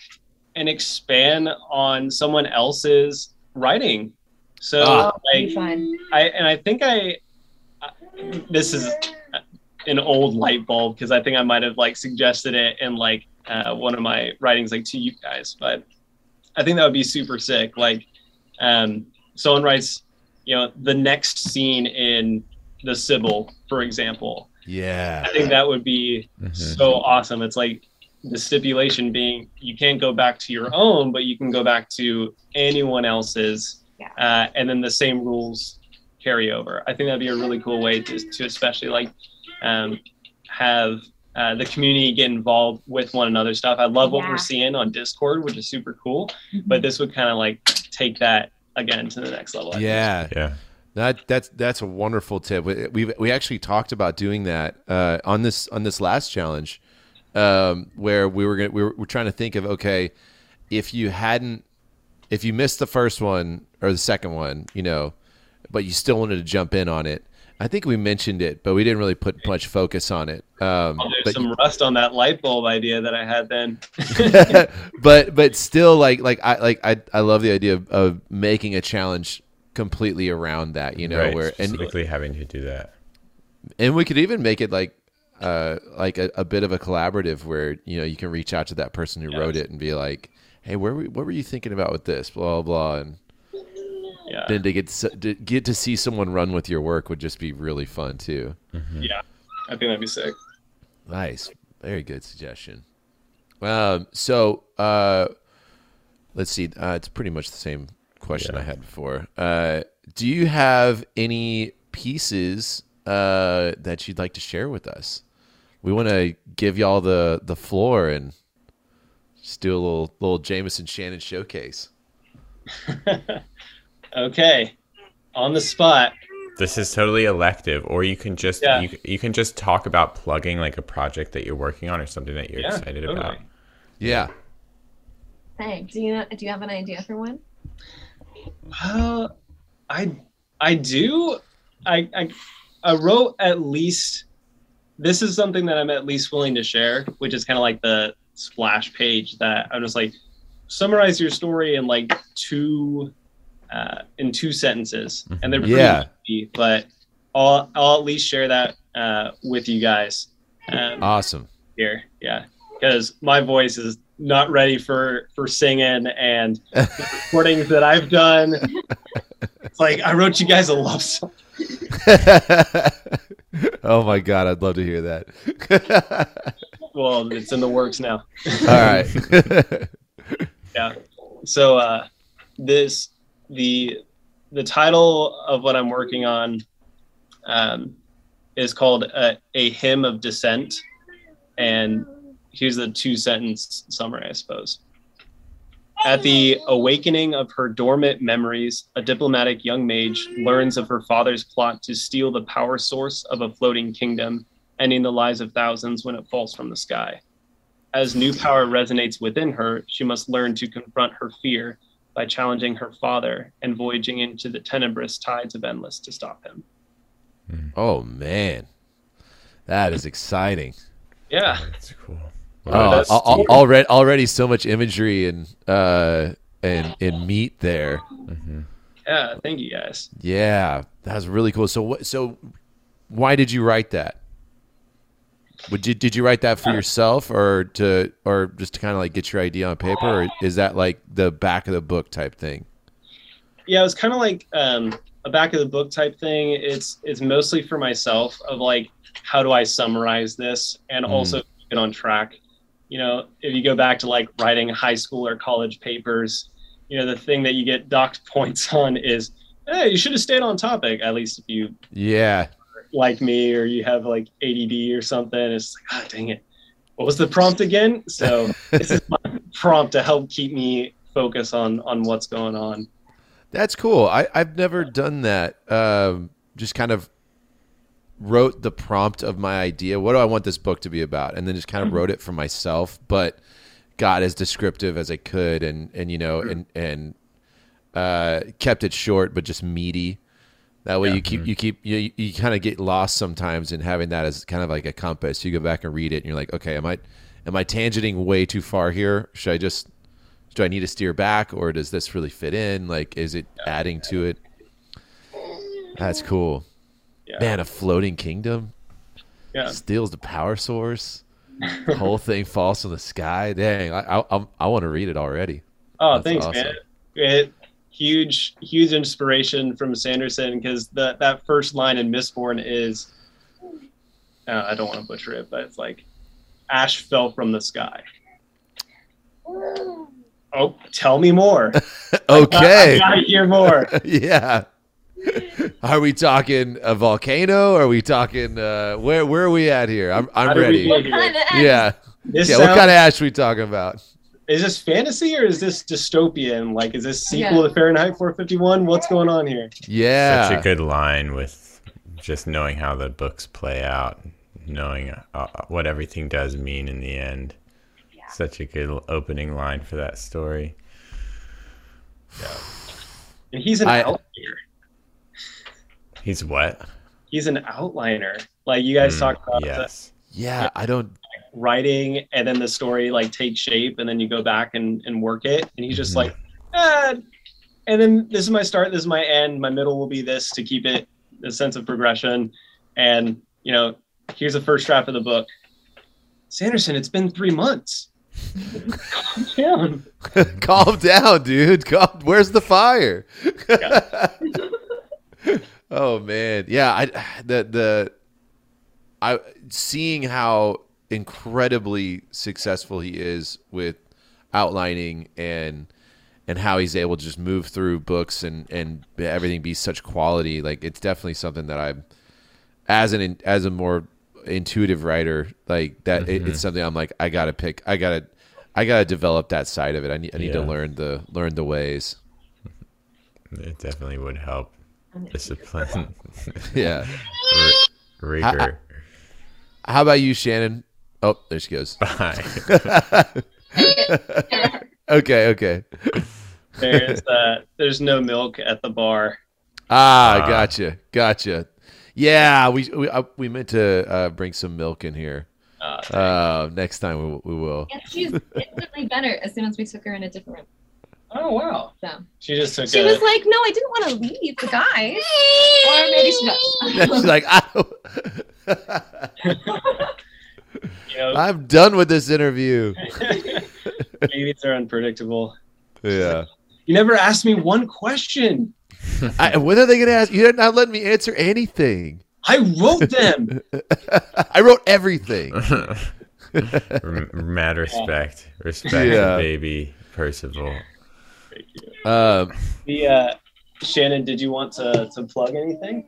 and expand on someone else's writing so. That'd be like fun. i and i think i I- this is an old light bulb because i think i might have like suggested it in like uh, one of my writings like to you guys but i think that would be super sick like um someone writes you know the next scene in the Sybil, for example. Yeah. I think that would be Mhm. so awesome. It's like the stipulation being you can't go back to your own, but you can go back to anyone else's, Yeah. uh, and then the same rules carry over. I think that'd be a really cool way to, to especially like um, have uh, the community get involved with one another stuff. I love what we're seeing on Discord, which is super cool. But this would kind of like take that again to the next level. I think. Yeah. Yeah. That that's that's a wonderful tip. We we we actually talked about doing that uh, on this on this last challenge, um, where we were gonna we were, we're trying to think of okay, if you hadn't, if you missed the first one or the second one, you know, but you still wanted to jump in on it. I think we mentioned it, but we didn't really put much focus on it. Um, Oh, there's but some rust on that light bulb idea that I had then. but but still like like I like I I love the idea of, of making a challenge completely around that, you know, right. where and Specifically having to do that. and we could even make it like uh like a, a bit of a collaborative where you know you can reach out to that person who Yes. wrote it and be like hey where were, what were you thinking about with this blah blah blah and Yeah. then to get to, to get to see someone run with your work would just be really fun too Yeah. I think that'd be sick. nice very good suggestion um so uh let's see uh it's pretty much the same question Yeah. i had before uh do you have any pieces uh that you'd like to share with us we want to give y'all the the floor and just do a little little Jameson Shannon showcase. Okay. On the spot. This is totally elective, or you can just Yeah. you, you can just talk about plugging like a project that you're working on or something that you're Yeah, excited totally. about. Yeah. Thanks. Do you do you have an idea for one? Uh, I I do. I, I I wrote at least. This is something that I'm at least willing to share, which is kind of like the splash page that I'm just like summarize your story in like two uh, in two sentences, and they're pretty Yeah. easy, but I'll I'll at least share that uh, with you guys um, Awesome. here. Yeah, because my voice is not ready for for singing and the recordings that I've done. It's like I wrote you guys a love song. oh my god, I'd love to hear that. Well, it's in the works now. All right. yeah. So uh, this the the title of what I'm working on um, is called a, hymn of descent, and here's the two sentence summary, I suppose. At the awakening of her dormant memories, a diplomatic young mage learns of her father's plot to steal the power source of a floating kingdom, ending the lives of thousands when it falls from the sky. As new power resonates within her, she must learn to confront her fear by challenging her father and voyaging into the tenebrous tides of endless to stop him. oh man, that is exciting. Yeah. That's cool. Oh, that's- al- al- already already so much imagery and uh and and meat there. Yeah. Thank you guys. Yeah, that's really cool. So what? So why did you write that? Would you did you write that for yourself or to or just to kind of like get your idea on paper or is that like the back of the book type thing? yeah, it was kind of like um, a back of the book type thing. It's it's mostly for myself of like how do I summarize this and Mm. also get on track. You know, if you go back to like writing high school or college papers, you know, the thing that you get docked points on is, hey, you should have stayed on topic. At least if you Yeah, like me or you have like ADD or something, it's like, ah, dang it. What was the prompt again? So this is my prompt to help keep me focus on on what's going on. that's cool. I I've never done that. Um, just kind of wrote the prompt of my idea. What do I want this book to be about? And then just kind of wrote it for myself, but got as descriptive as I could, and and you know, and and uh, kept it short but just meaty. That way, you keep mm-hmm. you keep you you kind of get lost sometimes in having that as kind of like a compass. You go back and read it, and you're like, okay, am I am I tangenting way too far here? Should I just do I need to steer back, or does this really fit in? Like, is it adding to it? That's cool. Yeah. Man, a floating kingdom Yeah. steals the power source. the whole thing falls from the sky. Dang, I I, I want to read it already. Oh, That's thanks, awesome. man. It, huge, huge inspiration from Sanderson because that that first line in Mistborn is, uh, I don't want to butcher it, but it's like, ash fell from the sky. Oh, tell me more. Okay. I gotta hear more. yeah. Are we talking a volcano? Are we talking uh, where? Where are we at here? I'm I'm did we ready. get here? Yeah, This yeah. What kind of ash are we talking about? Is this fantasy or is this dystopian? Like, is this sequel Yeah. to Fahrenheit 451? What's going on here? Yeah, Such a good line with just knowing how the books play out, knowing uh, what everything does mean in the end. Yeah. Such a good opening line for that story. Yeah, and he's an I- outliner. He's what? He's an outliner. Like you guys Mm, talked about the yes. yeah. I don't. Writing and then the story like takes shape and then you go back and, and work it and he's just Mhm. like ah. and then this is my start this is my end my middle will be this to keep it a sense of progression and you know here's the first draft of the book sanderson it's been three months calm down Calm down, dude. Calm. Where's the fire? oh man, yeah. I the the I seeing how incredibly successful he is with outlining and and how he's able to just move through books and and everything be such quality. Like it's definitely something that I'm as an as a more intuitive writer like that. It, it's mm-hmm. something I'm like I gotta pick. I gotta I gotta develop that side of it. I need I need to learn the learn the ways. It definitely would help. Discipline, Yeah. R- rigor. How about you, Shannon? Oh, there she goes. Bye. Okay, okay. there's uh there's no milk at the bar Ah, Ah. gotcha, gotcha. Yeah, we we, uh, we meant to uh, bring some milk in here. uh, Uh, next time we, we will. And she's instantly better as soon as we took her in a different room. oh wow So she just took she a, was like, "No, I didn't want to leave the guys." Or maybe she does. She's like, I you know I'm done with this interview. Babies are unpredictable. Yeah. You never asked me one question. I, when are they going to ask? You're not letting me answer anything. I wrote them. I wrote everything. Mad respect, respect, Yeah. baby Percival. Thank you. Um, The uh, Shannon, did you want to to plug anything?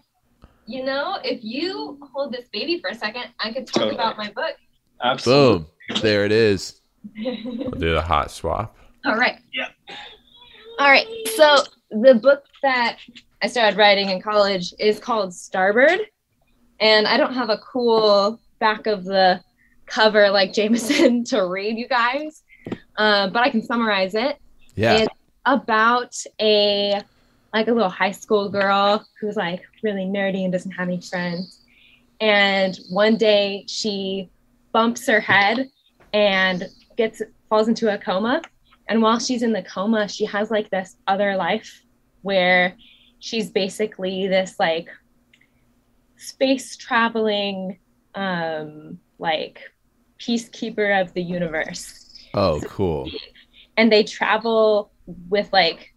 You know, if you hold this baby for a second, I could talk Totally. about my book. Absolutely. boom. There it is. We'll do the hot swap. All right. Yeah. All right. So the book that I started writing in college is called Starboard. And I don't have a cool back of the cover like Jameson to read you guys, uh, but I can summarize it. Yeah. It's about a like a little high school girl who's like really nerdy and doesn't have any friends. And one day she bumps her head and gets falls into a coma. And while she's in the coma, she has like this other life where she's basically this like space traveling um like peacekeeper of the universe Oh, cool. and they travel with like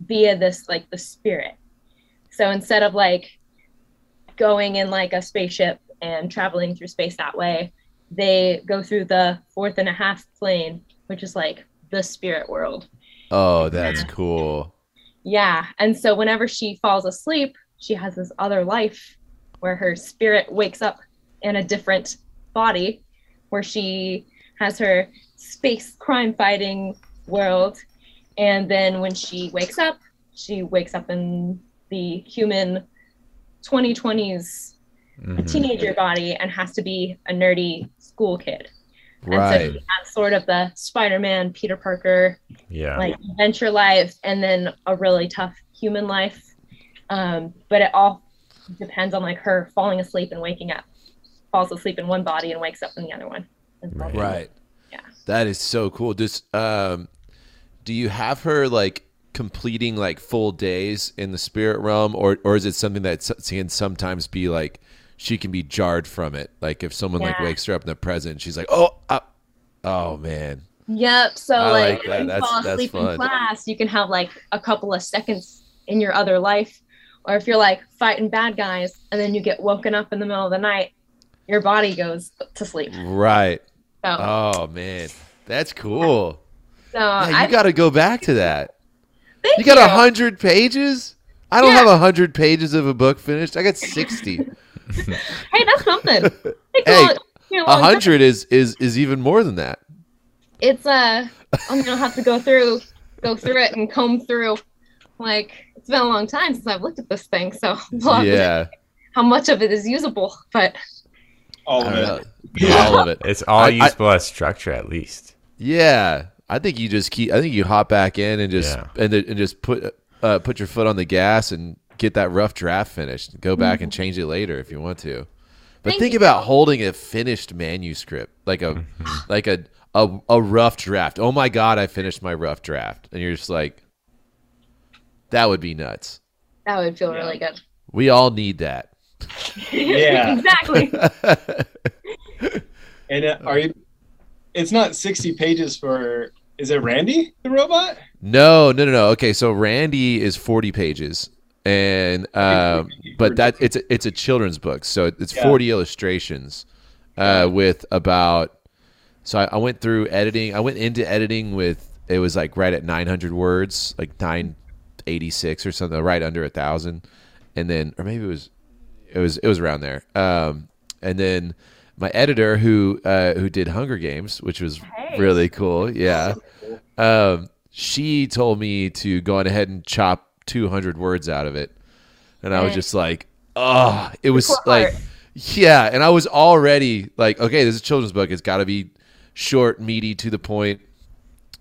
via this like the spirit. So instead of like going in like a spaceship and traveling through space that way they go through the fourth and a half plane which is like the spirit world. Oh, that's cool. yeah and so whenever she falls asleep she has this other life where her spirit wakes up in a different body where she has her space crime fighting world and then when she wakes up she wakes up in the human 2020s Mhm. teenager body and has to be a nerdy school kid and so Right. she has sort of the spider-man peter parker Yeah. like adventure life and then a really tough human life um, but it all depends on like her falling asleep and waking up falls asleep in one body and wakes up in the other one That's all. Right. Right. Yeah. That is so cool. Just um do you have her like completing like full days in the spirit realm or or is it something that can sometimes be like she can be jarred from it? Like if someone like wakes her up in the present, she's like, "Oh, uh, oh man." yep so I like, like that. you That's- fall that's asleep fun. in class you can have like a couple of seconds in your other life or if you're like fighting bad guys and then you get woken up in the middle of the night your body goes to sleep Right. so, Oh man. That's cool. So Yeah, you got to go back to that. thank You got a hundred pages? I don't Yeah. have a hundred pages of a book finished. I got sixty. hey that's something Takes Hey, long- you know, A hundred is is is even more than that. it's uh I'm gonna have to go through go through it and comb through like it's been a long time since I've looked at this thing, so we'll have to see Yeah, how much of it is usable. But All of it. know. all of it. It's all I- I- as structure, at least. Yeah, I think you just keep. I think you hop back in and just Yeah. and, then- and just put uh, put your foot on the gas and get that rough draft finished. Go back and change it later if you want to. But Thank think you. about holding a finished manuscript, like a like a, a a rough draft. Oh my god, I finished my rough draft, and you're just like, that would be nuts. that would feel Yeah. really good. We all need that. Yeah. exactly. And uh, are you? It's not sixty pages for. Is it Randy the robot? No, no, no, no. Okay, so Randy is forty pages, and um, but that it's a, it's a children's book, so it's Yeah. forty illustrations, uh, with about. So I, I went through editing. I went into editing with it was like right at nine hundred words, like nine eighty six or something, right under a thousand, and then or maybe it was it was it was around there. Um, and then my editor who uh, who did Hunger Games, which was Hey. really cool, yeah. Um, she told me to go on ahead and chop 200 words out of it, and I was just like, oh, it was Poor like, heart. yeah, and I was already like, okay, this is a children's book. It's got to be short, meaty, to the point.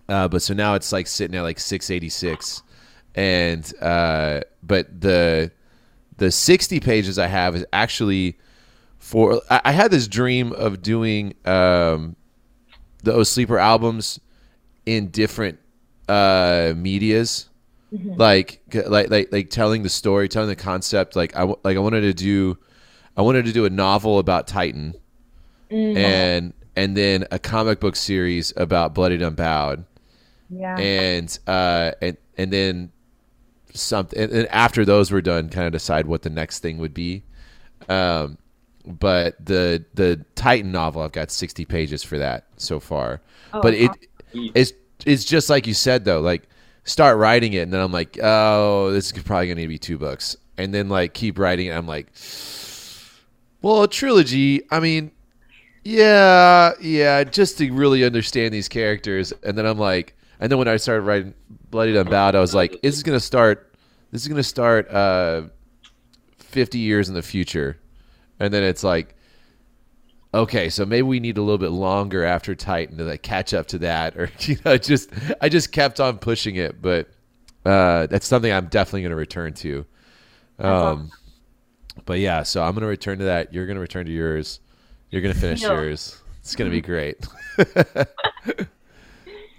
Uh, but so now it's like sitting at like 686, and uh, but the the 60 pages I have is actually for I, I had this dream of doing um, those sleeper albums in different uh, medias, like like like like telling the story, telling the concept. Like I like I wanted to do, I wanted to do a novel about Titan, and and then a comic book series about Bloodied Unbowed, Yeah. and uh, and and then something. And, and after those were done, kind of decide what the next thing would be. Um, but the the Titan novel, I've got sixty pages for that so far. Oh, but it awesome. it's it's just like you said though, like start writing it, and then I'm like, oh, this is probably gonna be two books, and then like keep writing it. I'm like, well, a trilogy. I mean, yeah, yeah, just to really understand these characters, and then I'm like, and then when I started writing Bloodied Unbowed, I was like, this is gonna start. This is gonna start uh, 50 years in the future, and then it's like. Okay, so maybe we need a little bit longer after Titan to like catch up to that, or you know, just I just kept on pushing it, but uh, that's something I'm definitely going to return to. Um, but yeah, so I'm going to return to that. You're going to return to yours. You're going to finish No. yours. It's going to be great.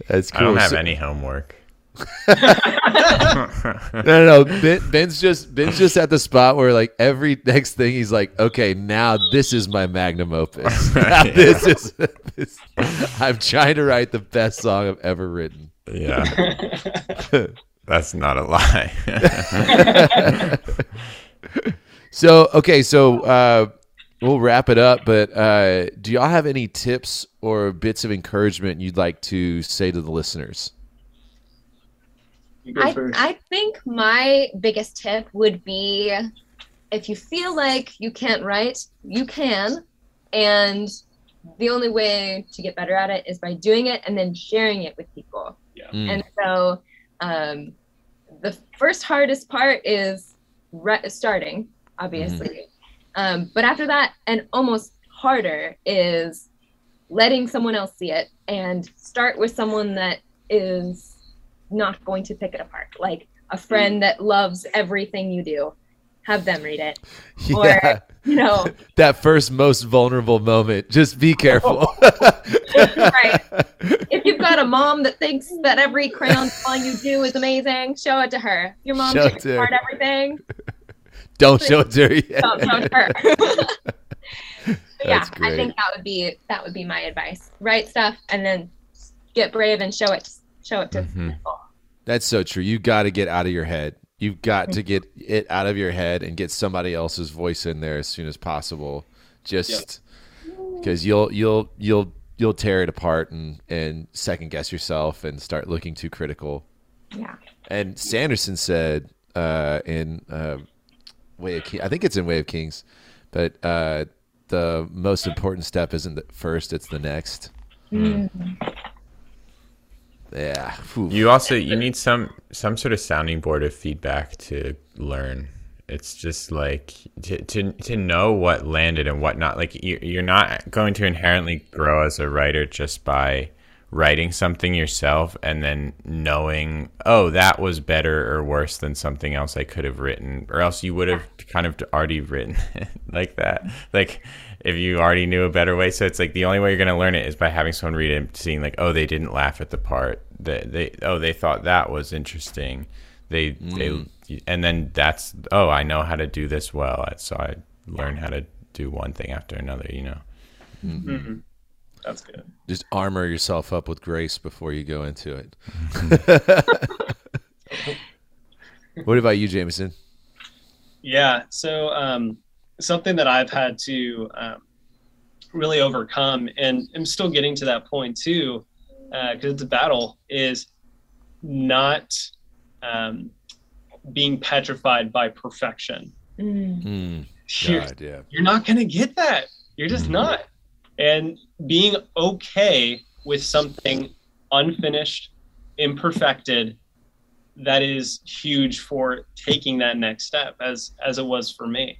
that's cool. I don't have So- any homework. No, no, no. Ben, Ben's just Ben's just at the spot where like every next thing he's like, okay, now this is my magnum opus. Now this is. This, I'm trying to write the best song I've ever written. Yeah, that's not a lie. So okay, so uh, we'll wrap it up. But uh, do y'all have any tips or bits of encouragement you'd like to say to the listeners? You go I. I think my biggest tip would be if you feel like you can't write, you can. And the only way to get better at it is by doing it and then sharing it with people. Mm. And so um, the first hardest part is re- starting, obviously. Um, but after that, and almost harder, is letting someone else see it and start with someone that is not going to pick it apart. Like a friend that loves everything you do. Have them read it. Or- Yeah, You know, that first most vulnerable moment. Just be careful. right. If you've got a mom that thinks that every crayon drawing you do is amazing, show it to her. Your mom Show it to her. everything. Don't show it to her yet. Don't show it to her. Yeah, I think that would be that would be my advice. Write stuff and then get brave and show it show it to Mhm. people. That's so true. You got to get out of your head. You've got to get it out of your head and get somebody else's voice in there as soon as possible. Just because you'll you'll you'll you'll tear it apart and and second guess yourself and start looking too critical. Yeah. And Sanderson said uh, in uh, Way of King, I think it's in Way of Kings, but uh, the most important step isn't the first; it's the next. Yeah. Phew. You also you need some some sort of sounding board of feedback to learn. It's just like to to, to know what landed and what not. Like you, you're not going to inherently grow as a writer just by writing something yourself and then knowing oh that was better or worse than something else I could have written or else you would have kind of already written it like that like if you already knew a better way so it's like the only way you're going to learn it is by having someone read it and seeing like oh they didn't laugh at the part that they oh they thought that was interesting they they and then that's oh I know how to do this well so I learn how to do one thing after another you know Mhm. That's good. Just armor yourself up with grace before you go into it. what about you, Jameson? Yeah. So um, something that I've had to um, really overcome, and I'm still getting to that point too, because it's a battle, is not um, being petrified by perfection. Mm. Mm, You're, God, yeah. you're not going to get that. You're just not. And being okay with something unfinished, imperfected, that is huge for taking that next step, as as it was for me.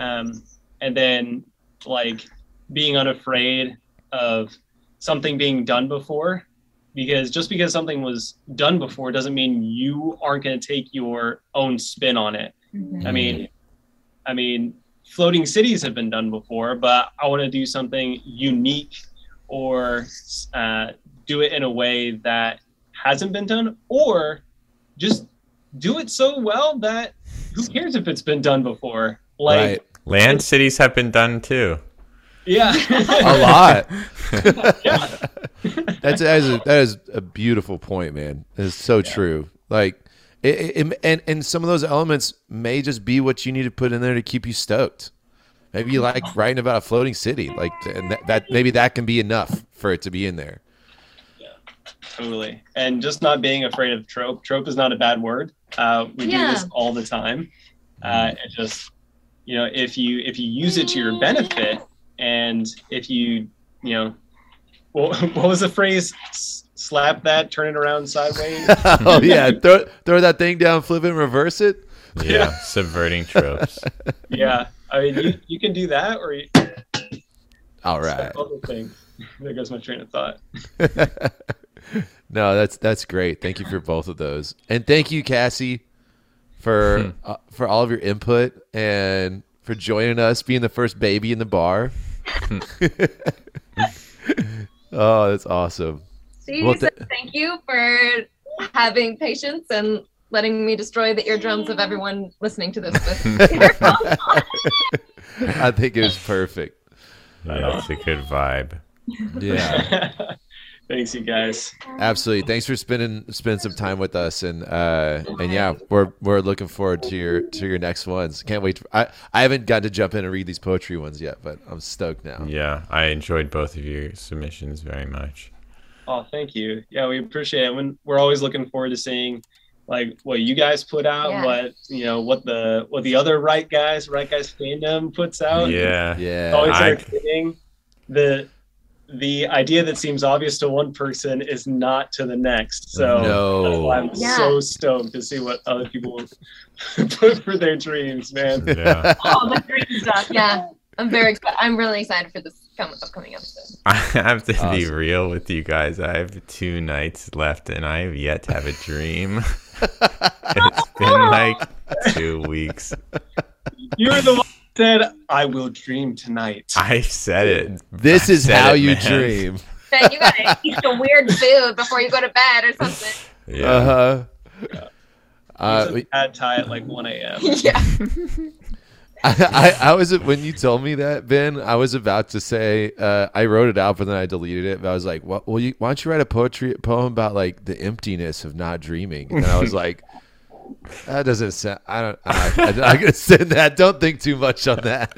Um, and then like being unafraid of something being done before, because just because something was done before doesn't mean you aren't going to take your own spin on it. Mhm. I mean, I mean, floating cities have been done before, but I want to do something unique or uh, do it in a way that hasn't been done, or just do it so well that who cares if it's been done before? Like, right. Land cities have been done too Yeah. a lot. yeah. That's that is, a, that is a beautiful point, man. It's so true. Like, it, it, and and some of those elements may just be what you need to put in there to keep you stoked. Maybe you like writing about a floating city, like, and that, that maybe that can be enough for it to be in there. Yeah, totally. And just not being afraid of trope. Trope is not a bad word. Uh, we Yeah. do this all the time. Uh, it just, you know, if you if you use it to your benefit, and if you, you know, what, what was the phrase? Slap that, turn it around sideways. oh yeah, throw throw that thing down, flip it, and reverse it. Yeah, subverting tropes. yeah. I mean, you, you can do that, or you, All right. other thing. There goes my train of thought. No, that's that's great. Thank you for both of those, and thank you, Cassie, for uh, for all of your input and for joining us, being the first baby in the bar. oh, that's awesome. See, Well, th- thank you for having patience and letting me destroy the eardrums of everyone listening to this. With I think it was perfect. Yeah, it's a good vibe. Yeah, Thanks, you guys. absolutely. Thanks for spending spending some time with us, and uh, and yeah, we're we're looking forward to your to your next ones. Can't wait. To, I I haven't got to jump in and read these poetry ones yet, but I'm stoked now. Yeah, I enjoyed both of your submissions very much. Oh, thank you. Yeah, we appreciate it. When we're always looking forward to seeing like what you guys put out, Yeah. what you know, what the what the other write guys, write guys fandom puts out. Yeah. It's Yeah, always I- entertaining. The the idea that seems obvious to one person is not to the next. So No. I'm Yeah. so stoked to see what other people put for their dreams, man. Yeah. all the great stuff. Yeah, I'm very excited. I'm really excited for this come- upcoming episode. I have to be real with you guys. I have two nights left and I have yet to have a dream. it's been like two weeks. You're the one that said, I will dream tonight. I said it. This I is how it, you man. dream. Ben, you gotta eat some weird food before you go to bed or something. Yeah. Uh huh. Uh, Usually pad thai at like 1 a.m. yeah. I, I, I was when you told me that Ben, I was about to say uh, I wrote it out, but then I deleted it. But I was like, "What? Well, you, why don't you write a poetry poem about like the emptiness of not dreaming?" And I was like, "That doesn't sound. I don't. I, I, I'm gonna send that. Don't think too much on that."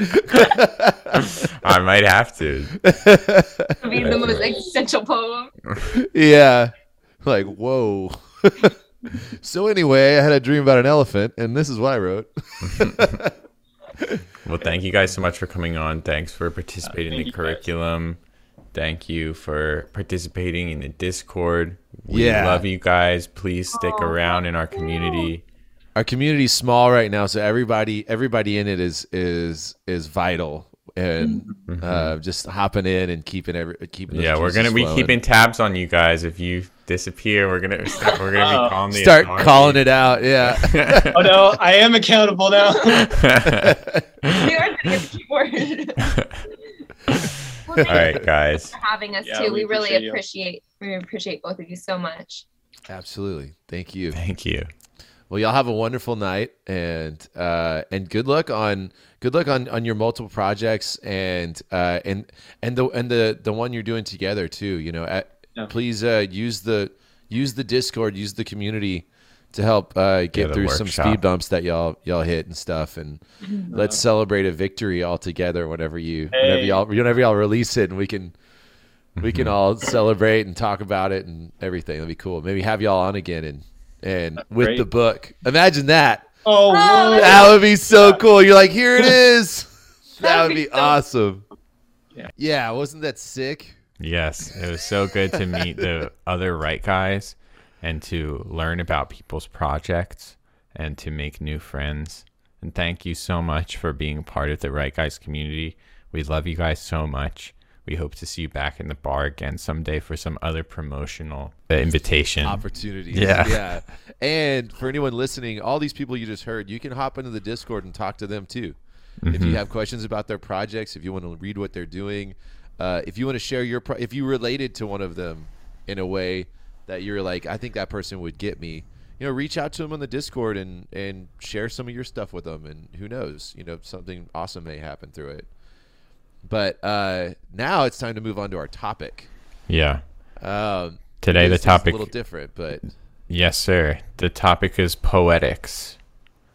I might have to. It'll be the most existential poem. yeah, like whoa. so anyway, I had a dream about an elephant, and this is what I wrote. Well, thank you guys so much for coming on. Thanks for participating in thank the you, guys. curriculum. Thank you for participating in the Discord. We Yeah. love you guys. Please stick around in our community. our community's small right now, so everybody everybody in it is is is vital, and uh, just hopping in and keeping every keeping. Mm-hmm. Yeah, we're gonna be flowing. keeping tabs on you guys. If you disappear, we're gonna start, we're gonna Oh. be calling the start authorities. calling it out. Yeah, Oh no, I am accountable now. You are the keyboard. Well, All thank right, you guys. for having us Yeah, too. we We, really appreciate appreciate we appreciate both of you so much. absolutely. Thank you. Thank you. Well, y'all have a wonderful night, and uh, and good luck on good luck on, on your multiple projects, and uh, and and the and the the one you're doing together too. You know, at, Yeah. please uh, use the use the Discord, use the community to help uh, get the through some speed bumps that y'all y'all hit and stuff, and let's celebrate a victory all together whenever you whenever Hey. y'all whenever y'all release it, and we can. We can all celebrate and talk about it and everything. That'd be cool. Maybe have y'all on again and and with Great. the book. Imagine that. Oh, Oh. That would be so cool. You're like, here it is. That That would would be be so- awesome. Yeah. Yeah, wasn't that sick? Yes, it was so good to meet the other write guys and to learn about people's projects and to make new friends. And thank you so much for being part of the Write Guys community. We love you guys so much. We hope to see you back in the bar again someday for some other promotional uh, invitation. Opportunities. Yeah. Yeah. And for anyone listening, all these people you just heard, you can hop into the Discord and talk to them too. If Mm-hmm. you have questions about their projects, if you want to read what they're doing, uh, if you want to share your, pro- if you related to one of them in a way that you're like, I think that person would get me, you know, reach out to them on the Discord and and share some of your stuff with them, and who knows, you know, something awesome may happen through it. But uh, now it's time to move on to our topic. Yeah. Um, Today the topic a little different, but Yes, sir. The topic is poetics.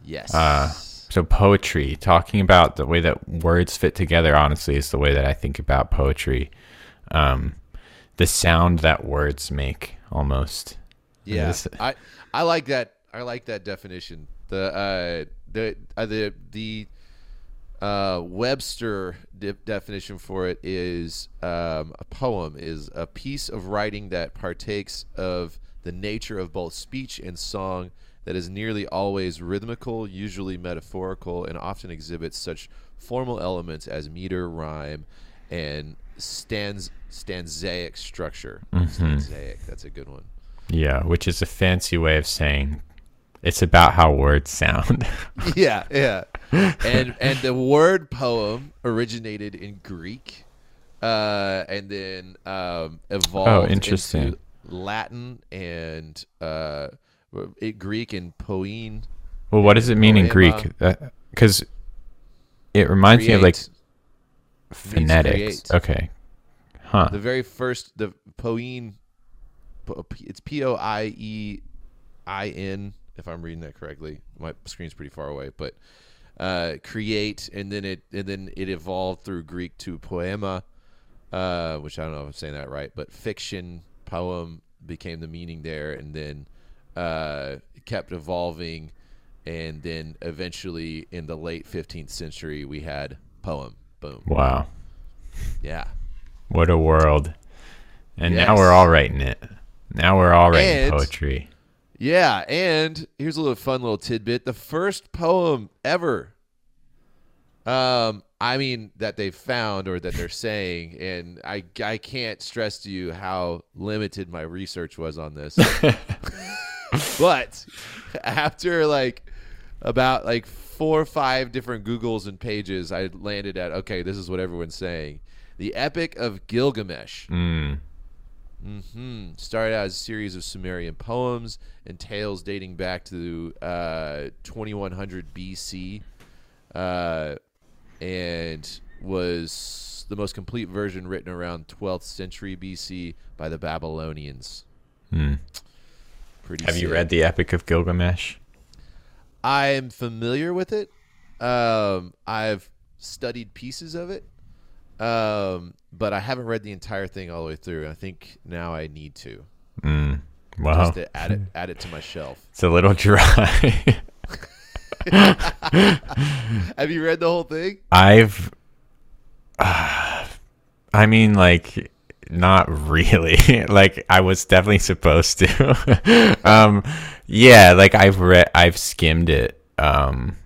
yes. Uh, So poetry, talking about the way that words fit together, honestly, is the way that I think about poetry. Um, the sound that words make, almost. Yeah, I I like that. I like that definition. The uh, the uh, the the uh, Webster de- definition for it is um, a poem is a piece of writing that partakes of the nature of both speech and song that is nearly always rhythmical, usually metaphorical, and often exhibits such formal elements as meter, rhyme, and stanz stanzaic structure. Stanzaic, that's a good one. Yeah, which is a fancy way of saying it's about how words sound. yeah, yeah. And and the word poem originated in Greek, uh, and then um, evolved Oh, interesting. into Latin and uh, Greek and poene. well, what does it mean in Greek? Poema. Because it reminds me of like Create phonetics. create. Okay. Huh. The very first, the poene, it's P O I E I N, if I'm reading that correctly. My screen's pretty far away, but uh, create, and then it and then it evolved through Greek to poema, uh, which I don't know if I'm saying that right, but fiction, poem became the meaning there, and then uh, it kept evolving, and then eventually in the late 15th century we had poem. Boom. Wow. Yeah. What a world. And now we're all writing it. Now we're all writing And- poetry. Yeah, and here's a little fun little tidbit. The first poem ever um I mean that they've found or that they're saying and I I can't stress to you how limited my research was on this. but after like about like four or five different Googles and pages, I landed at okay, this is what everyone's saying. The Epic of Gilgamesh. Mm. hmm Started out as a series of Sumerian poems and tales dating back to uh, 2100 BC, uh, and was the most complete version written around 12th century BC by the Babylonians. Mm. Pretty. Have you read the Epic of Gilgamesh? I am familiar with it. Um, I've studied pieces of it, um, but I haven't read the entire thing all the way through. I think now I need to Mm. Wow. just to add it add it to my shelf. It's a little dry. Have you read the whole thing? I've, uh, I mean, like, not really. like, I was definitely supposed to. um, yeah, like I've read, I've skimmed it. Um,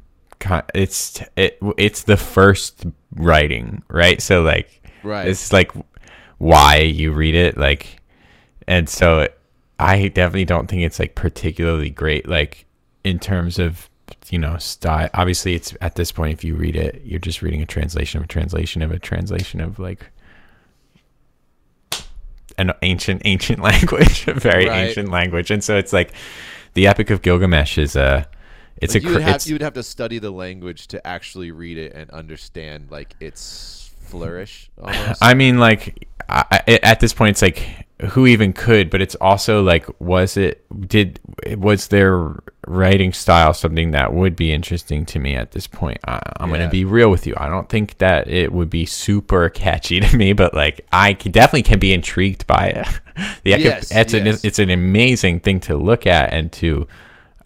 it's it, it's the first writing, right? So like, Right. it's like why you read it, like, and so I definitely don't think it's like particularly great, like in terms of you know style. Obviously, it's at this point if you read it, you're just reading a translation of a translation of a translation of like an ancient ancient language, a very Right. ancient language, and so it's like the Epic of Gilgamesh is a it's Like, a you would have you would have to study the language to actually read it and understand like its flourish. Almost. I mean, like I, at this point, it's like who even could, but it's also like, was it did was their writing style something that would be interesting to me at this point? I, I'm Yeah. gonna be real with you. I don't think that it would be super catchy to me, but like I definitely can be intrigued by it. The Yes, it's an it's an amazing thing to look at and to.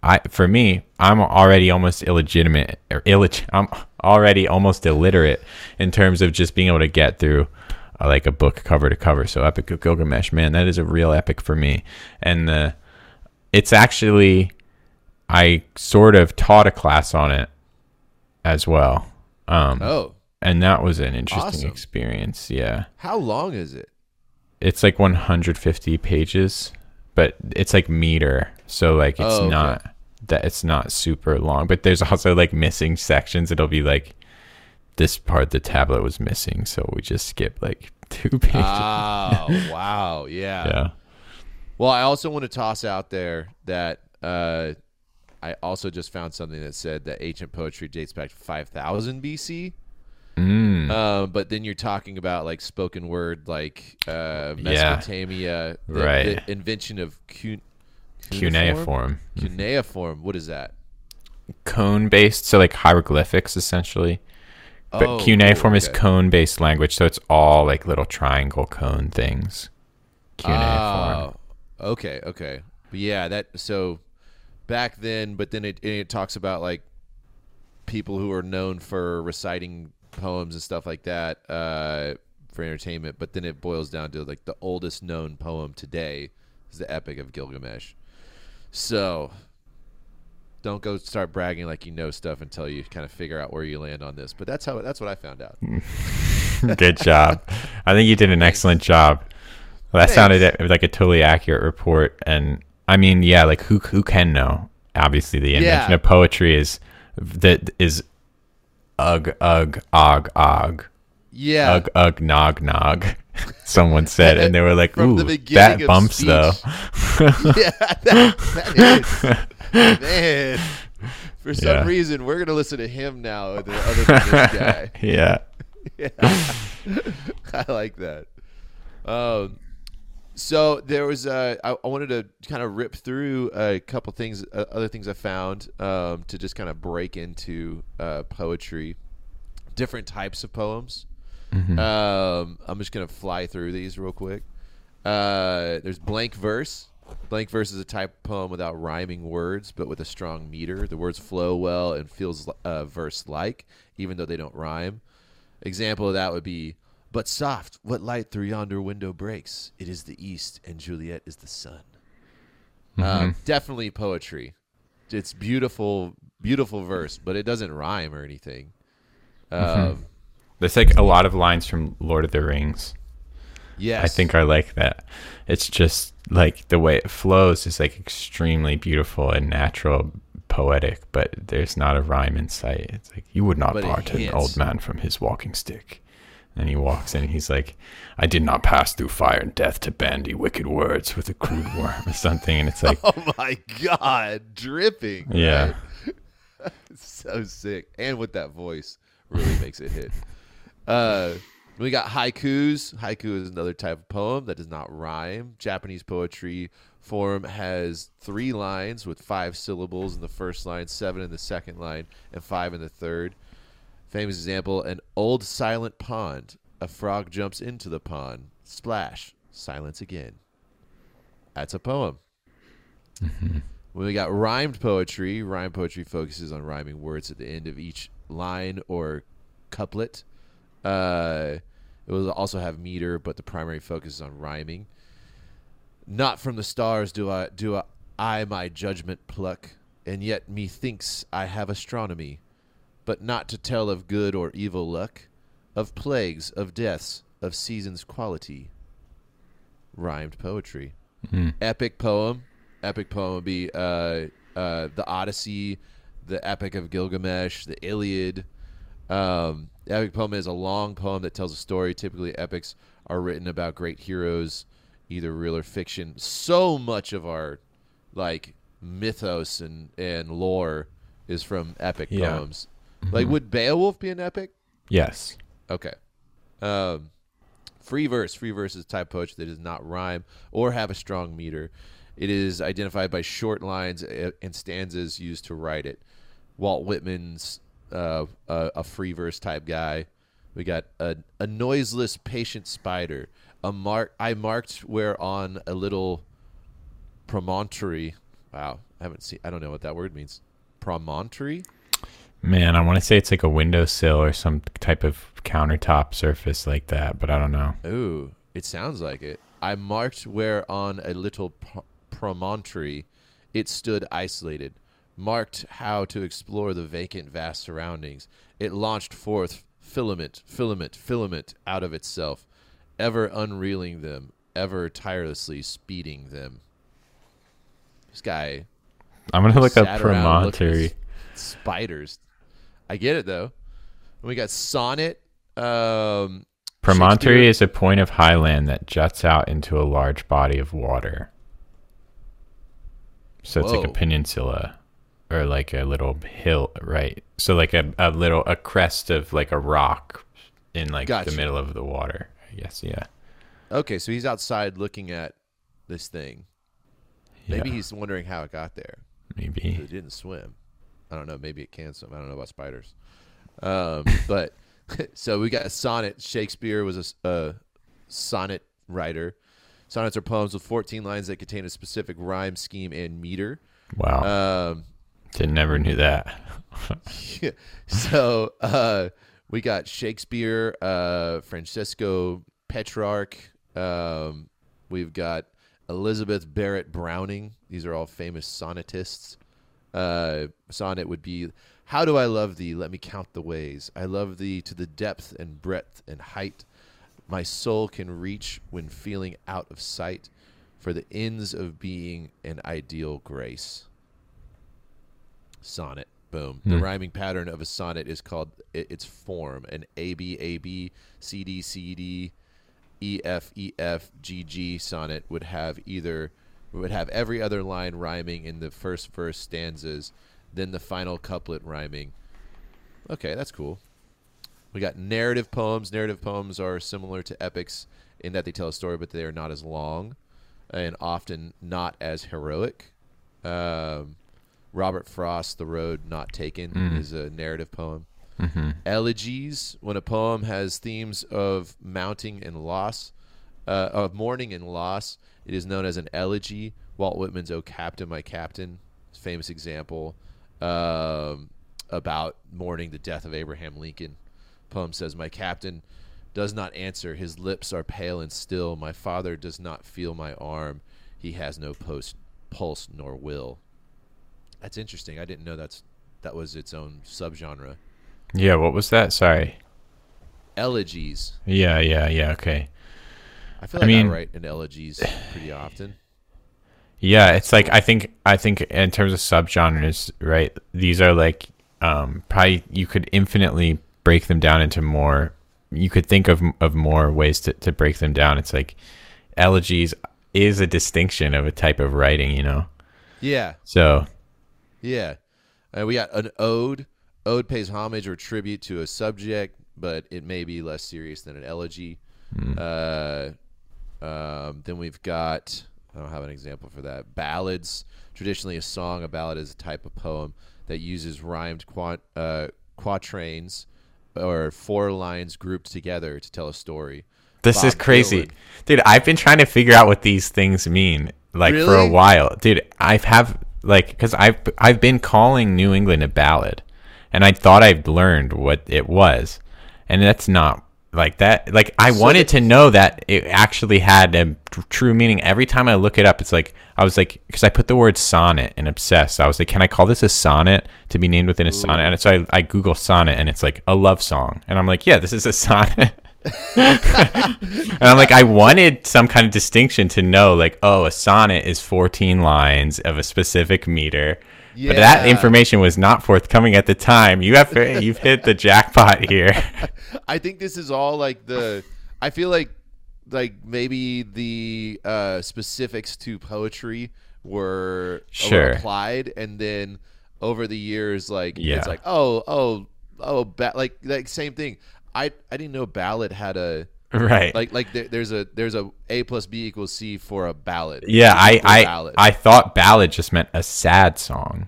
I for me, I'm already almost illegitimate or illeg- I'm already almost illiterate in terms of just being able to get through uh, like a book cover to cover. So Epic of Gilgamesh, man, that is a real epic for me. And the it's actually I sort of taught a class on it as well. Um oh, and that was an interesting Awesome. experience. Yeah. how long is it? It's like 150 pages, but it's like meter. So like it's Oh, okay. not that it's not super long, but there's also like missing sections. It'll be like this part the tablet was missing, so we just skip like two pages. Oh wow, yeah. yeah. Well, I also want to toss out there that uh, I also just found something that said that ancient poetry dates back to 5000 BC. Mm. Um, but then you're talking about like spoken word, like uh, Yeah. Mesopotamia, the, Right. the invention of cu- Cuneiform. Cuneiform. What is that? Cone based, so like hieroglyphics essentially. But Oh, cuneiform cool, is cone based language, so it's all like little triangle cone things. Cuneiform. Oh, okay, okay. But yeah, that so back then, but then it it talks about like people who are known for reciting poems and stuff like that uh, for entertainment. But then it boils down to like the oldest known poem today is the Epic of Gilgamesh. So don't go start bragging like you know stuff until you kind of figure out where you land on this. But that's how that's what I found out. Good job. I think you did an excellent job. Well, that sounded like a totally accurate report, and I mean, yeah, like who who can know? Obviously, the invention Yeah. of poetry is that is ugh ugh og og Yeah. ugh ugh nog nog. Someone said, and they were like, "Ooh, that bumps speech. though." yeah, that, that is. Man, for some Yeah. reason, we're gonna listen to him now, other other than this guy. yeah. yeah. I like that. Um, so there was uh, I, I wanted to kind of rip through a couple things, uh, other things I found um, to just kind of break into uh, poetry, different types of poems. Um, I'm just gonna fly through these real quick. Uh, there's blank verse. Blank verse is a type of poem without rhyming words, but with a strong meter. The words flow well and feels uh, verse-like, even though they don't rhyme. Example of that would be, "But soft, what light through yonder window breaks? It is the east, and Juliet is the sun." Um, definitely poetry. It's beautiful, beautiful verse, but it doesn't rhyme or anything. Um, There's like a lot of lines from Lord of the Rings. Yes, I think I like that. It's just like the way it flows is like extremely beautiful and natural, poetic, but there's not a rhyme in sight. It's like you would not But part an old man from his walking stick. And he walks in and he's like, I did not pass through fire and death to bandy wicked words with a crude worm or something. And it's like, Oh my god, dripping. Yeah. right? so sick. And with that voice, really makes it hit. Uh we got haikus. Haiku is another type of poem that does not rhyme. Japanese poetry form has three lines with five syllables in the first line, seven in the second line, and five in the third. Famous example an old silent pond. A frog jumps into the pond. Splash. Silence again. That's a poem. When we got rhymed poetry, rhyme poetry focuses on rhyming words at the end of each line or couplet. Uh, it will also have meter, but the primary focus is on rhyming. Not from the stars do I do I, I my judgment pluck, and yet methinks I have astronomy, but not to tell of good or evil luck, of plagues, of deaths, of seasons quality. Rhymed poetry epic poem. Epic poem would be uh, uh, the Odyssey, the Epic of Gilgamesh, the Iliad. Um, epic poem is a long poem that tells a story. Typically, epics are written about great heroes, either real or fiction. So much of our like mythos and, and lore is from epic Yeah. poems. Like, would Beowulf be an epic? yes. Okay. Um, free verse. Free verse is type poetry that does not rhyme or have a strong meter. It is identified by short lines uh, and stanzas used to write it. Walt Whitman's uh, a, a free verse type guy. We got a, a noiseless patient spider. A mark I marked where on a little promontory. Wow, I haven't seen. I don't know what that word means. Promontory. Man, I want to say it's like a windowsill or some type of countertop surface like that, but I don't know. Ooh, it sounds like it. I marked where on a little pro- promontory it stood isolated, marked how to explore the vacant, vast surroundings. It launched forth filament, filament, filament out of itself, ever unreeling them, ever tirelessly speeding them. This guy I'm gonna look up sat around looking at promontory. spiders. I get it though. We got sonnet. Um, Promontory is a point of highland that juts out into a large body of water. So it's like a peninsula or like a little hill, right? So like a, a little a crest of like a rock in like Gotcha. the middle of the water. I guess. Yeah. Okay, so he's outside looking at this thing. Maybe Yeah, he's wondering how it got there. maybe. It didn't swim. I don't know. Maybe it can some. I don't know about spiders. Um, but so we got a sonnet. Shakespeare was a sonnet writer. Sonnets are poems with 14 lines that contain a specific rhyme scheme and meter. Wow. Um, Didn't never knew that. so uh, we got Shakespeare, uh, Francesco Petrarch. Um, we've got Elizabeth Barrett Browning. These are all famous sonnetists. Uh, sonnet would be, "How do I love thee? Let me count the ways. I love thee to the depth and breadth and height. My soul can reach when feeling out of sight, for the ends of being an ideal grace." sonnet. Boom. The Hmm. rhyming pattern of a sonnet is called its form. An A B A B C D C D E F E F G G sonnet would have either would have every other line rhyming in the first verse stanzas, then the final couplet rhyming. Okay, that's cool. We got narrative poems. Narrative poems are similar to epics in that they tell a story, but they are not as long and often not as heroic. Um, Robert Frost, The Road Not Taken, Mm. is a narrative poem. hmm Elegies, when a poem has themes of mounting and loss, uh, of mourning and loss, it is known as an elegy. Walt Whitman's "O Captain, My Captain," famous example um, about mourning the death of Abraham Lincoln. Poem says, "My captain does not answer; his lips are pale and still. My father does not feel my arm; he has no post, pulse nor will." That's interesting. I didn't know that's that was its own subgenre. Yeah. What was that? Sorry. Elegies. Yeah. Yeah. Yeah. Okay. I feel like I, mean- write in elegies pretty often. Yeah, it's like I think I think in terms of subgenres, right? These are like um probably you could infinitely break them down into more. You could think of of more ways to to break them down. It's like elegies is a distinction of a type of writing, you know. Yeah, So yeah. Uh, we got an ode. Ode pays homage or tribute to a subject, but it may be less serious than an elegy. Uh, um, then we've got I don't have an example for that. Ballads. Traditionally, a song, a ballad is a type of poem that uses rhymed quant, uh, quatrains or four lines grouped together to tell a story. this is crazy. Dylan. Dude, I've been trying to figure out what these things mean like for a while. Dude, I've have like cuz I've I've been calling New England a ballad and I thought I'd learned what it was. And that's not like that like I So wanted to know that it actually had a true meaning. Every time I look it up it's like I was like cuz I put the word sonnet and obsessed. I was like can I call this a sonnet to be named within a sonnet? And so I, I google sonnet and it's like a love song. And I'm like, yeah, this is a sonnet. and I'm like, I wanted some kind of distinction to know, like, oh, a sonnet is 14 lines of a specific meter. But that information was not forthcoming at the time. You have you've hit the jackpot here. I think this is all like the. I feel like, like maybe the uh, specifics to poetry were Sure. applied, and then over the years, like Yeah. it's like oh oh oh ba- like like same thing. I I didn't know ballad had a right. like like there, there's a there's a a plus b equals c for a ballad. yeah, I I, ballad. I thought ballad just meant a sad song.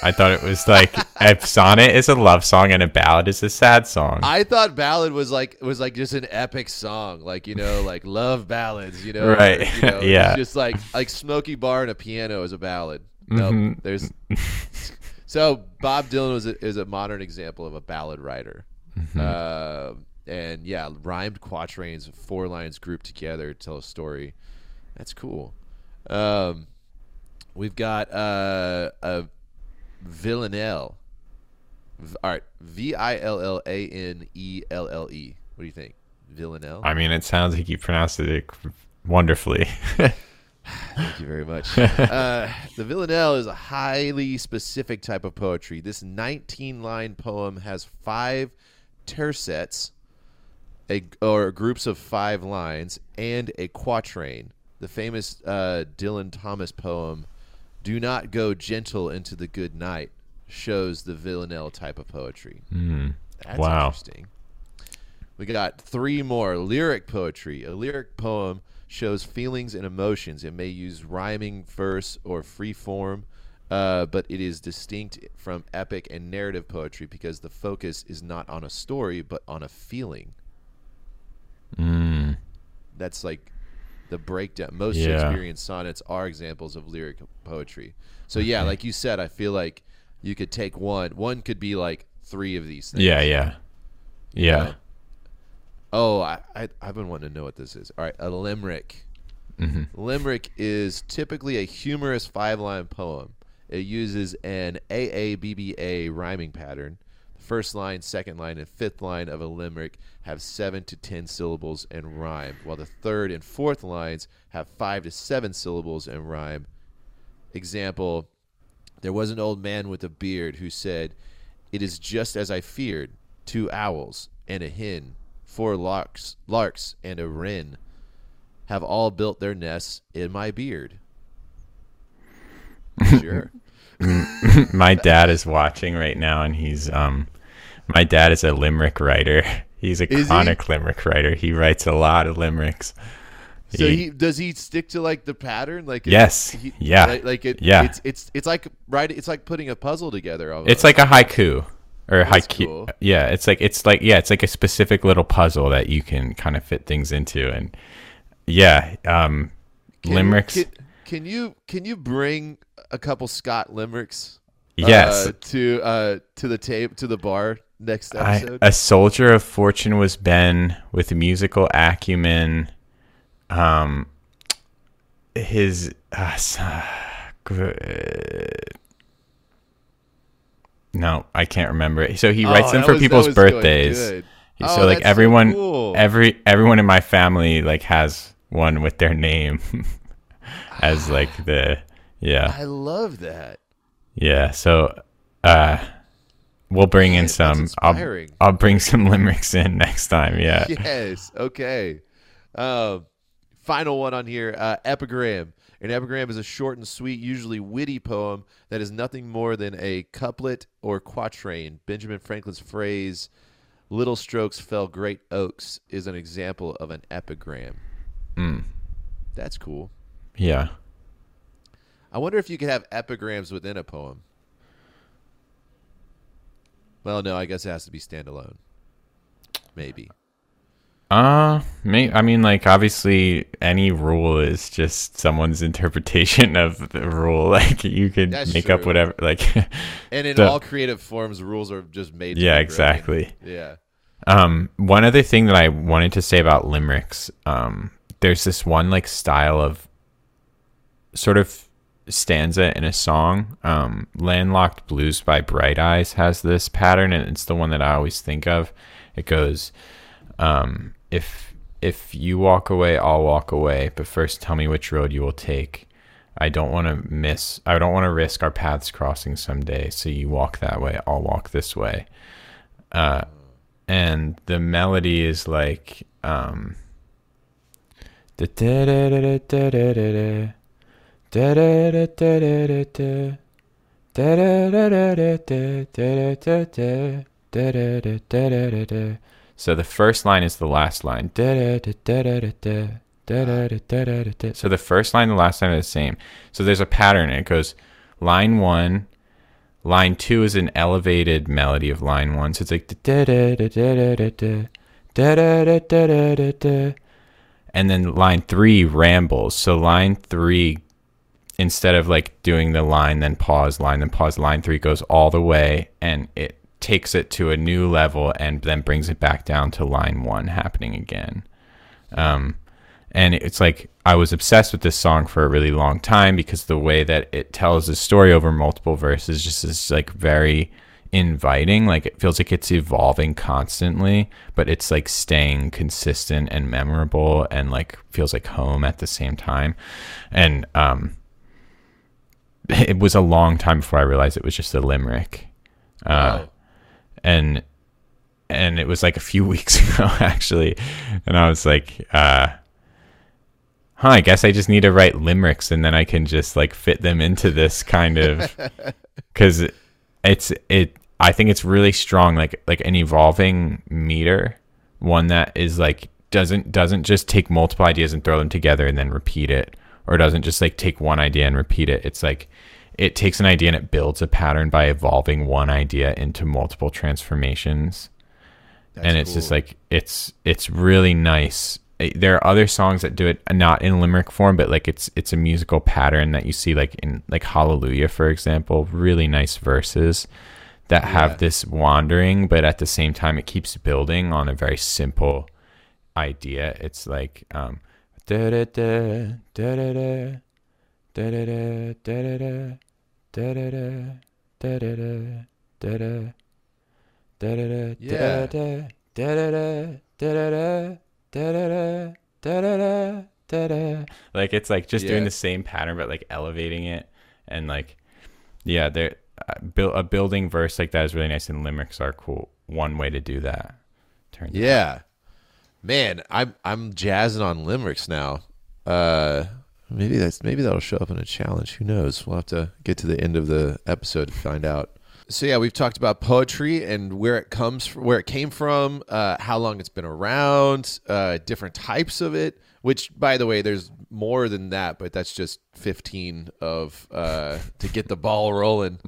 I thought it was like a sonnet is a love song and a ballad is a sad song. I thought ballad was like was like just an epic song, like you know, like love ballads, you know, Right. or, you know, Yeah. just like like Smoky Bar and a piano is a ballad. No, Mhm. there's so Bob Dylan was a, is a modern example of a ballad writer, Mm-hmm. uh, and yeah, rhymed quatrains, four lines grouped together to tell a story. That's cool. Um, we've got uh, a villanelle. V- all right, V I L L A N E L L E. What do you think, villanelle? I mean, it sounds like you pronounced it wonderfully. Thank you very much. uh, the villanelle is a highly specific type of poetry. This 19 line poem has five tercets, a, or groups of five lines, and a quatrain. The famous uh, Dylan Thomas poem, Do Not Go Gentle into the Good Night, shows the villanelle type of poetry. Hmm. That's Wow. interesting. We got three more lyric poetry. A lyric poem shows feelings and emotions. It may use rhyming verse or free form, uh, but it is distinct from epic and narrative poetry because the focus is not on a story but on a feeling. Mm. That's like the breakdown. Most Yeah. Shakespearean sonnets are examples of lyric poetry. So yeah, like you said, I feel like you could take one. One could be like three of these things. Yeah, yeah, yeah. know? Oh, I, I I've been wanting to know what this is. All right, a limerick. Mhm. Limerick is typically a humorous five-line poem. It uses an AABBA rhyming pattern. First line, second line, and fifth line of a limerick have seven to ten syllables and rhyme, while the third and fourth lines have five to seven syllables and rhyme. Example: There was an old man with a beard who said, "It is just as I feared: two owls and a hen, four larks, larks and a wren, have all built their nests in my beard." Sure. my dad is watching right now, and he's um, my dad is a limerick writer. He's a Is he? limerick writer. He writes a lot of limericks. So he does he stick to like the pattern, like it- Yes. he- Yeah. like, like it, Yeah. It's it's it's like right. It's like putting a puzzle together. Almost. It's like a haiku or That's haiku. cool. Yeah, it's like it's like yeah, it's like a specific little puzzle that you can kind of fit things into, and yeah, um, Can- limericks. Can, can you can you bring a couple Scott limericks? yes, uh, to uh to the tape to the bar next I, episode. a soldier of fortune was Ben with musical acumen. Um, his uh, no, I can't remember. it. So he writes Oh, them for was- people's birthdays. good. So Oh, like that's so everyone, cool. every everyone in my family like has one with their name as like the yeah I love that. yeah. So uh, we'll bring in some. I'll. I'll bring some limericks in next time. Yeah. Yes. Okay. Um, final one on here. Uh, epigram. An epigram is a short and sweet, usually witty poem that is nothing more than a couplet or quatrain. Benjamin Franklin's phrase, "Little strokes fell great oaks," is an example of an epigram. Mm. That's cool. Yeah. I wonder if you could have epigrams within a poem. Well, no, I guess it has to be standalone. Maybe. Uh, may, I mean, like, obviously, any rule is just someone's interpretation of the rule. Like, you could That's make up whatever. Like, And in all creative forms, rules are just made. yeah, exactly. Yeah. Um, one other thing that I wanted to say about limericks, um, there's this one like style of sort of stanza in a song. Um, Landlocked Blues by Bright Eyes has this pattern, and it's the one that I always think of. It goes, um, if if you walk away, I'll walk away, but first tell me which road you will take. I don't want to miss. I don't want to risk our paths crossing someday. So you walk that way, I'll walk this way. Uh, and the melody is like. Um, da da da da da da da. So the first line is the last line. So the first line and the last line are the same. So there's a pattern. It goes line one, line two is an elevated melody of line one. So it's like. And then line three rambles. So line three instead of like doing the line then pause line then pause, line three goes all the way and it takes it to a new level and then brings it back down to line one happening again. Um, and it's like I was obsessed with this song for a really long time because the way that it tells the story over multiple verses just is like very inviting. Like it feels like it's evolving constantly, but it's like staying consistent and memorable and like feels like home at the same time. And um, it was a long time before I realized it was just a limerick. Uh, Wow. and and it was like a few weeks ago actually and i was like uh huh i guess i just need to write limericks and then i can just like fit them into this kind of because it's it i think it's really strong like like an evolving meter one that is like doesn't doesn't just take multiple ideas and throw them together and then repeat it or doesn't just like take one idea and repeat it. It's like it takes an idea and it builds a pattern by evolving one idea into multiple transformations. That's and it's just like it's it's really nice. There are other songs that do it not in limerick form but like it's it's a musical pattern that you see like in like hallelujah for example really nice verses that Yeah. have this wandering but at the same time it keeps building on a very simple idea. It's like um da-da-da, da-da-da, da-da-da, da-da-da, da-da-da, da-da-da, da-da, da-da-da, Yeah. da-da-da, da-da-da, da-da-da, da-da-da, da-da-da, da-da. Like it's like just doing Yeah. the same pattern but like elevating it and like yeah, there uh, a building verse like that is really nice and limericks are cool. One way to do that. Turns out. Man, I'm I'm jazzing on limericks now. Uh, maybe that's maybe that'll show up in a challenge. Who knows? We'll have to get to the end of the episode to find out. So yeah, we've talked about poetry and where it comes, from, where it came from, uh, how long it's been around, uh, different types of it. Which, by the way, there's more than that, but that's just 15 of uh, to get the ball rolling.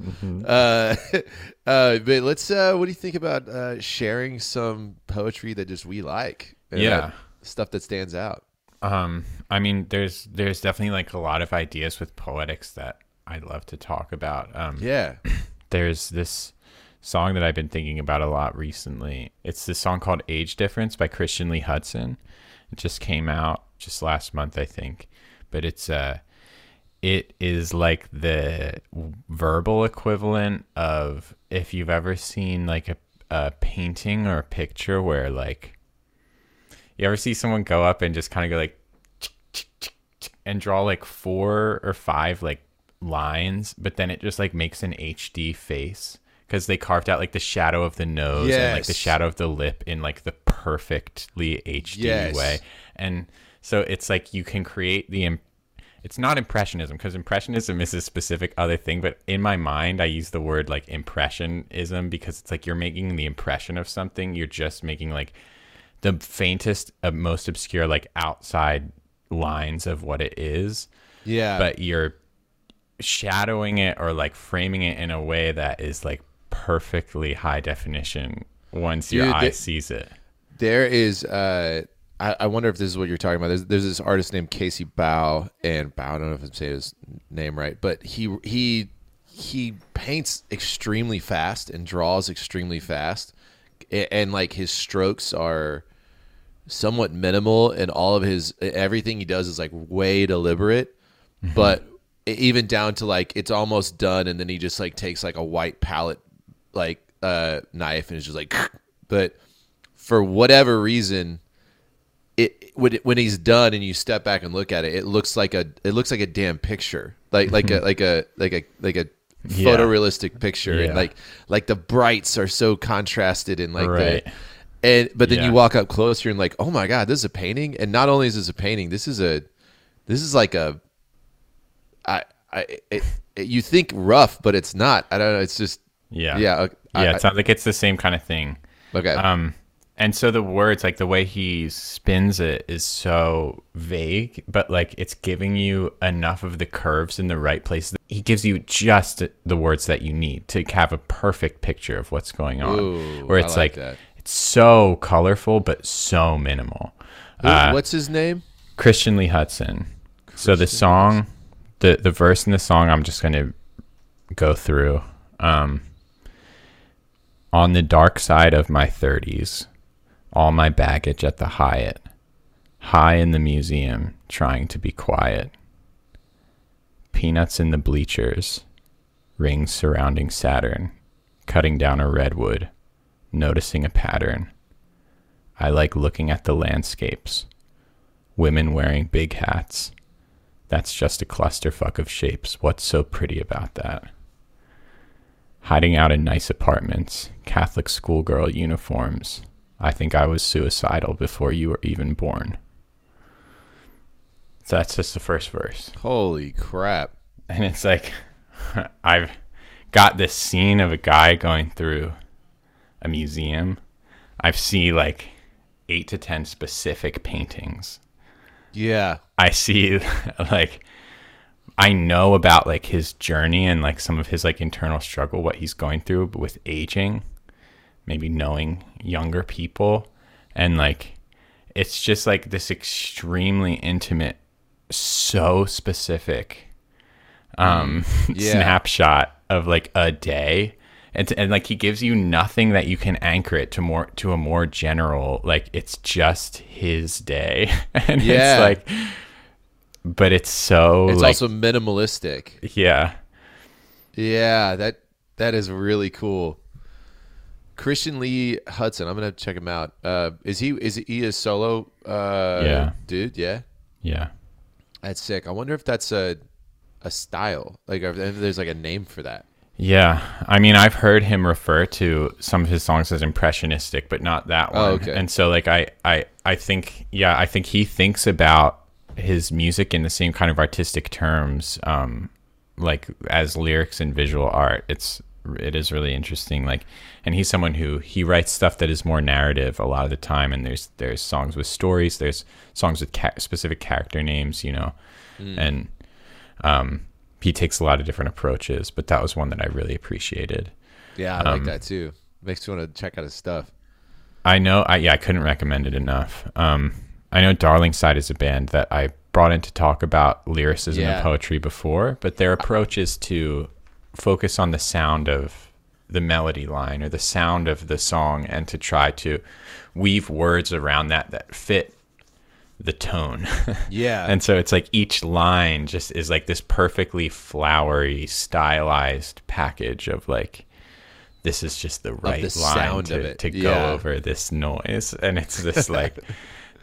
Uh, uh, but let's. Uh, what do you think about uh, sharing some poetry that just we like? Yeah. that- stuff that stands out. Um, I mean, there's there's definitely like a lot of ideas with poetics that I love to talk about. Um, Yeah. there's this song that I've been thinking about a lot recently. It's this song called "Age Difference" by Christian Lee Hutson. It just came out just last month, I think. But it's uh, it is like the verbal equivalent of if you've ever seen like a a painting or a picture where like you ever see someone go up and just kind of go like and draw like four or five like lines, but then it just like makes an HD face because they carved out like the shadow of the nose and like the shadow of the lip in like the perfectly HD Yes. way. And so it's like you can create the im- it's not impressionism because impressionism is a specific other thing but in my mind i use the word like impressionism because it's like you're making the impression of something you're just making like the faintest uh, most obscure like outside lines of what it is Yeah. but you're shadowing it or like framing it in a way that is like perfectly high definition once your Dude, eye they- sees it There is. Uh, I, I wonder if this is what you're talking about. There's, there's this artist named Casey Baugh, and Baugh. I don't know if I'm saying his name right, but he he he paints extremely fast and draws extremely fast, A- and like his strokes are somewhat minimal, and all of his everything he does is like way deliberate, but e- even down to like it's almost done, and then he just like takes like a white palette like uh knife and is just like, but for whatever reason it when, when he's done and you step back and look at it it looks like a it looks like a damn picture like like a like a like a like a Yeah. photorealistic picture and like like the brights are so contrasted and like Right. the and but then Yeah. you walk up closer and like oh my god this is a painting and not only is this a painting this is a this is like a i i it, it, you think rough but it's not i don't know it's just yeah yeah uh, yeah it sounds like it's the same kind of thing okay Um, and so the words, like the way he spins it, is so vague, but like it's giving you enough of the curves in the right place. He gives you just the words that you need to have a perfect picture of what's going on. Ooh, where I it's like like, that. it's so colorful, but so minimal. Uh, what's his name Christian Lee Hutson. so the song, the the verse in the song, I'm just gonna go through. Um, on the dark side of my 30s, all my baggage at the Hyatt, high in the museum, trying to be quiet. Peanuts in the bleachers, rings surrounding Saturn, cutting down a redwood, noticing a pattern. I like looking at the landscapes women wearing big hats. That's just a clusterfuck of shapes. What's so pretty about that? Hiding out in nice apartments, Catholic schoolgirl uniforms. I think I was suicidal before you were even born. So that's just the first verse. holy crap And it's like, I've got this scene of a guy going through a museum. I see like eight to ten specific paintings. Yeah. I see like I know about like his journey and like some of his like internal struggle, what he's going through with aging, maybe knowing younger people, and like it's just like this extremely intimate, so specific um Yeah. snapshot of like a day. And, and like he gives you nothing that you can anchor it to more to a more general like it's just his day and Yeah. it's like but it's so It's like also minimalistic. yeah Yeah, that that is really cool. Christian Lee Hutson, I'm gonna check him out. Uh, is he is he a solo uh, Yeah. dude? Yeah, yeah that's sick. I wonder if that's a a style, like if there's like a name for that. Yeah i mean i've heard him refer to some of his songs as impressionistic but not that one. Oh, okay. and so like i i i think yeah i think he thinks about his music in the same kind of artistic terms um like as lyrics and visual art. It's it is really interesting like and he's someone who he writes stuff that is more narrative a lot of the time and there's there's songs with stories there's songs with ca- specific character names you know? And um he takes a lot of different approaches but that was one that i really appreciated Yeah, I like Um, that too. Makes you want to check out his stuff. I know. I yeah, I couldn't recommend it enough. Um, I know Darlingside is a band that I brought in to talk about lyricism Yeah. and poetry before, but their approach is to focus on the sound of the melody line or the sound of the song, and to try to weave words around that that fit the tone. Yeah, and so it's like each line just is like this perfectly flowery, stylized package of like. This is just the right the line sound to, of it. to Yeah. go over this noise and it's just like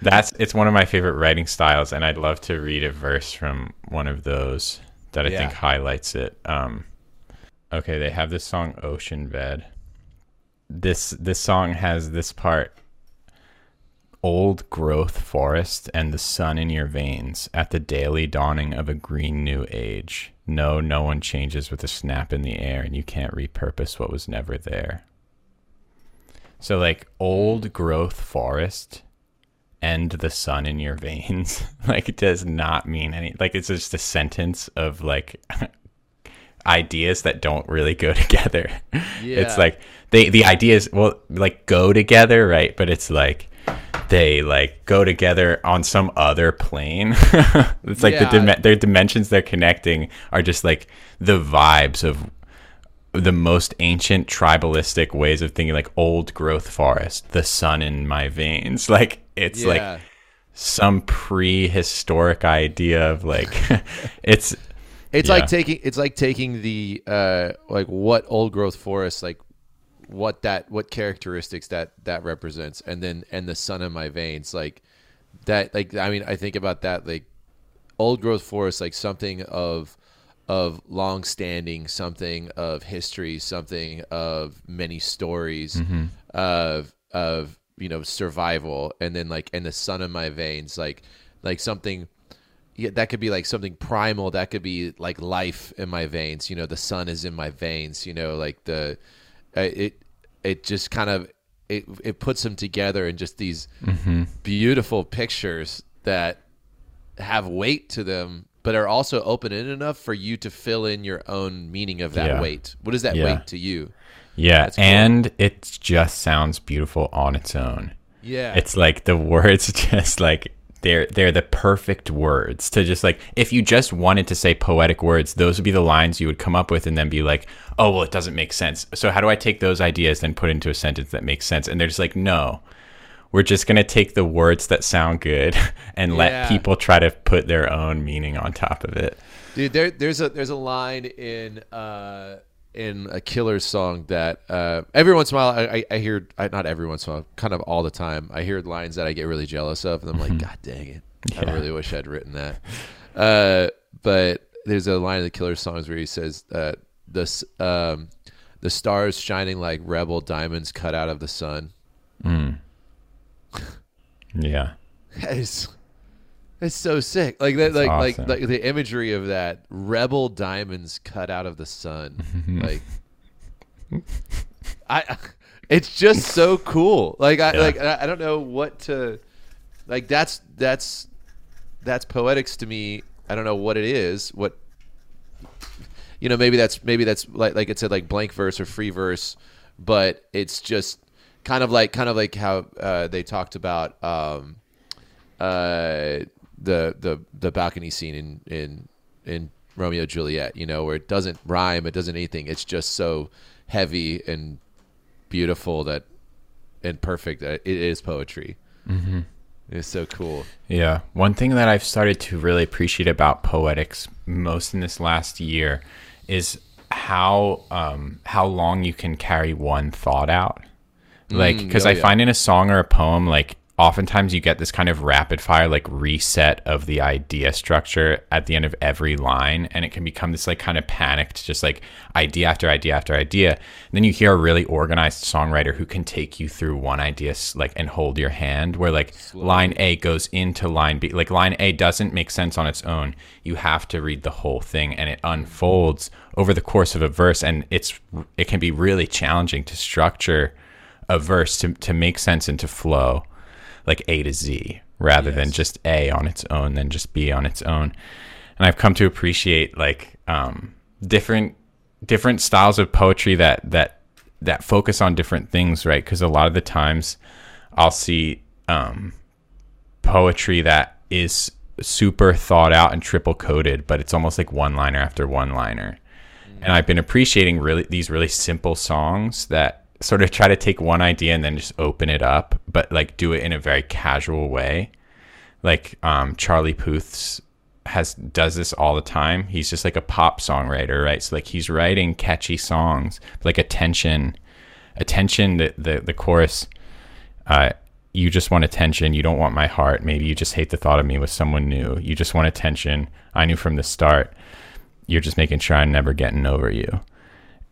that's it's one of my favorite writing styles and i'd love to read a verse from one of those that i Yeah. think highlights it um okay they have this song ocean bed this this song has this part old growth forest and the sun in your veins at the daily dawning of a green new age no no one changes with a snap in the air and you can't repurpose what was never there so like old growth forest and the sun in your veins like it does not mean any like it's just a sentence of like ideas that don't really go together. It's like they the ideas well like go together, right? But it's like they like go together on some other plane. it's like Yeah. the dim- their dimensions they're connecting are just like the vibes of the most ancient tribalistic ways of thinking like old growth forest the sun in my veins like it's yeah. like some prehistoric idea of like it's It's Yeah. like taking it's like taking the uh like what old growth forest like what that what characteristics that that represents and then and the sun in my veins like that like I mean I think about that like old growth forest like something of of long standing something of history something of many stories of of you know survival and then like and the sun in my veins like like something yeah, that could be like something primal. That could be like life in my veins. You know, the sun is in my veins. You know, like the uh, it it just kind of it it puts them together in just these mm-hmm. beautiful pictures that have weight to them, but are also open ended enough for you to fill in your own meaning of that Yeah. weight. What is that Yeah. weight to you? yeah cool. and it just sounds beautiful on its own Yeah, it's like the words just like they're they're the perfect words to just like if you just wanted to say poetic words those would be the lines you would come up with and then be like oh well it doesn't make sense. So how do i take those ideas and put into a sentence that makes sense? And they're just like no. We're just going to take the words that sound good and Yeah. let people try to put their own meaning on top of it. Dude, there, there's a there's a line in uh, in a killer song that uh, every once in a while I, I, I hear I, not every once in a while, kind of all the time. I hear lines that I get really jealous of, and I'm like, God dang it! I really wish I'd written that. Uh, but there's a line in the killer songs where he says uh, the um, the stars shining like rebel diamonds cut out of the sun. yeah That is it's so sick. Like that like like awesome. like the imagery of that rebel diamonds cut out of the sun. like I It's just so cool. Like I Yeah. like I I don't know what to like. That's that's that's poetics to me. I don't know what it is. What you know, maybe that's maybe that's like like it said like blank verse or free verse, but it's just kind of like kind of like how uh, they talked about um, uh, the the the balcony scene in in in Romeo and Juliet. You know, where it doesn't rhyme, it doesn't anything. It's just so heavy and beautiful that and perfect that it is poetry. Mm-hmm. It's so cool. Yeah. One thing that I've started to really appreciate about poetics most in this last year is how um, how long you can carry one thought out. Like, because oh, I yeah. find in a song or a poem, like oftentimes you get this kind of rapid fire like reset of the idea structure at the end of every line, and it can become this like kind of panicked, just like idea after idea after idea. And then you hear a really organized songwriter who can take you through one idea, like and hold your hand. Where like line A goes into line B, like line A doesn't make sense on its own. You have to read the whole thing, and it unfolds over the course of a verse, and it's it can be really challenging to structure a verse to, to make sense and to flow like A to Z rather than just A on its own, then just B on its own. And I've come to appreciate like um, different different styles of poetry that that that focus on different things, right? Because a lot of the times I'll see um, poetry that is super thought out and triple coded, but it's almost like one liner after one liner. And I've been appreciating really these really simple songs that sort of try to take one idea and then just open it up, but like do it in a very casual way. Like um, Charlie Puth's has does this all the time. He's just like a pop songwriter, right? So like he's writing catchy songs, like attention, attention. The the, the chorus. Uh, you just want attention. You don't want my heart. Maybe you just hate the thought of me with someone new. You just want attention. I knew from the start. You're just making sure I'm never getting over you.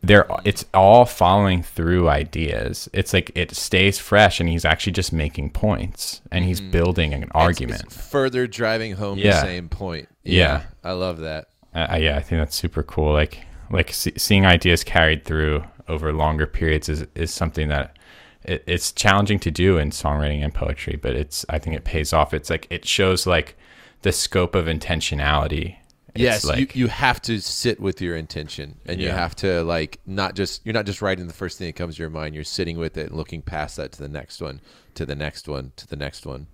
There, it's all following through ideas. It's like it stays fresh, and he's actually just making points, and he's building an argument. It's further driving home the same point. Yeah. I love that. uh, yeah, I think that's super cool. Like like see, seeing ideas carried through over longer periods is is something that it, it's challenging to do in songwriting and poetry, but it's I think it pays off. It's like it shows like the scope of intentionality. It's yes, like, you, you have to sit with your intention, and you have to like not just you're not just writing the first thing that comes to your mind. You're sitting with it and looking past that to the next one, to the next one, to the next one.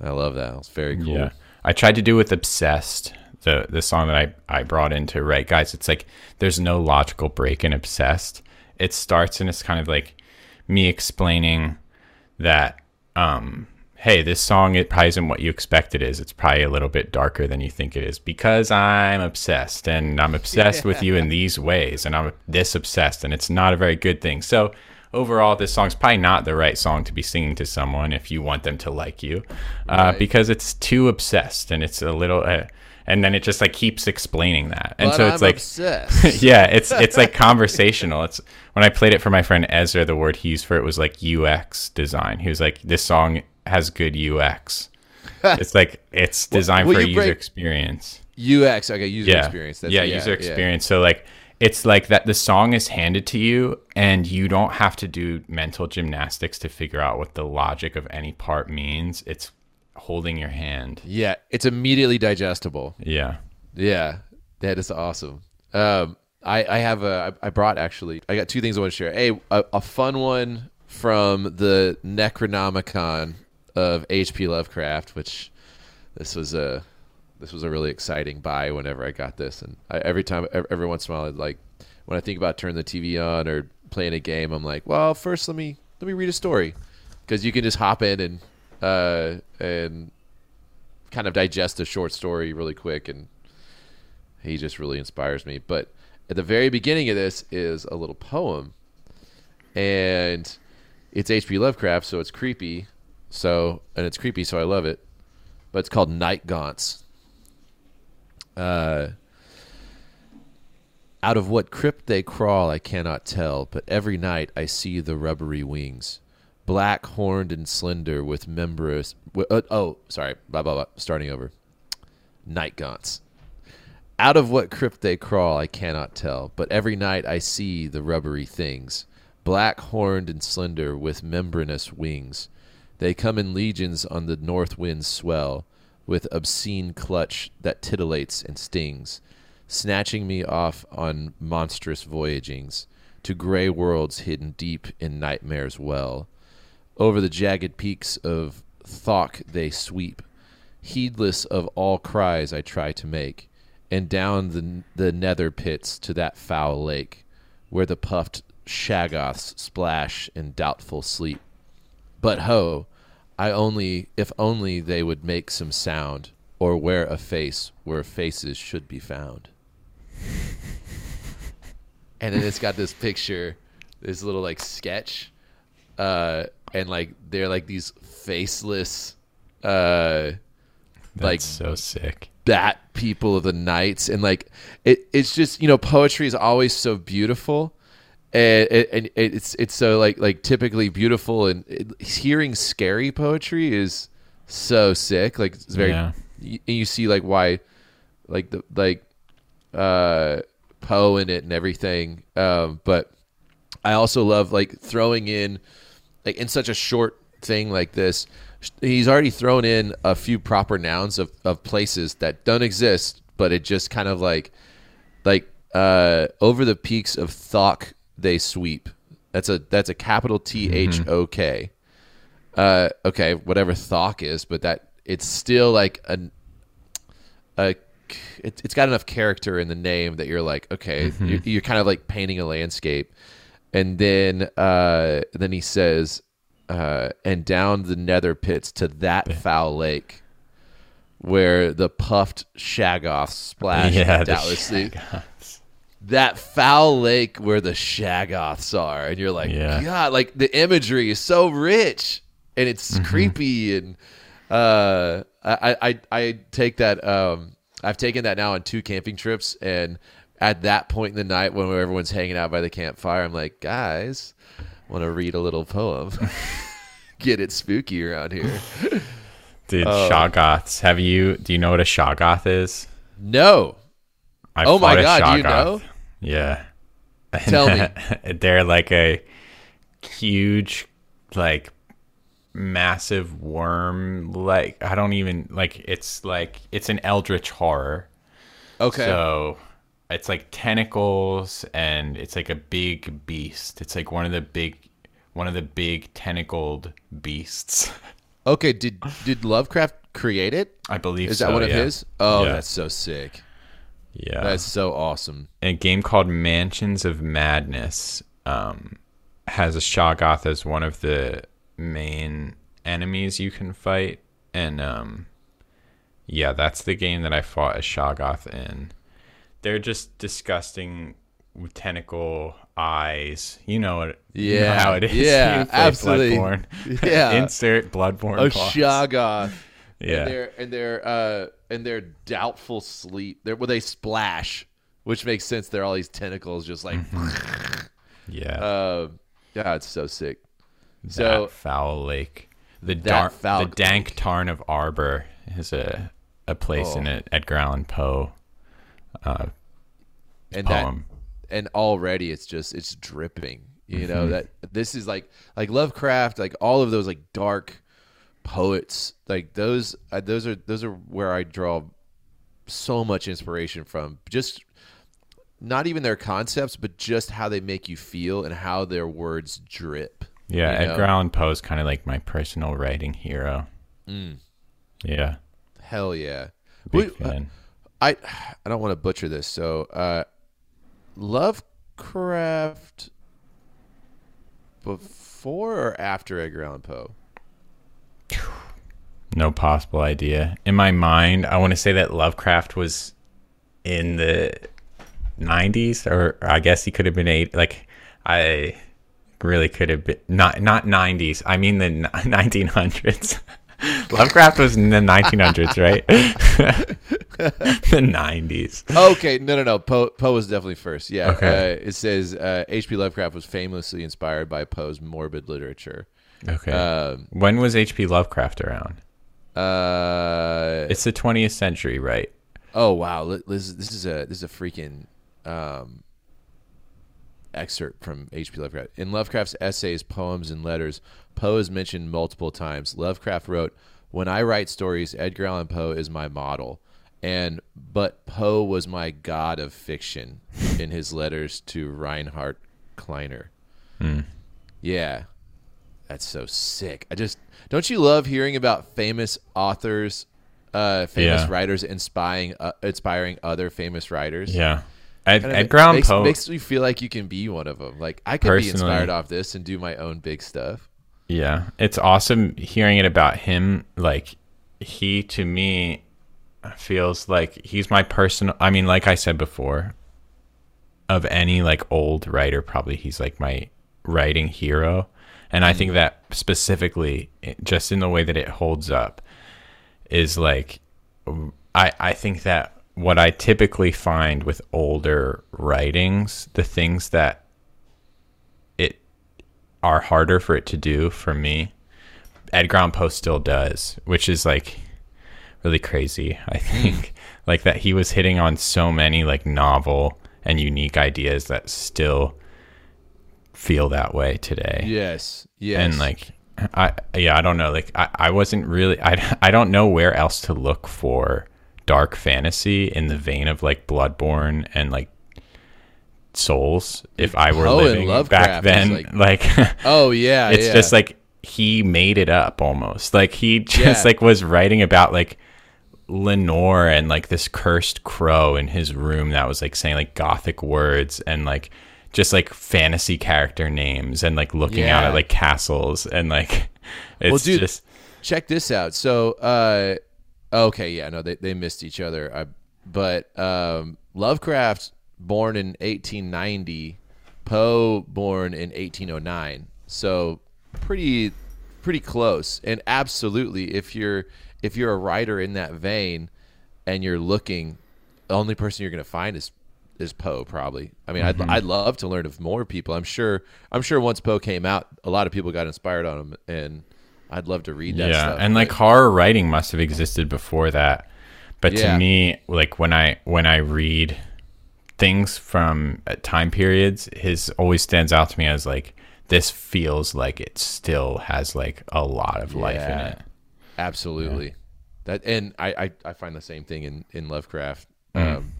I love that. It's very cool. Yeah. I tried to do with Obsessed, the the song that I, I brought into Write Guys. It's like there's no logical break in Obsessed. It starts and it's kind of like me explaining that um hey, this song it probably isn't what you expect it is. It's probably a little bit darker than you think it is because I'm obsessed and I'm obsessed with you in these ways and I'm this obsessed and it's not a very good thing. So overall this song's probably not the right song to be singing to someone if you want them to like you uh, Right. because it's too obsessed and it's a little uh, and then it just like keeps explaining that and But so it's I'm like yeah it's it's like conversational it's when i played it for my friend ezra the word he used for it was like ux design he was like this song has good ux it's like it's designed will for a user break- experience UX, okay, user yeah experience. That's, yeah user experience so like it's like that the song is handed to you and you don't have to do mental gymnastics to figure out what the logic of any part means it's holding your hand Yeah, it's immediately digestible. yeah Yeah, that is awesome. Um, I, I have a I brought actually, I got two things I want to share. A, a, a fun one from the Necronomicon of H.P. Lovecraft, which this was a, this was a really exciting buy whenever I got this, and I, every time, every, once in a while, I'd like when I think about turning the TV on or playing a game, I'm like, well, first let me let me read a story, because you can just hop in and uh and kind of digest a short story really quick and he just really inspires me. But at the very beginning of this is a little poem, and it's H.P. Lovecraft, so it's creepy. So and it's creepy, so I love it. But it's called Night Gaunts. Uh, out of what crypt they crawl, I cannot tell. But every night I see the rubbery wings, black, horned, and slender, with membranous. Uh, oh, sorry, blah blah blah. Starting over. Night Gaunts. Out of what crypt they crawl, I cannot tell, but every night I see the rubbery things, black horned and slender with membranous wings. They come in legions on the north wind's swell, with obscene clutch that titillates and stings, snatching me off on monstrous voyagings to gray worlds hidden deep in nightmare's well. Over the jagged peaks of Thok they sweep, heedless of all cries I try to make, and down the, the nether pits to that foul lake, where the puffed shoggoths splash in doubtful sleep. But ho, I only, if only they would make some sound, or wear a face where faces should be found. and then it's got this picture, this little like sketch, uh, and like they're like these faceless, uh, That's like so sick. bat people of the nights and like it, it's just you know poetry is always so beautiful and, and it's it's so like like typically beautiful and it, hearing scary poetry is so sick like it's very Yeah. y- and you see like why like the like uh poe in it and everything um but i also love like throwing in like in such a short thing like this he's already thrown in a few proper nouns of, of places that don't exist but it just kind of like like uh over the peaks of Thok they sweep. That's a that's a capital T H O K. Uh okay whatever Thok is but that it's still like an a it, it's got enough character in the name that you're like okay you're, you're kind of like painting a landscape. And then uh then he says uh and down the nether pits to that foul lake where the puffed shoggoths splash Yeah, doubtlessly. That foul lake where the shoggoths are and you're like Yeah. god like the imagery is so rich and it's Mm-hmm. creepy and uh I, I i take that um i've taken that now on two camping trips and at that point in the night when everyone's hanging out by the campfire i'm like guys want to read a little poem get it spooky around here Dude. Shoggoths. Have you? Do you know what a Shoggoth is? no I Oh my God, do you know? Yeah. Tell me. They're like a huge, like massive worm. Like I don't even like. It's like it's an eldritch horror. okay So it's like tentacles and it's like a big beast. It's like one of the big one of the big tentacled beasts. okay did did lovecraft create it I believe is so, that one of yeah. his oh Yeah. that's so sick Yeah. that's so awesome a game called Mansions of Madness um, has a Shoggoth as one of the main enemies you can fight, and um, yeah, that's the game that I fought a Shoggoth in. They're just disgusting with tentacle eyes. You know it. you know Yeah, how it is. yeah, absolutely. Bloodborne. Yeah. Insert Bloodborne. a shoggoth Yeah. and they're and they're uh and they're doubtful sleep where they splash which makes sense they're all these tentacles just like yeah. uh yeah it's so sick that so foul lake. The dark, foul the dank lake. tarn of Auber is a a place in Oh. it. Edgar Allan Poe uh, and poem. that and already it's just it's dripping you Mm-hmm. know that this is like like lovecraft like all of those like dark poets like those uh, those are those are where i draw so much inspiration from just not even their concepts but just how they make you feel and how their words drip yeah? Edgar Allan Poe is kind of like my personal writing hero. Mm. Yeah, hell yeah big Wait, uh. I I don't want to butcher this. So, uh, Lovecraft before or after Edgar Allan Poe? No possible idea. In my mind, I want to say that Lovecraft was in the 90s, or I guess he could have been eight. Like I really could have been not not 90s. I mean the 1900s. Lovecraft was in the 1900s, right? the 90s. Okay, no, no, no. Poe Poe was definitely first. Yeah. Okay. Uh, it says uh, H.P. Lovecraft was famously inspired by Poe's morbid literature. Okay. Um, when was H.P. Lovecraft around? Uh, It's the 20th century, right? oh wow, this, this is a this is a freaking um, excerpt from H.P. Lovecraft. In Lovecraft's essays, poems, and letters, Poe is mentioned multiple times. Lovecraft wrote, "When I write stories, Edgar Allan Poe is my model." And but Poe was my god of fiction in his letters to Rheinhart Kleiner. Yeah. That's so sick. I just don't you love hearing about famous authors, uh, famous Yeah. writers inspiring uh, inspiring other famous writers. Yeah. Ed, Kind of Edgar Allan makes, Poe. makes me feel like you can be one of them. Like I could be inspired off this and do my own big stuff. Yeah, it's awesome hearing it about him. Like he to me feels like he's my personal. I mean, like I said before, of any like old writer, probably he's like my writing hero. And I think mm. that specifically, just in the way that it holds up, is like I I think that what I typically find with older writings, the things that it are harder for it to do for me. Edgar Allan Poe still does, which is like really crazy. I mm. think like that he was hitting on so many like novel and unique ideas that still feel that way today. Yes. Yes. And like I yeah, I don't know. Like I, I wasn't really I I don't know where else to look for dark fantasy in the vein of like Bloodborne and like Souls if I were oh, and living back then. like- like Oh yeah. it's yeah. just like he made it up almost like he just Yeah. like was writing about like lenore and like this cursed crow in his room that was like saying like gothic words and like just like fantasy character names and like looking out at like castles and like it's dude, just check this out. So, uh, okay, yeah, no, they, they missed each other. I, but um, Lovecraft, born in 1890, Poe, born in 1809. So, pretty, pretty close. And absolutely, if you're if you're a writer in that vein, and you're looking, the only person you're going to find is is Poe probably. I mean, I'd, I'd love to learn of more people. I'm sure. I'm sure once Poe came out, a lot of people got inspired on him, and I'd love to read that yeah stuff. and like horror writing must have existed before that but Yeah. to me like when i when i read things from uh, time periods his always stands out to me as like this feels like it still has like a lot of life in it absolutely that, and I, I I find the same thing in in Lovecraft. Mm. Um,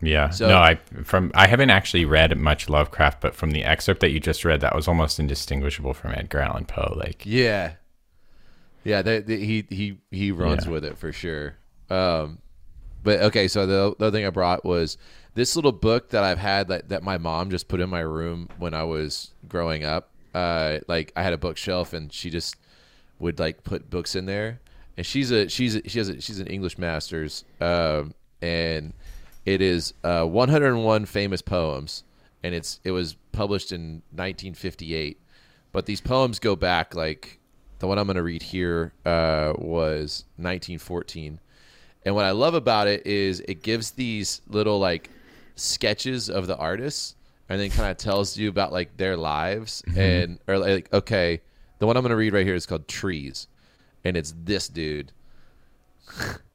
yeah So- no i from i haven't actually read much lovecraft but from the excerpt that you just read that was almost indistinguishable from edgar allan poe like yeah, yeah, they, they- he he he runs Yeah. with it for sure. Um, but okay, so the, the other thing I brought was this little book that I've had that, that my mom just put in my room when I was growing up. Uh, like I had a bookshelf and she just would like put books in there. And she's a she's a, she has a, she's an English master's, um, and it is uh, 101 famous poems, and it's it was published in 1958. But these poems go back like the one I'm going to read here uh, was 1914. And what I love about it is it gives these little like sketches of the artists and then kind of tells you about like their lives and or like okay, the one I'm going to read right here is called Trees and it's this dude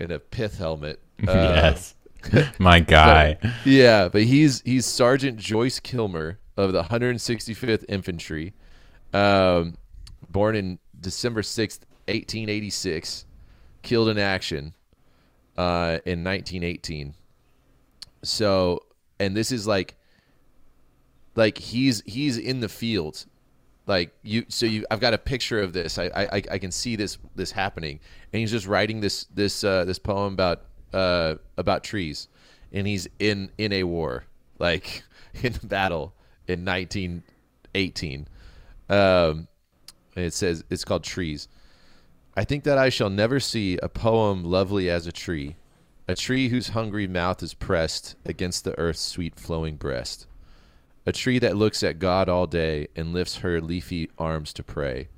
in a pith helmet. Uh, yes my guy yeah, but he's he's Sergeant Joyce Kilmer of the 165th Infantry, um, born in December 6th, 1886, killed in action uh, in 1918. So, and this is like, like he's he's in the field, like you. So you, I've got a picture of this. I I, I can see this this happening, and he's just writing this this uh, this poem about uh, about trees, and he's in in a war, like in battle in 1918. Um, it says it's called Trees. I think that I shall never see a poem lovely as a tree, a tree whose hungry mouth is pressed against the earth's sweet flowing breast, a tree that looks at God all day and lifts her leafy arms to pray,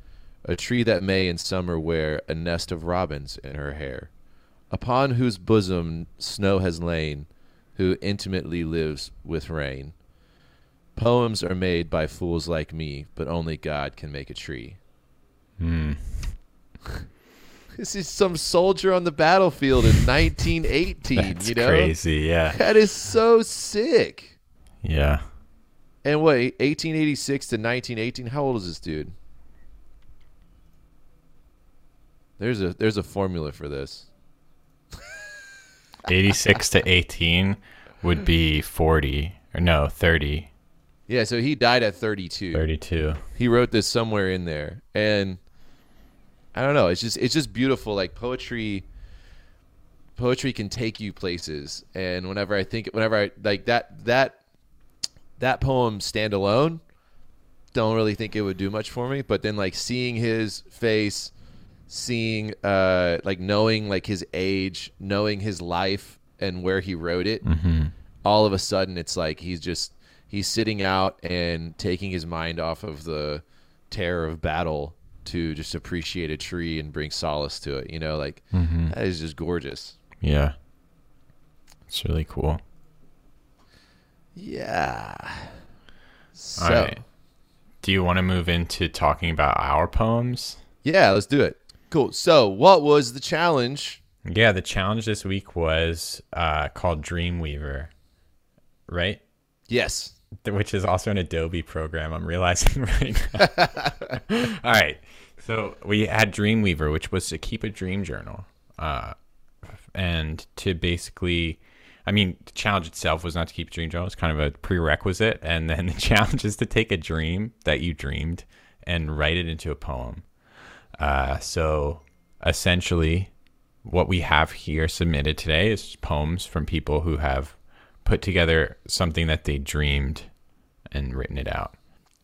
a tree that may in summer wear a nest of robins in her hair, upon whose bosom snow has lain, who intimately lives with rain. Poems are made by fools like me, but only God can make a tree. Hmm. this is some soldier on the battlefield in 1918, that's you know? crazy yeah That is so sick. Yeah. And what, 1886 to 1918? How old is this dude? There's a there's a formula for this. 86 to 18 would be 40 or no, 30, Yeah, so he died at 32. 32. He wrote this somewhere in there, and I don't know. It's just it's just beautiful. Like poetry, poetry can take you places. And whenever I think, whenever I like that that that poem stand alone, don't really think it would do much for me. But then like seeing his face, seeing uh like knowing like his age, knowing his life and where he wrote it, all of a sudden it's like he's just he's sitting out and taking his mind off of the terror of battle to just appreciate a tree and bring solace to it. You know, like mm-hmm. that is just gorgeous. Yeah. It's really cool. Yeah. So All right. Do you want to move into talking about our poems? yeah, let's do it. Cool. So what was the challenge? Yeah, the challenge this week was uh, called Dreamweaver, right? Yes. Which is also an Adobe program. I'm realizing right now. All right, so we had Dreamweaver, which was to keep a dream journal, uh, and to basically, I mean, the challenge itself was not to keep a dream journal; it's kind of a prerequisite, and then the challenge is to take a dream that you dreamed and write it into a poem. Uh, so essentially, what we have here submitted today is poems from people who have put together something that they dreamed and written it out.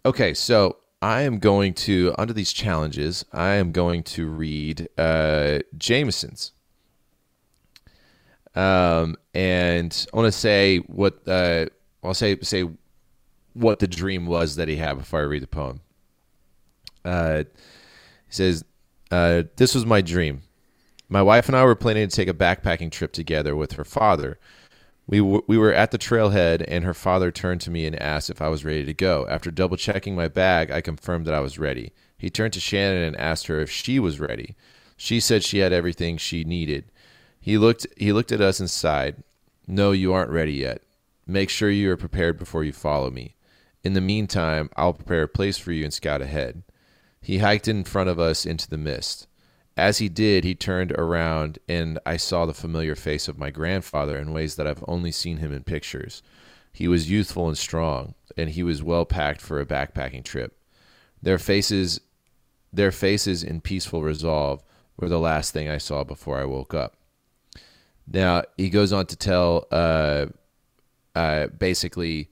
Okay, so I am going to under these challenges, I am going to read uh Jameson's. Um and I want to say what uh I'll say say what the dream was that he had before I read the poem. Uh he says uh this was my dream. My wife and I were planning to take a backpacking trip together with her father. We, w- we were at the trailhead, and her father turned to me and asked if I was ready to go. After double checking my bag, I confirmed that I was ready. He turned to Shannon and asked her if she was ready. She said she had everything she needed. He looked he looked at us and sighed. No, you aren't ready yet. Make sure you are prepared before you follow me. In the meantime, I'll prepare a place for you and scout ahead. He hiked in front of us into the mist. As he did, he turned around and I saw the familiar face of my grandfather in ways that I've only seen him in pictures. He was youthful and strong, and he was well packed for a backpacking trip. Their faces their faces in peaceful resolve were the last thing I saw before I woke up. Now he goes on to tell uh, uh, basically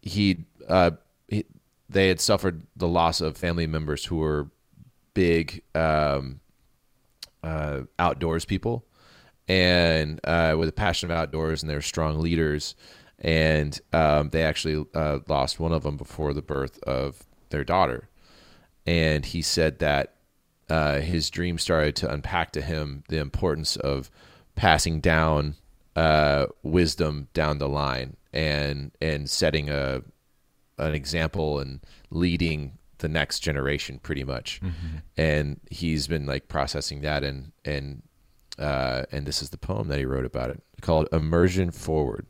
he, uh, he they had suffered the loss of family members who were big um, uh, outdoors people and uh, with a passion of outdoors and they're strong leaders. And um, they actually uh, lost one of them before the birth of their daughter. And he said that his dream started to unpack to him the importance of passing down uh, wisdom down the line and and setting a an example and leading the next generation pretty much. And he's been like processing that and and uh, and this is the poem that he wrote about it called immersion forward.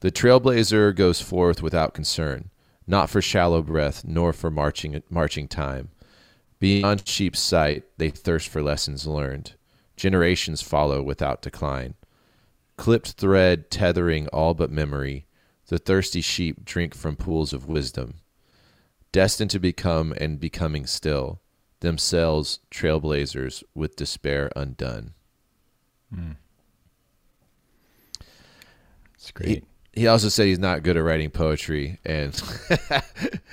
The trailblazer goes forth without concern not for shallow breath nor for marching marching time. Beyond sheep's sight they thirst for lessons learned generations follow without decline clipped thread tethering all but memory the thirsty sheep drink from pools of wisdom destined to become and becoming still, themselves trailblazers with despair undone. Hmm. It's great. He, he also said he's not good at writing poetry, and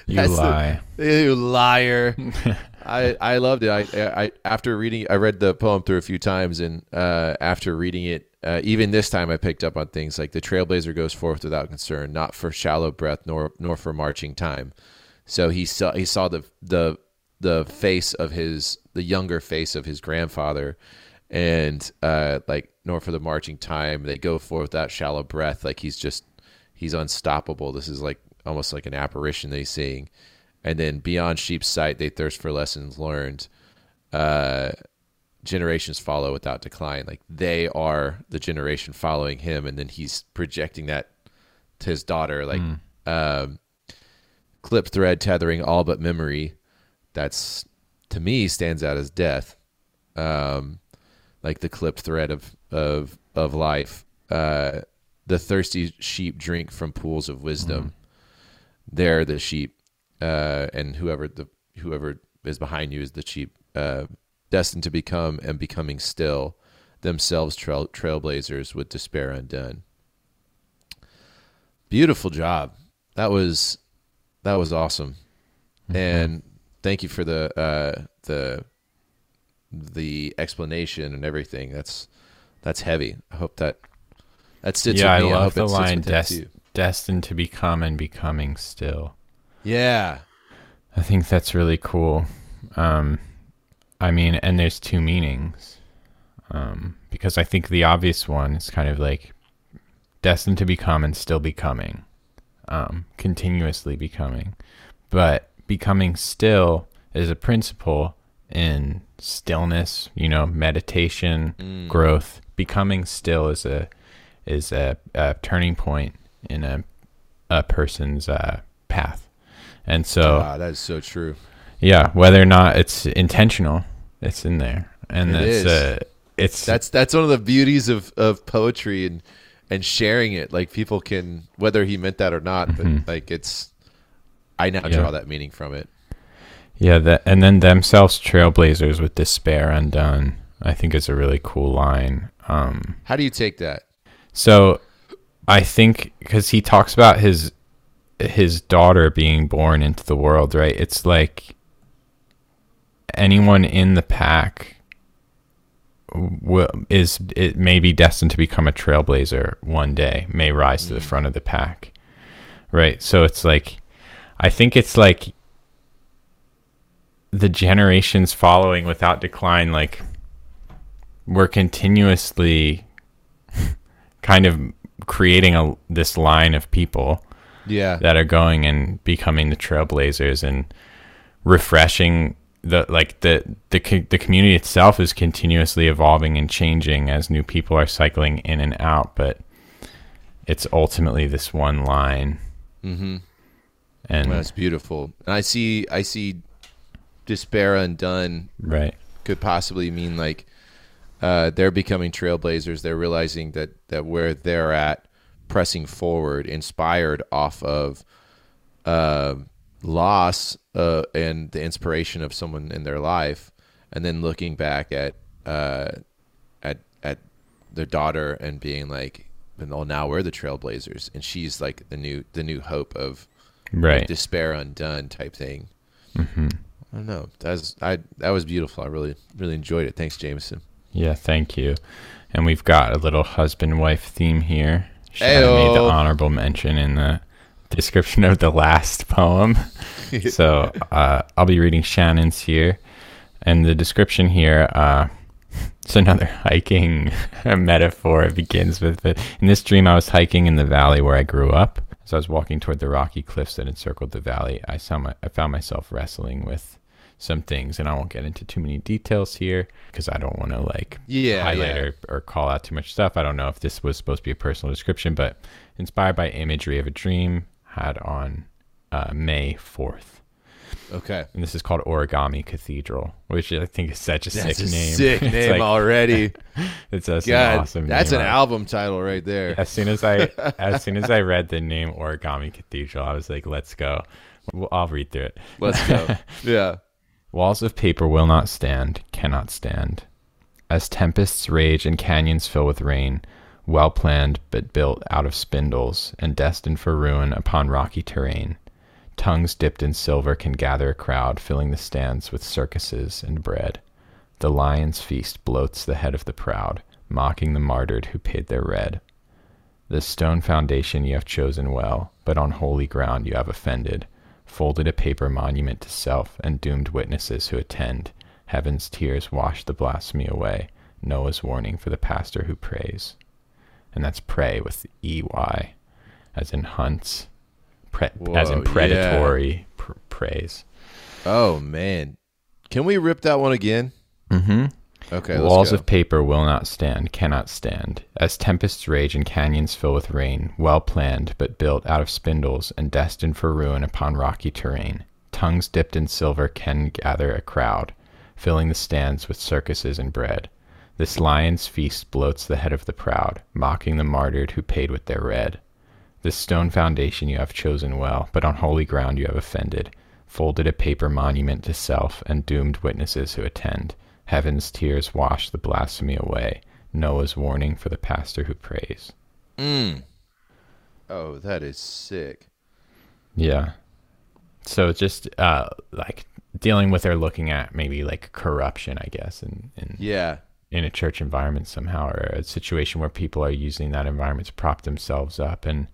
you that's the- lie. you liar. I I loved it. I, I after reading, I read the poem through a few times, and uh, after reading it, uh, even this time, I picked up on things like the trailblazer goes forth without concern, not for shallow breath nor nor for marching time. So he saw he saw the the the face of his the younger face of his grandfather, and uh, like nor for the marching time. They go forth without shallow breath, like he's just he's unstoppable. This is like almost like an apparition that he's seeing. And then beyond sheep's sight, they thirst for lessons learned. Uh, generations follow without decline. Like they are the generation following him, and then he's projecting that to his daughter, like Mm. um, clip thread tethering all but memory. That's to me stands out as death, um, like the clipped thread of of of life. Uh, the thirsty sheep drink from pools of wisdom. They're the sheep, uh, and whoever the whoever is behind you is the sheep, uh, destined to become and becoming still themselves trail, trailblazers with despair undone. Beautiful job. That was that was awesome, and thank you for the uh, the the explanation and everything. That's that's heavy. I hope that that sits yeah, I with me. love hope the line des- destined to become and becoming still. Yeah, I think that's really cool. Um, I mean, and there's two meanings. Um, because I think the obvious one is kind of like destined to become and still becoming, um, continuously becoming. But becoming still is a principle in stillness, you know, meditation, Mm. growth. Becoming still is a is a, a turning point in a a person's uh, path. And so Ah, that is so true. yeah, whether or not it's intentional, it's in there, and It that's uh, it's That's that's one of the beauties of, of poetry and and sharing it. Like people can whether he meant that or not, Mhm. but like it's I now Yeah. draw that meaning from it. yeah, that and then themselves trailblazers with despair undone. I think is a really cool line. Um, How do you take that? so I think because he talks about his his daughter being born into the world, right? It's like anyone in the pack will, is it may be destined to become a trailblazer one day, may rise to the mm. front of the pack, right? So it's like, I think it's like the generations following without decline, like we're continuously kind of creating a this line of people Yeah. that are going and becoming the trailblazers and refreshing the like the the the community itself is continuously evolving and changing as new people are cycling in and out but it's ultimately this one line Mm-hmm. and That's beautiful. And I see I see despair undone right could possibly mean like uh, they're becoming trailblazers. They're realizing that that where they're at, pressing forward, inspired off of uh, loss uh, and the inspiration of someone in their life, and then looking back at uh, at at their daughter and being like, "Well, now we're the trailblazers," and she's like the new the new hope of right despair undone type thing. hmm I don't know. That's I that was beautiful. I really really enjoyed it. Thanks, Jameson. yeah thank you and we've got a little husband wife theme here Shannon made the honorable mention in the description of the last poem so uh, I'll be reading Shannon's here, and the description here. Uh, it's another hiking metaphor. It begins with, "In this dream, I was hiking in the valley where I grew up. As I was walking toward the rocky cliffs that encircled the valley, I saw my, I found myself wrestling with some things, and I won't get into too many details here because I don't want to like Yeah, highlight yeah. Or, or call out too much stuff. I don't know if this was supposed to be a personal description, but inspired by imagery of a dream had on uh, May 4th. Okay. And this is called Origami Cathedral, which I think is such a That's sick a name. sick name like- already. It's a, God, an awesome that's an album title right there. As soon as I as soon as I read the name Origami Cathedral, I was like, "Let's go." Well, I'll read through it. Let's go. yeah. Walls of paper will not stand, cannot stand. As tempests rage and canyons fill with rain, well planned but built out of spindles and destined for ruin upon rocky terrain. Tongues dipped in silver can gather a crowd, filling the stands with circuses and bread. The lion's feast bloats the head of the proud, mocking the martyred who paid their red. The stone foundation you have chosen well, but on holy ground you have offended folded a paper monument to self and doomed witnesses who attend. Heaven's tears wash the blasphemy away. Noah's warning for the pastor who prays. And that's pray with E Y, as in hunts, pre- as in Whoa, predatory pr- praise. Oh man. Can we rip that one again? Mm-hmm. Okay, Walls of paper will not stand, cannot stand. As tempests rage and canyons fill with rain, well planned, but built out of spindles and destined for ruin upon rocky terrain. Tongues dipped in silver can gather a crowd, filling the stands with circuses and bread. This lion's feast bloats the head of the proud, mocking the martyred who paid with their red. This stone foundation you have chosen well, but on holy ground you have offended, folded a paper monument to self, and doomed witnesses who attend. Heaven's tears wash the blasphemy away, Noah's warning for the pastor who prays. Mm. Oh, that is sick. Yeah. So just uh like dealing with or looking at maybe like corruption, I guess, in in, Yeah. in a church environment somehow, or a situation where people are using that environment to prop themselves up and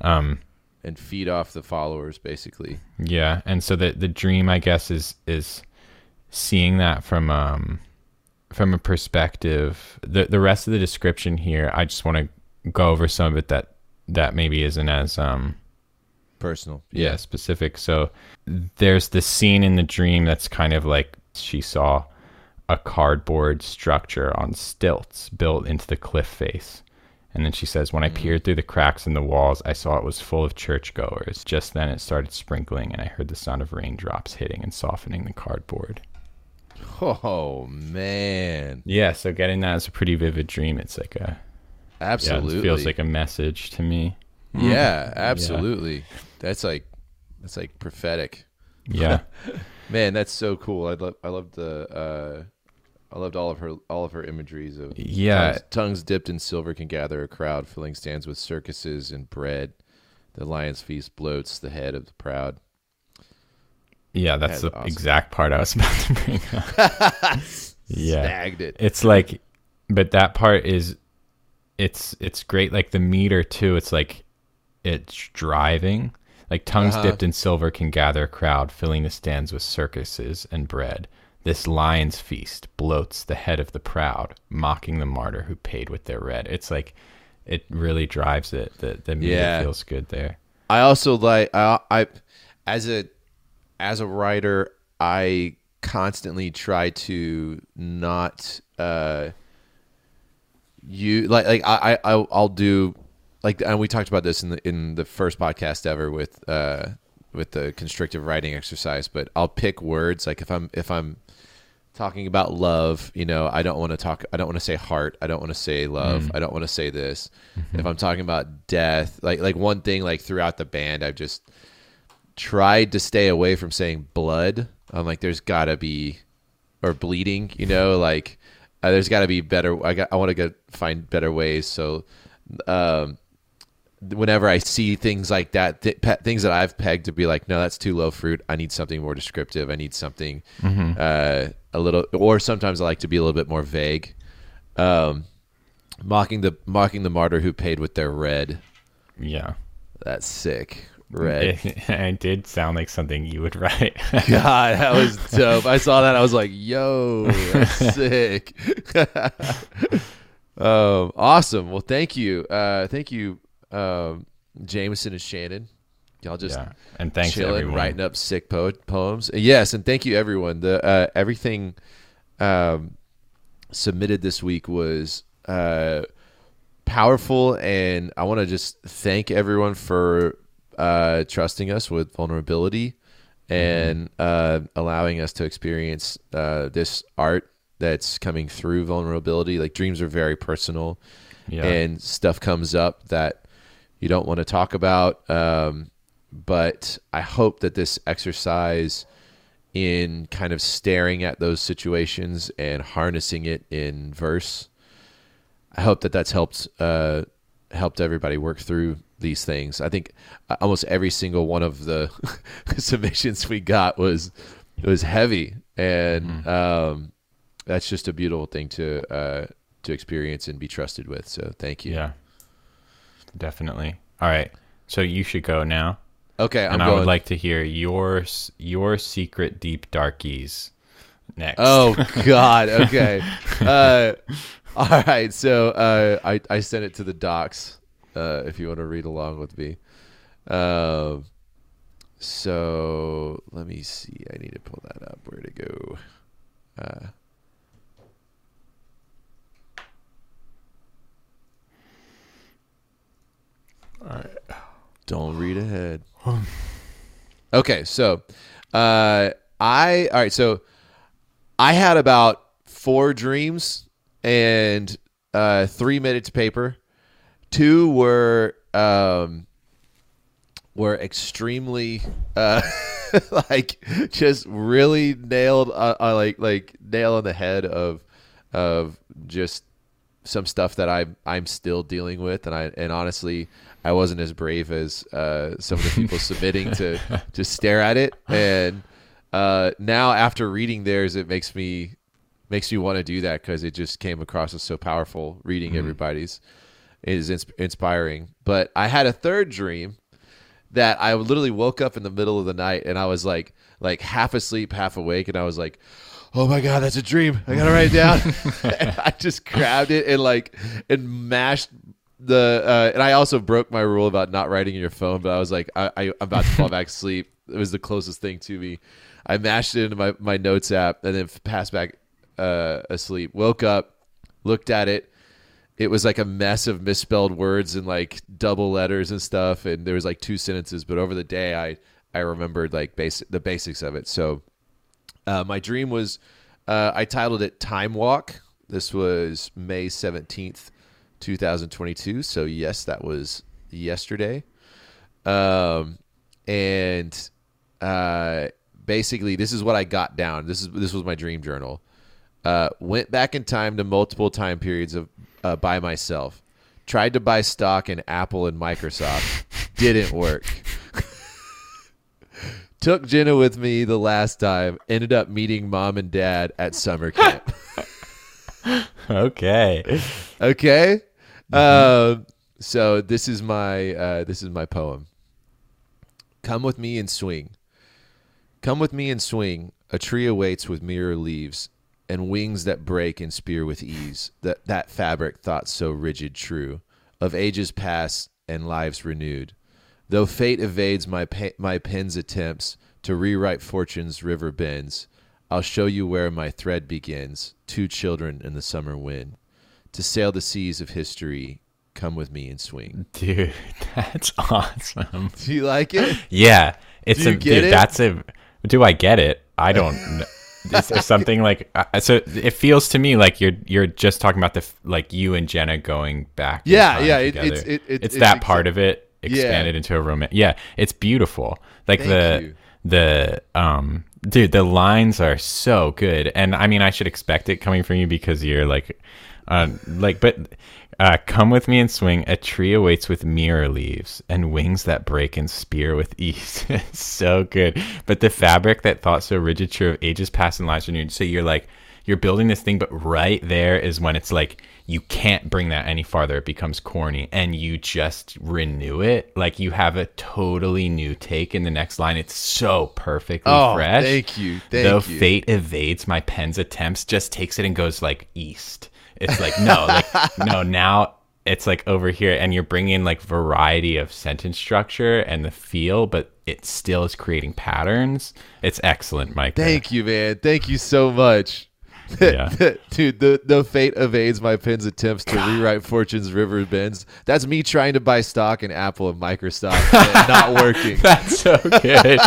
um And feed off the followers, basically. Yeah, and so the the dream, I guess, is is seeing that from um from a perspective. The the rest of the description here, I just want to go over some of it that that maybe isn't as um Personal. yeah specific. So there's this scene in the dream that's kind of like she saw a cardboard structure on stilts built into the cliff face. And then she says, When I peered through the cracks in the walls, I saw it was full of churchgoers. Just then it started sprinkling, and I heard the sound of raindrops hitting and softening the cardboard. Oh man. Yeah, so getting that is a pretty vivid dream. It's like a, yeah, Absolutely. it feels like a message to me. Yeah, absolutely. That's like that's like prophetic. Yeah. Man, that's so cool. I love I loved the uh I loved all of her all of her imageries of Yeah. tongues, tongues dipped in silver can gather a crowd, filling stands with circuses and bread. The lion's feast bloats the head of the proud. Yeah, that's the awesome. exact part I was about to bring up. Yeah. Snagged it. it's like but that part is it's it's great like the meter too it's like it's driving like tongues Uh-huh. dipped in silver can gather a crowd filling the stands with circuses and bread this lion's feast bloats the head of the proud mocking the martyr who paid with their red it's like it really drives it the the meter Yeah. feels good there I also like I, I as a as a writer I constantly try to not uh you like like I I I'll- I'll do like and we talked about this in the in the first podcast ever with uh with the constrictive writing exercise but I'll pick words. Like if I'm if I'm talking about love you know I don't want to talk I don't want to say heart. I don't want to say love. I don't want to say this. If I'm talking about death like like one thing like throughout the band I've just tried to stay away from saying blood. I'm like, there's got to be, or bleeding, you know, like uh, there's got to be better. I got, I want to go find better ways. So, um, whenever I see things like that, th- pe- things that I've pegged to be like, no, that's too low fruit. I need something more descriptive. I need something uh, a little, or sometimes I like to be a little bit more vague. Um, mocking the mocking the martyr who paid with their red. yeah That's sick. Red. it, it did sound like something you would write God, that was dope. I saw that. I was like, yo, that's sick. um, awesome. Well, thank you. Uh, thank you, um, Jameson and Shannon. Y'all just yeah and thanks chilling, everyone writing up sick poet poems. Yes, and thank you everyone. The uh, everything um, submitted this week was uh, powerful, and I want to just thank everyone for uh, trusting us with vulnerability and uh, allowing us to experience uh, this art that's coming through vulnerability. Like dreams are very personal yeah and stuff comes up that you don't want to talk about. Um, but I hope that this exercise in kind of staring at those situations and harnessing it in verse, I hope that that's helped uh, helped everybody work through these things. I think uh, almost every single one of the submissions we got was was heavy, and um, that's just a beautiful thing to uh, to experience and be trusted with. So thank you. Yeah, definitely. All right, so you should go now, Okay, I'm and I going. would like to hear your your secret deep darkies next. Oh God. Okay. uh, all right. So uh, I I sent it to the docs uh, if you want to read along with me. Um, so let me see. I need to pull that up. Where to go? Uh, All right. Don't read ahead. okay, so uh, I all right. So I had about four dreams and uh, three minutes paper Two were um, were extremely uh, like just really nailed uh, uh, like like nail on the head of of just some stuff that I'm I'm still dealing with, and I and honestly, I wasn't as brave as uh, some of the people submitting to to stare at it. And uh, now, after reading theirs, it makes me makes me want to do that because it just came across as so powerful. Reading everybody's is ins- inspiring. But I had a third dream that I literally woke up in the middle of the night and I was like like half asleep, half awake, and I was like, "Oh my god, that's a dream! I gotta write it down." I just grabbed it and like and mashed the uh, and I also broke my rule about not writing in your phone, but I was like, I, I, I'm about to fall back asleep. It was the closest thing to me. I mashed it into my, my notes app and then passed back uh, asleep. Woke up, looked at it. It was like a mess of misspelled words and like double letters and stuff, and there was like two sentences. But over the day, I I remembered like basic the basics of it. So uh, my dream was uh, I titled it Time Walk. This was May 17th, 2022. So, yes, that was yesterday. Um, and uh, basically, this is what I got down. This is this was my dream journal. Uh, went back in time to multiple time periods of uh, by myself. Tried to buy stock in Apple and Microsoft. Didn't work. Took Jenna with me the last time. Ended up meeting mom and dad at summer camp. Okay. okay. Um, so this is my uh, this is my poem. Come with me and swing. Come with me and swing. A tree awaits with mirror leaves and wings that break and spear with ease. That that fabric thought so rigid true of ages past and lives renewed. Though fate evades my my pen's attempts to rewrite fortune's river bends, I'll show you where my thread begins. Two children in the summer wind, to sail the seas of history. Come with me and swing. Dude, that's awesome. Do you like it? Yeah. It's a dude, it? that's a do I get it? I don't kn- Is there something like uh, so it feels to me like you're you're just talking about the f- like you and Jenna going back Yeah, yeah, it- it's- it- it- it's it's that exa- part of it expanded into a romance yeah it's beautiful. Like Thank the you. the um dude the lines are so good. And i mean i should expect it coming from you because you're like uh like but uh come with me and swing. A tree awaits with mirror leaves and wings that break and spear with ease. So good. But the fabric that thought so rigid true of ages past and lives renewed. So you're like you're building this thing but right there is when it's like you can't bring that any farther. It becomes corny and you just renew it. Like you have a totally new take in the next line. It's so perfectly Oh, fresh. thank you, thank though you. fate evades my pen's attempts just takes it and goes like east it's like no like no now it's like over here and you're bringing like variety of sentence structure and the feel but it still is creating patterns it's excellent mike Thank you, man. Thank you so much. Yeah. Dude, the, the fate evades my pen's attempts to rewrite fortune's river bends. That's me trying to buy stock in Apple and Microsoft and not working. that's so good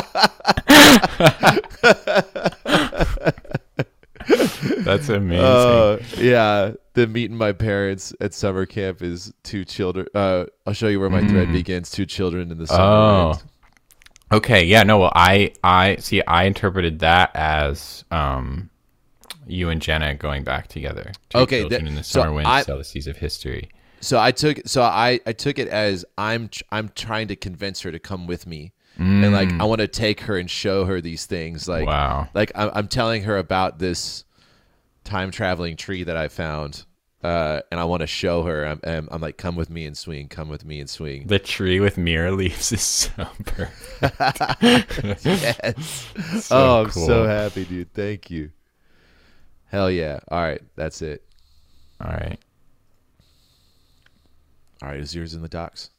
that's amazing Uh, yeah, the meeting my parents at summer camp is two children. Uh, I'll show you where my thread begins. Two children in the summer. Oh. Okay, yeah, no, well, I, I see. I interpreted that as um, you and Jenna going back together. Two Okay, children that- in the so summer wind, I- sail the seas of history. So I took so I I took it as I'm tr- I'm trying to convince her to come with me, and like I want to take her and show her these things. Like Wow. like I'm, I'm telling her about this time traveling tree that I found, uh, and I want to show her. I'm, I'm I'm like, come with me and swing. Come with me and swing. The tree with mirror leaves is so perfect. yes. So oh, I'm cool. so happy, dude. Thank you. Hell yeah. All right, that's it. All right. All right, is yours in the docs?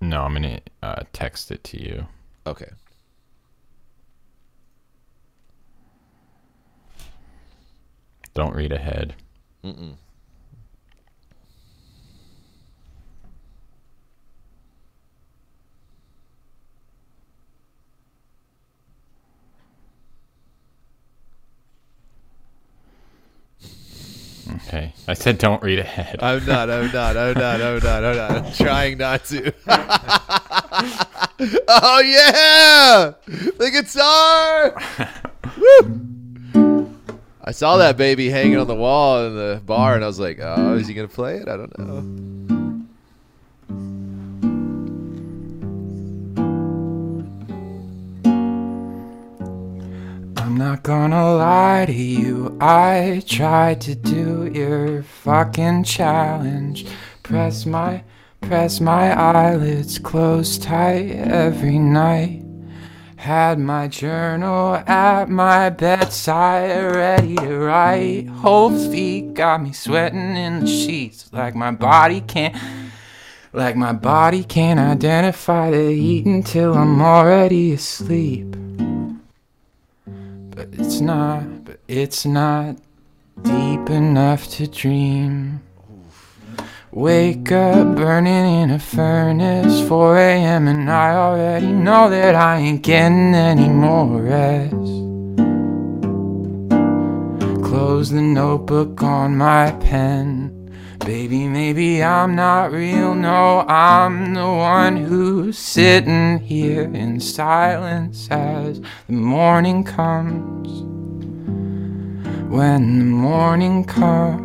No, I'm gonna uh, text it to you. Okay. Don't read ahead. Mm-mm. Okay. I said don't read ahead. I'm not. I'm not. I'm not. I'm not. I'm not. I'm trying not to. oh yeah, the guitar. Woo! I saw that baby hanging on the wall in the bar, and I was like, "Oh, is he gonna play it? I don't know." I'm not gonna lie to you. I tried to do your fucking challenge. Press my press my eyelids closed tight every night. Had my journal at my bedside ready to write. Whole feet got me sweating in the sheets like my body can't like my body can't identify the heat until I'm already asleep. But it's not, but it's not deep enough to dream. Wake up burning in a furnace, 4 a.m., and I already know that I ain't getting any more rest. Close the notebook on my pen. Baby, maybe I'm not real. No, I'm the one who's sitting here in silence as the morning comes. When the morning comes,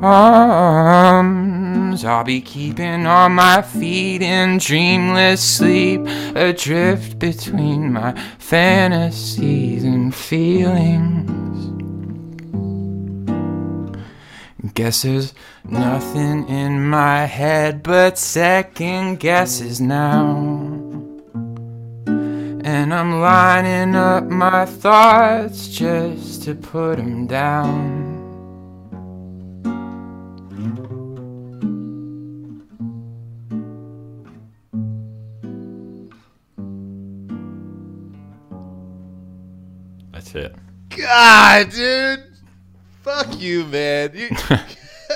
I'll be keeping on my feet in dreamless sleep, adrift between my fantasies and feelings. Guess there's nothing in my head but second guesses now. And I'm lining up my thoughts just to put them down. That's it. God, dude. Fuck you, man. You,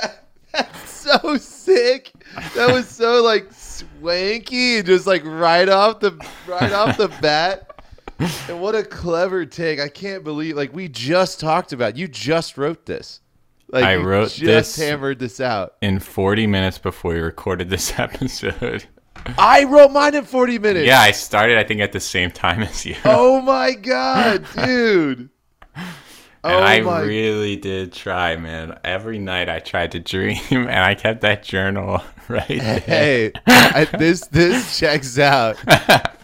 that's so sick. That was so like swanky and just like right off the right off the bat. And what a clever take. I can't believe like we just talked about. You just wrote this. Like I wrote just this- hammered this out. In 40 minutes before we recorded this episode. I wrote mine in 40 minutes. Yeah, I started, I think, at the same time as you. Oh my god, dude. And oh I my really did try, man. Every night I tried to dream, and I kept that journal right there. Hey, I, this this checks out.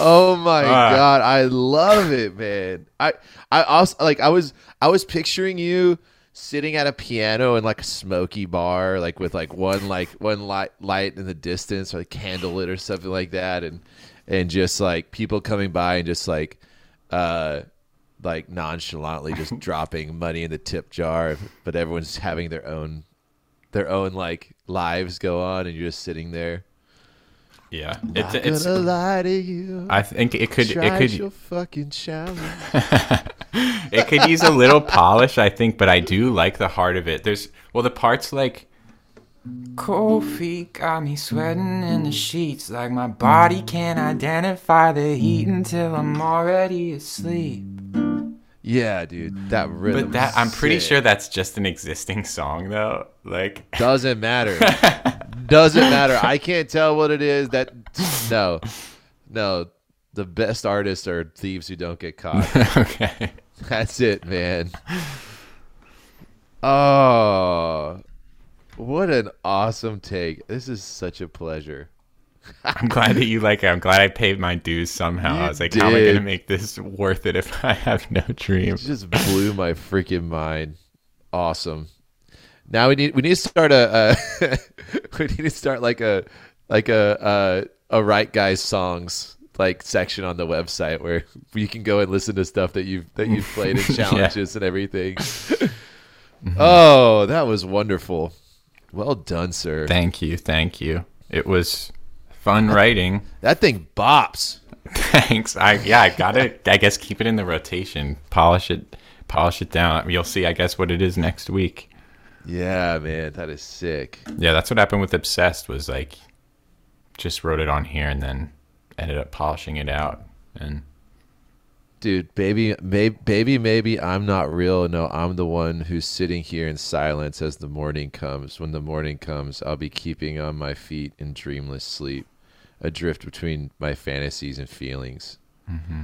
Oh my Ah. god, I love it, man. I I also like I was I was picturing you sitting at a piano in like a smoky bar, like with like one like one light light in the distance or like candlelit or something like that, and and just like people coming by and just like uh like nonchalantly just dropping money in the tip jar, but everyone's having their own their own like lives go on, and you're just sitting there. Yeah, Not it's it's. gonna lie to you. I think it could it Tried could your fucking challenge. it could use a little polish, I think, but I do like the heart of it. There's well, the parts like cold feet got me sweating in the sheets, like my body can't identify the heat until I'm already asleep. Yeah, dude, that rhythm. But that I'm pretty sick. sure that's just an existing song, though. Like, doesn't matter. doesn't matter. I can't tell what it is. That no, no. The best artists are thieves who don't get caught. okay, That's it, man. Oh, what an awesome take! This is such a pleasure. I'm glad that you like it. I'm glad I paid my dues somehow. You I was like, how am I gonna make this worth it if I have no dream? It just blew my freaking mind. Awesome. Now we need we need to start a, uh we need to start like a like a a, a write guys songs like section on the website where you can go and listen to stuff that you've that you've played in Yeah. challenges and everything. Oh, that was wonderful. Well done, sir. Thank you, thank you. It was fun writing. that thing bops. Thanks. I yeah, I gotta. I guess keep it in the rotation. Polish it. Polish it down. You'll see. I guess what it is next week. Yeah, man, that is sick. Yeah, that's what happened with Obsessed. Was like, just wrote it on here and then ended up polishing it out. And Dude, baby, may, baby, maybe I'm not real. No, I'm the one who's sitting here in silence as the morning comes. When the morning comes, I'll be keeping on my feet in dreamless sleep, adrift between my fantasies and feelings. Mm-hmm.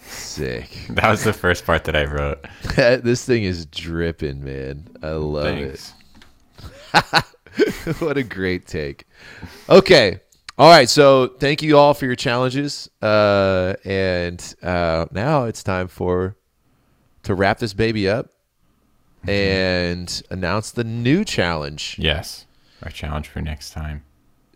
Sick. That was the first part that I wrote. this thing is dripping, man. I love Thanks. it. what a great take. Okay. All right. So thank you all for your challenges. Uh, and uh, now it's time for to wrap this baby up and announce the new challenge. Yes. Our challenge for next time.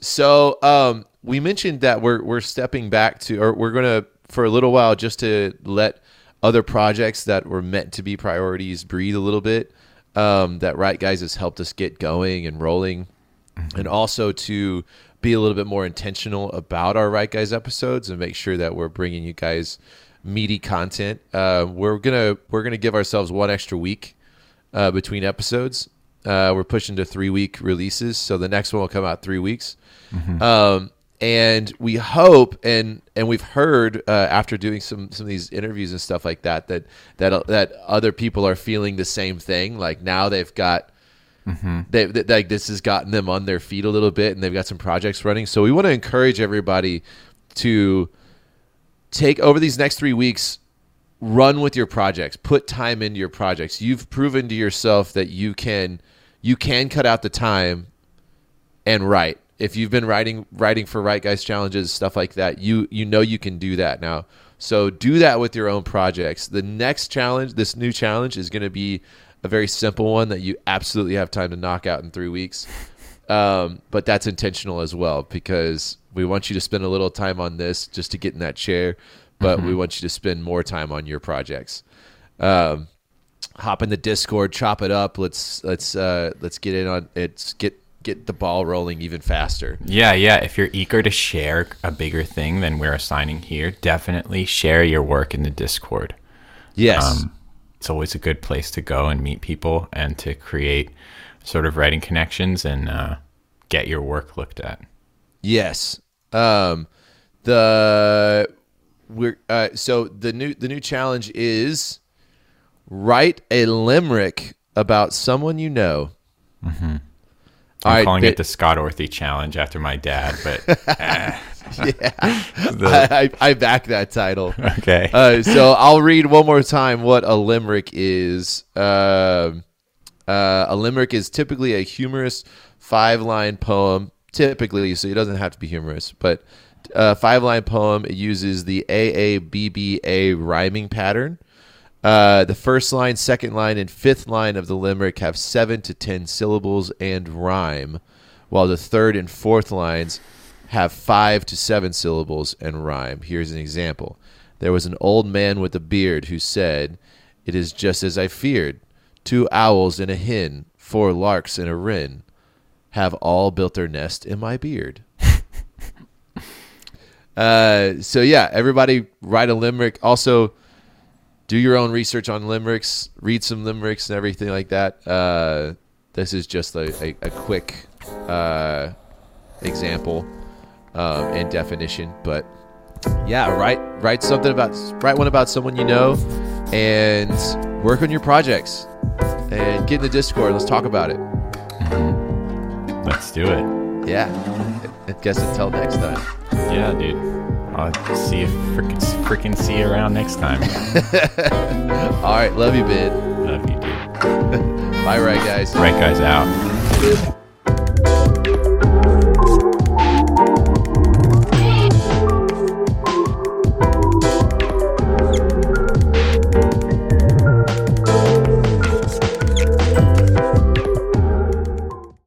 So um, we mentioned that we're we're stepping back to, or we're gonna for a little while just to let other projects that were meant to be priorities breathe a little bit. Um, that write guys has helped us get going and rolling, and also to be a little bit more intentional about our write guys episodes and make sure that we're bringing you guys meaty content. Uh, we're gonna we're gonna give ourselves one extra week uh, between episodes. Uh, we're pushing to three week releases, so the next one will come out three weeks. Um, and we hope and and we've heard uh, after doing some some of these interviews and stuff like that that that that other people are feeling the same thing. Like now they've got they, they like this has gotten them on their feet a little bit, and they've got some projects running. So we want to encourage everybody to take over these next three weeks run with your projects put time into your projects you've proven to yourself that you can you can cut out the time and write if you've been writing writing for write guys challenges stuff like that you you know you can do that now. So do that with your own projects. The next challenge this new challenge is going to be a very simple one that you absolutely have time to knock out in three weeks. Um, but that's intentional as well because we want you to spend a little time on this just to get in that chair but we want you to spend more time on your projects. Um, hop in the discord chop it up. Let's let's uh let's get in on it's get get the ball rolling even faster Yeah, yeah. If you're eager to share a bigger thing than we're assigning here, definitely share your work in the Discord. yes Um, it's always a good place to go and meet people and to create sort of writing connections and uh, get your work looked at. Yes. Um, the we're uh, so the new the new challenge is write a limerick about someone you know. I'm right, calling it the Scott Orthy challenge after my dad, but eh, I, I, I back that title. okay. Uh, so I'll read one more time what a limerick is. Um uh, a limerick is typically a humorous five line poem, typically, so it doesn't have to be humorous, but a five line poem it uses the AABBA rhyming pattern. Uh, the first line, second line, and fifth line of the limerick have seven to ten syllables and rhyme, while the third and fourth lines have five to seven syllables and rhyme. Here's an example. There was an old man with a beard who said, It is just as I feared. Two owls and a hen, four larks and a wren, have all built their nest in my beard. uh, so, yeah, everybody write a limerick. Also, do your own research on limericks, read some limericks and everything like that. Uh, this is just a, a, a quick uh, example um, and definition, but yeah, write write something about write one about someone you know, and work on your projects, and get in the Discord. Let's talk about it. Let's do it. Yeah, I guess until next time. Yeah, dude. I'll see you frickin' frickin' see you around next time. All right, love you, bid. Love you, dude. Bye, write guys. Write Guys out.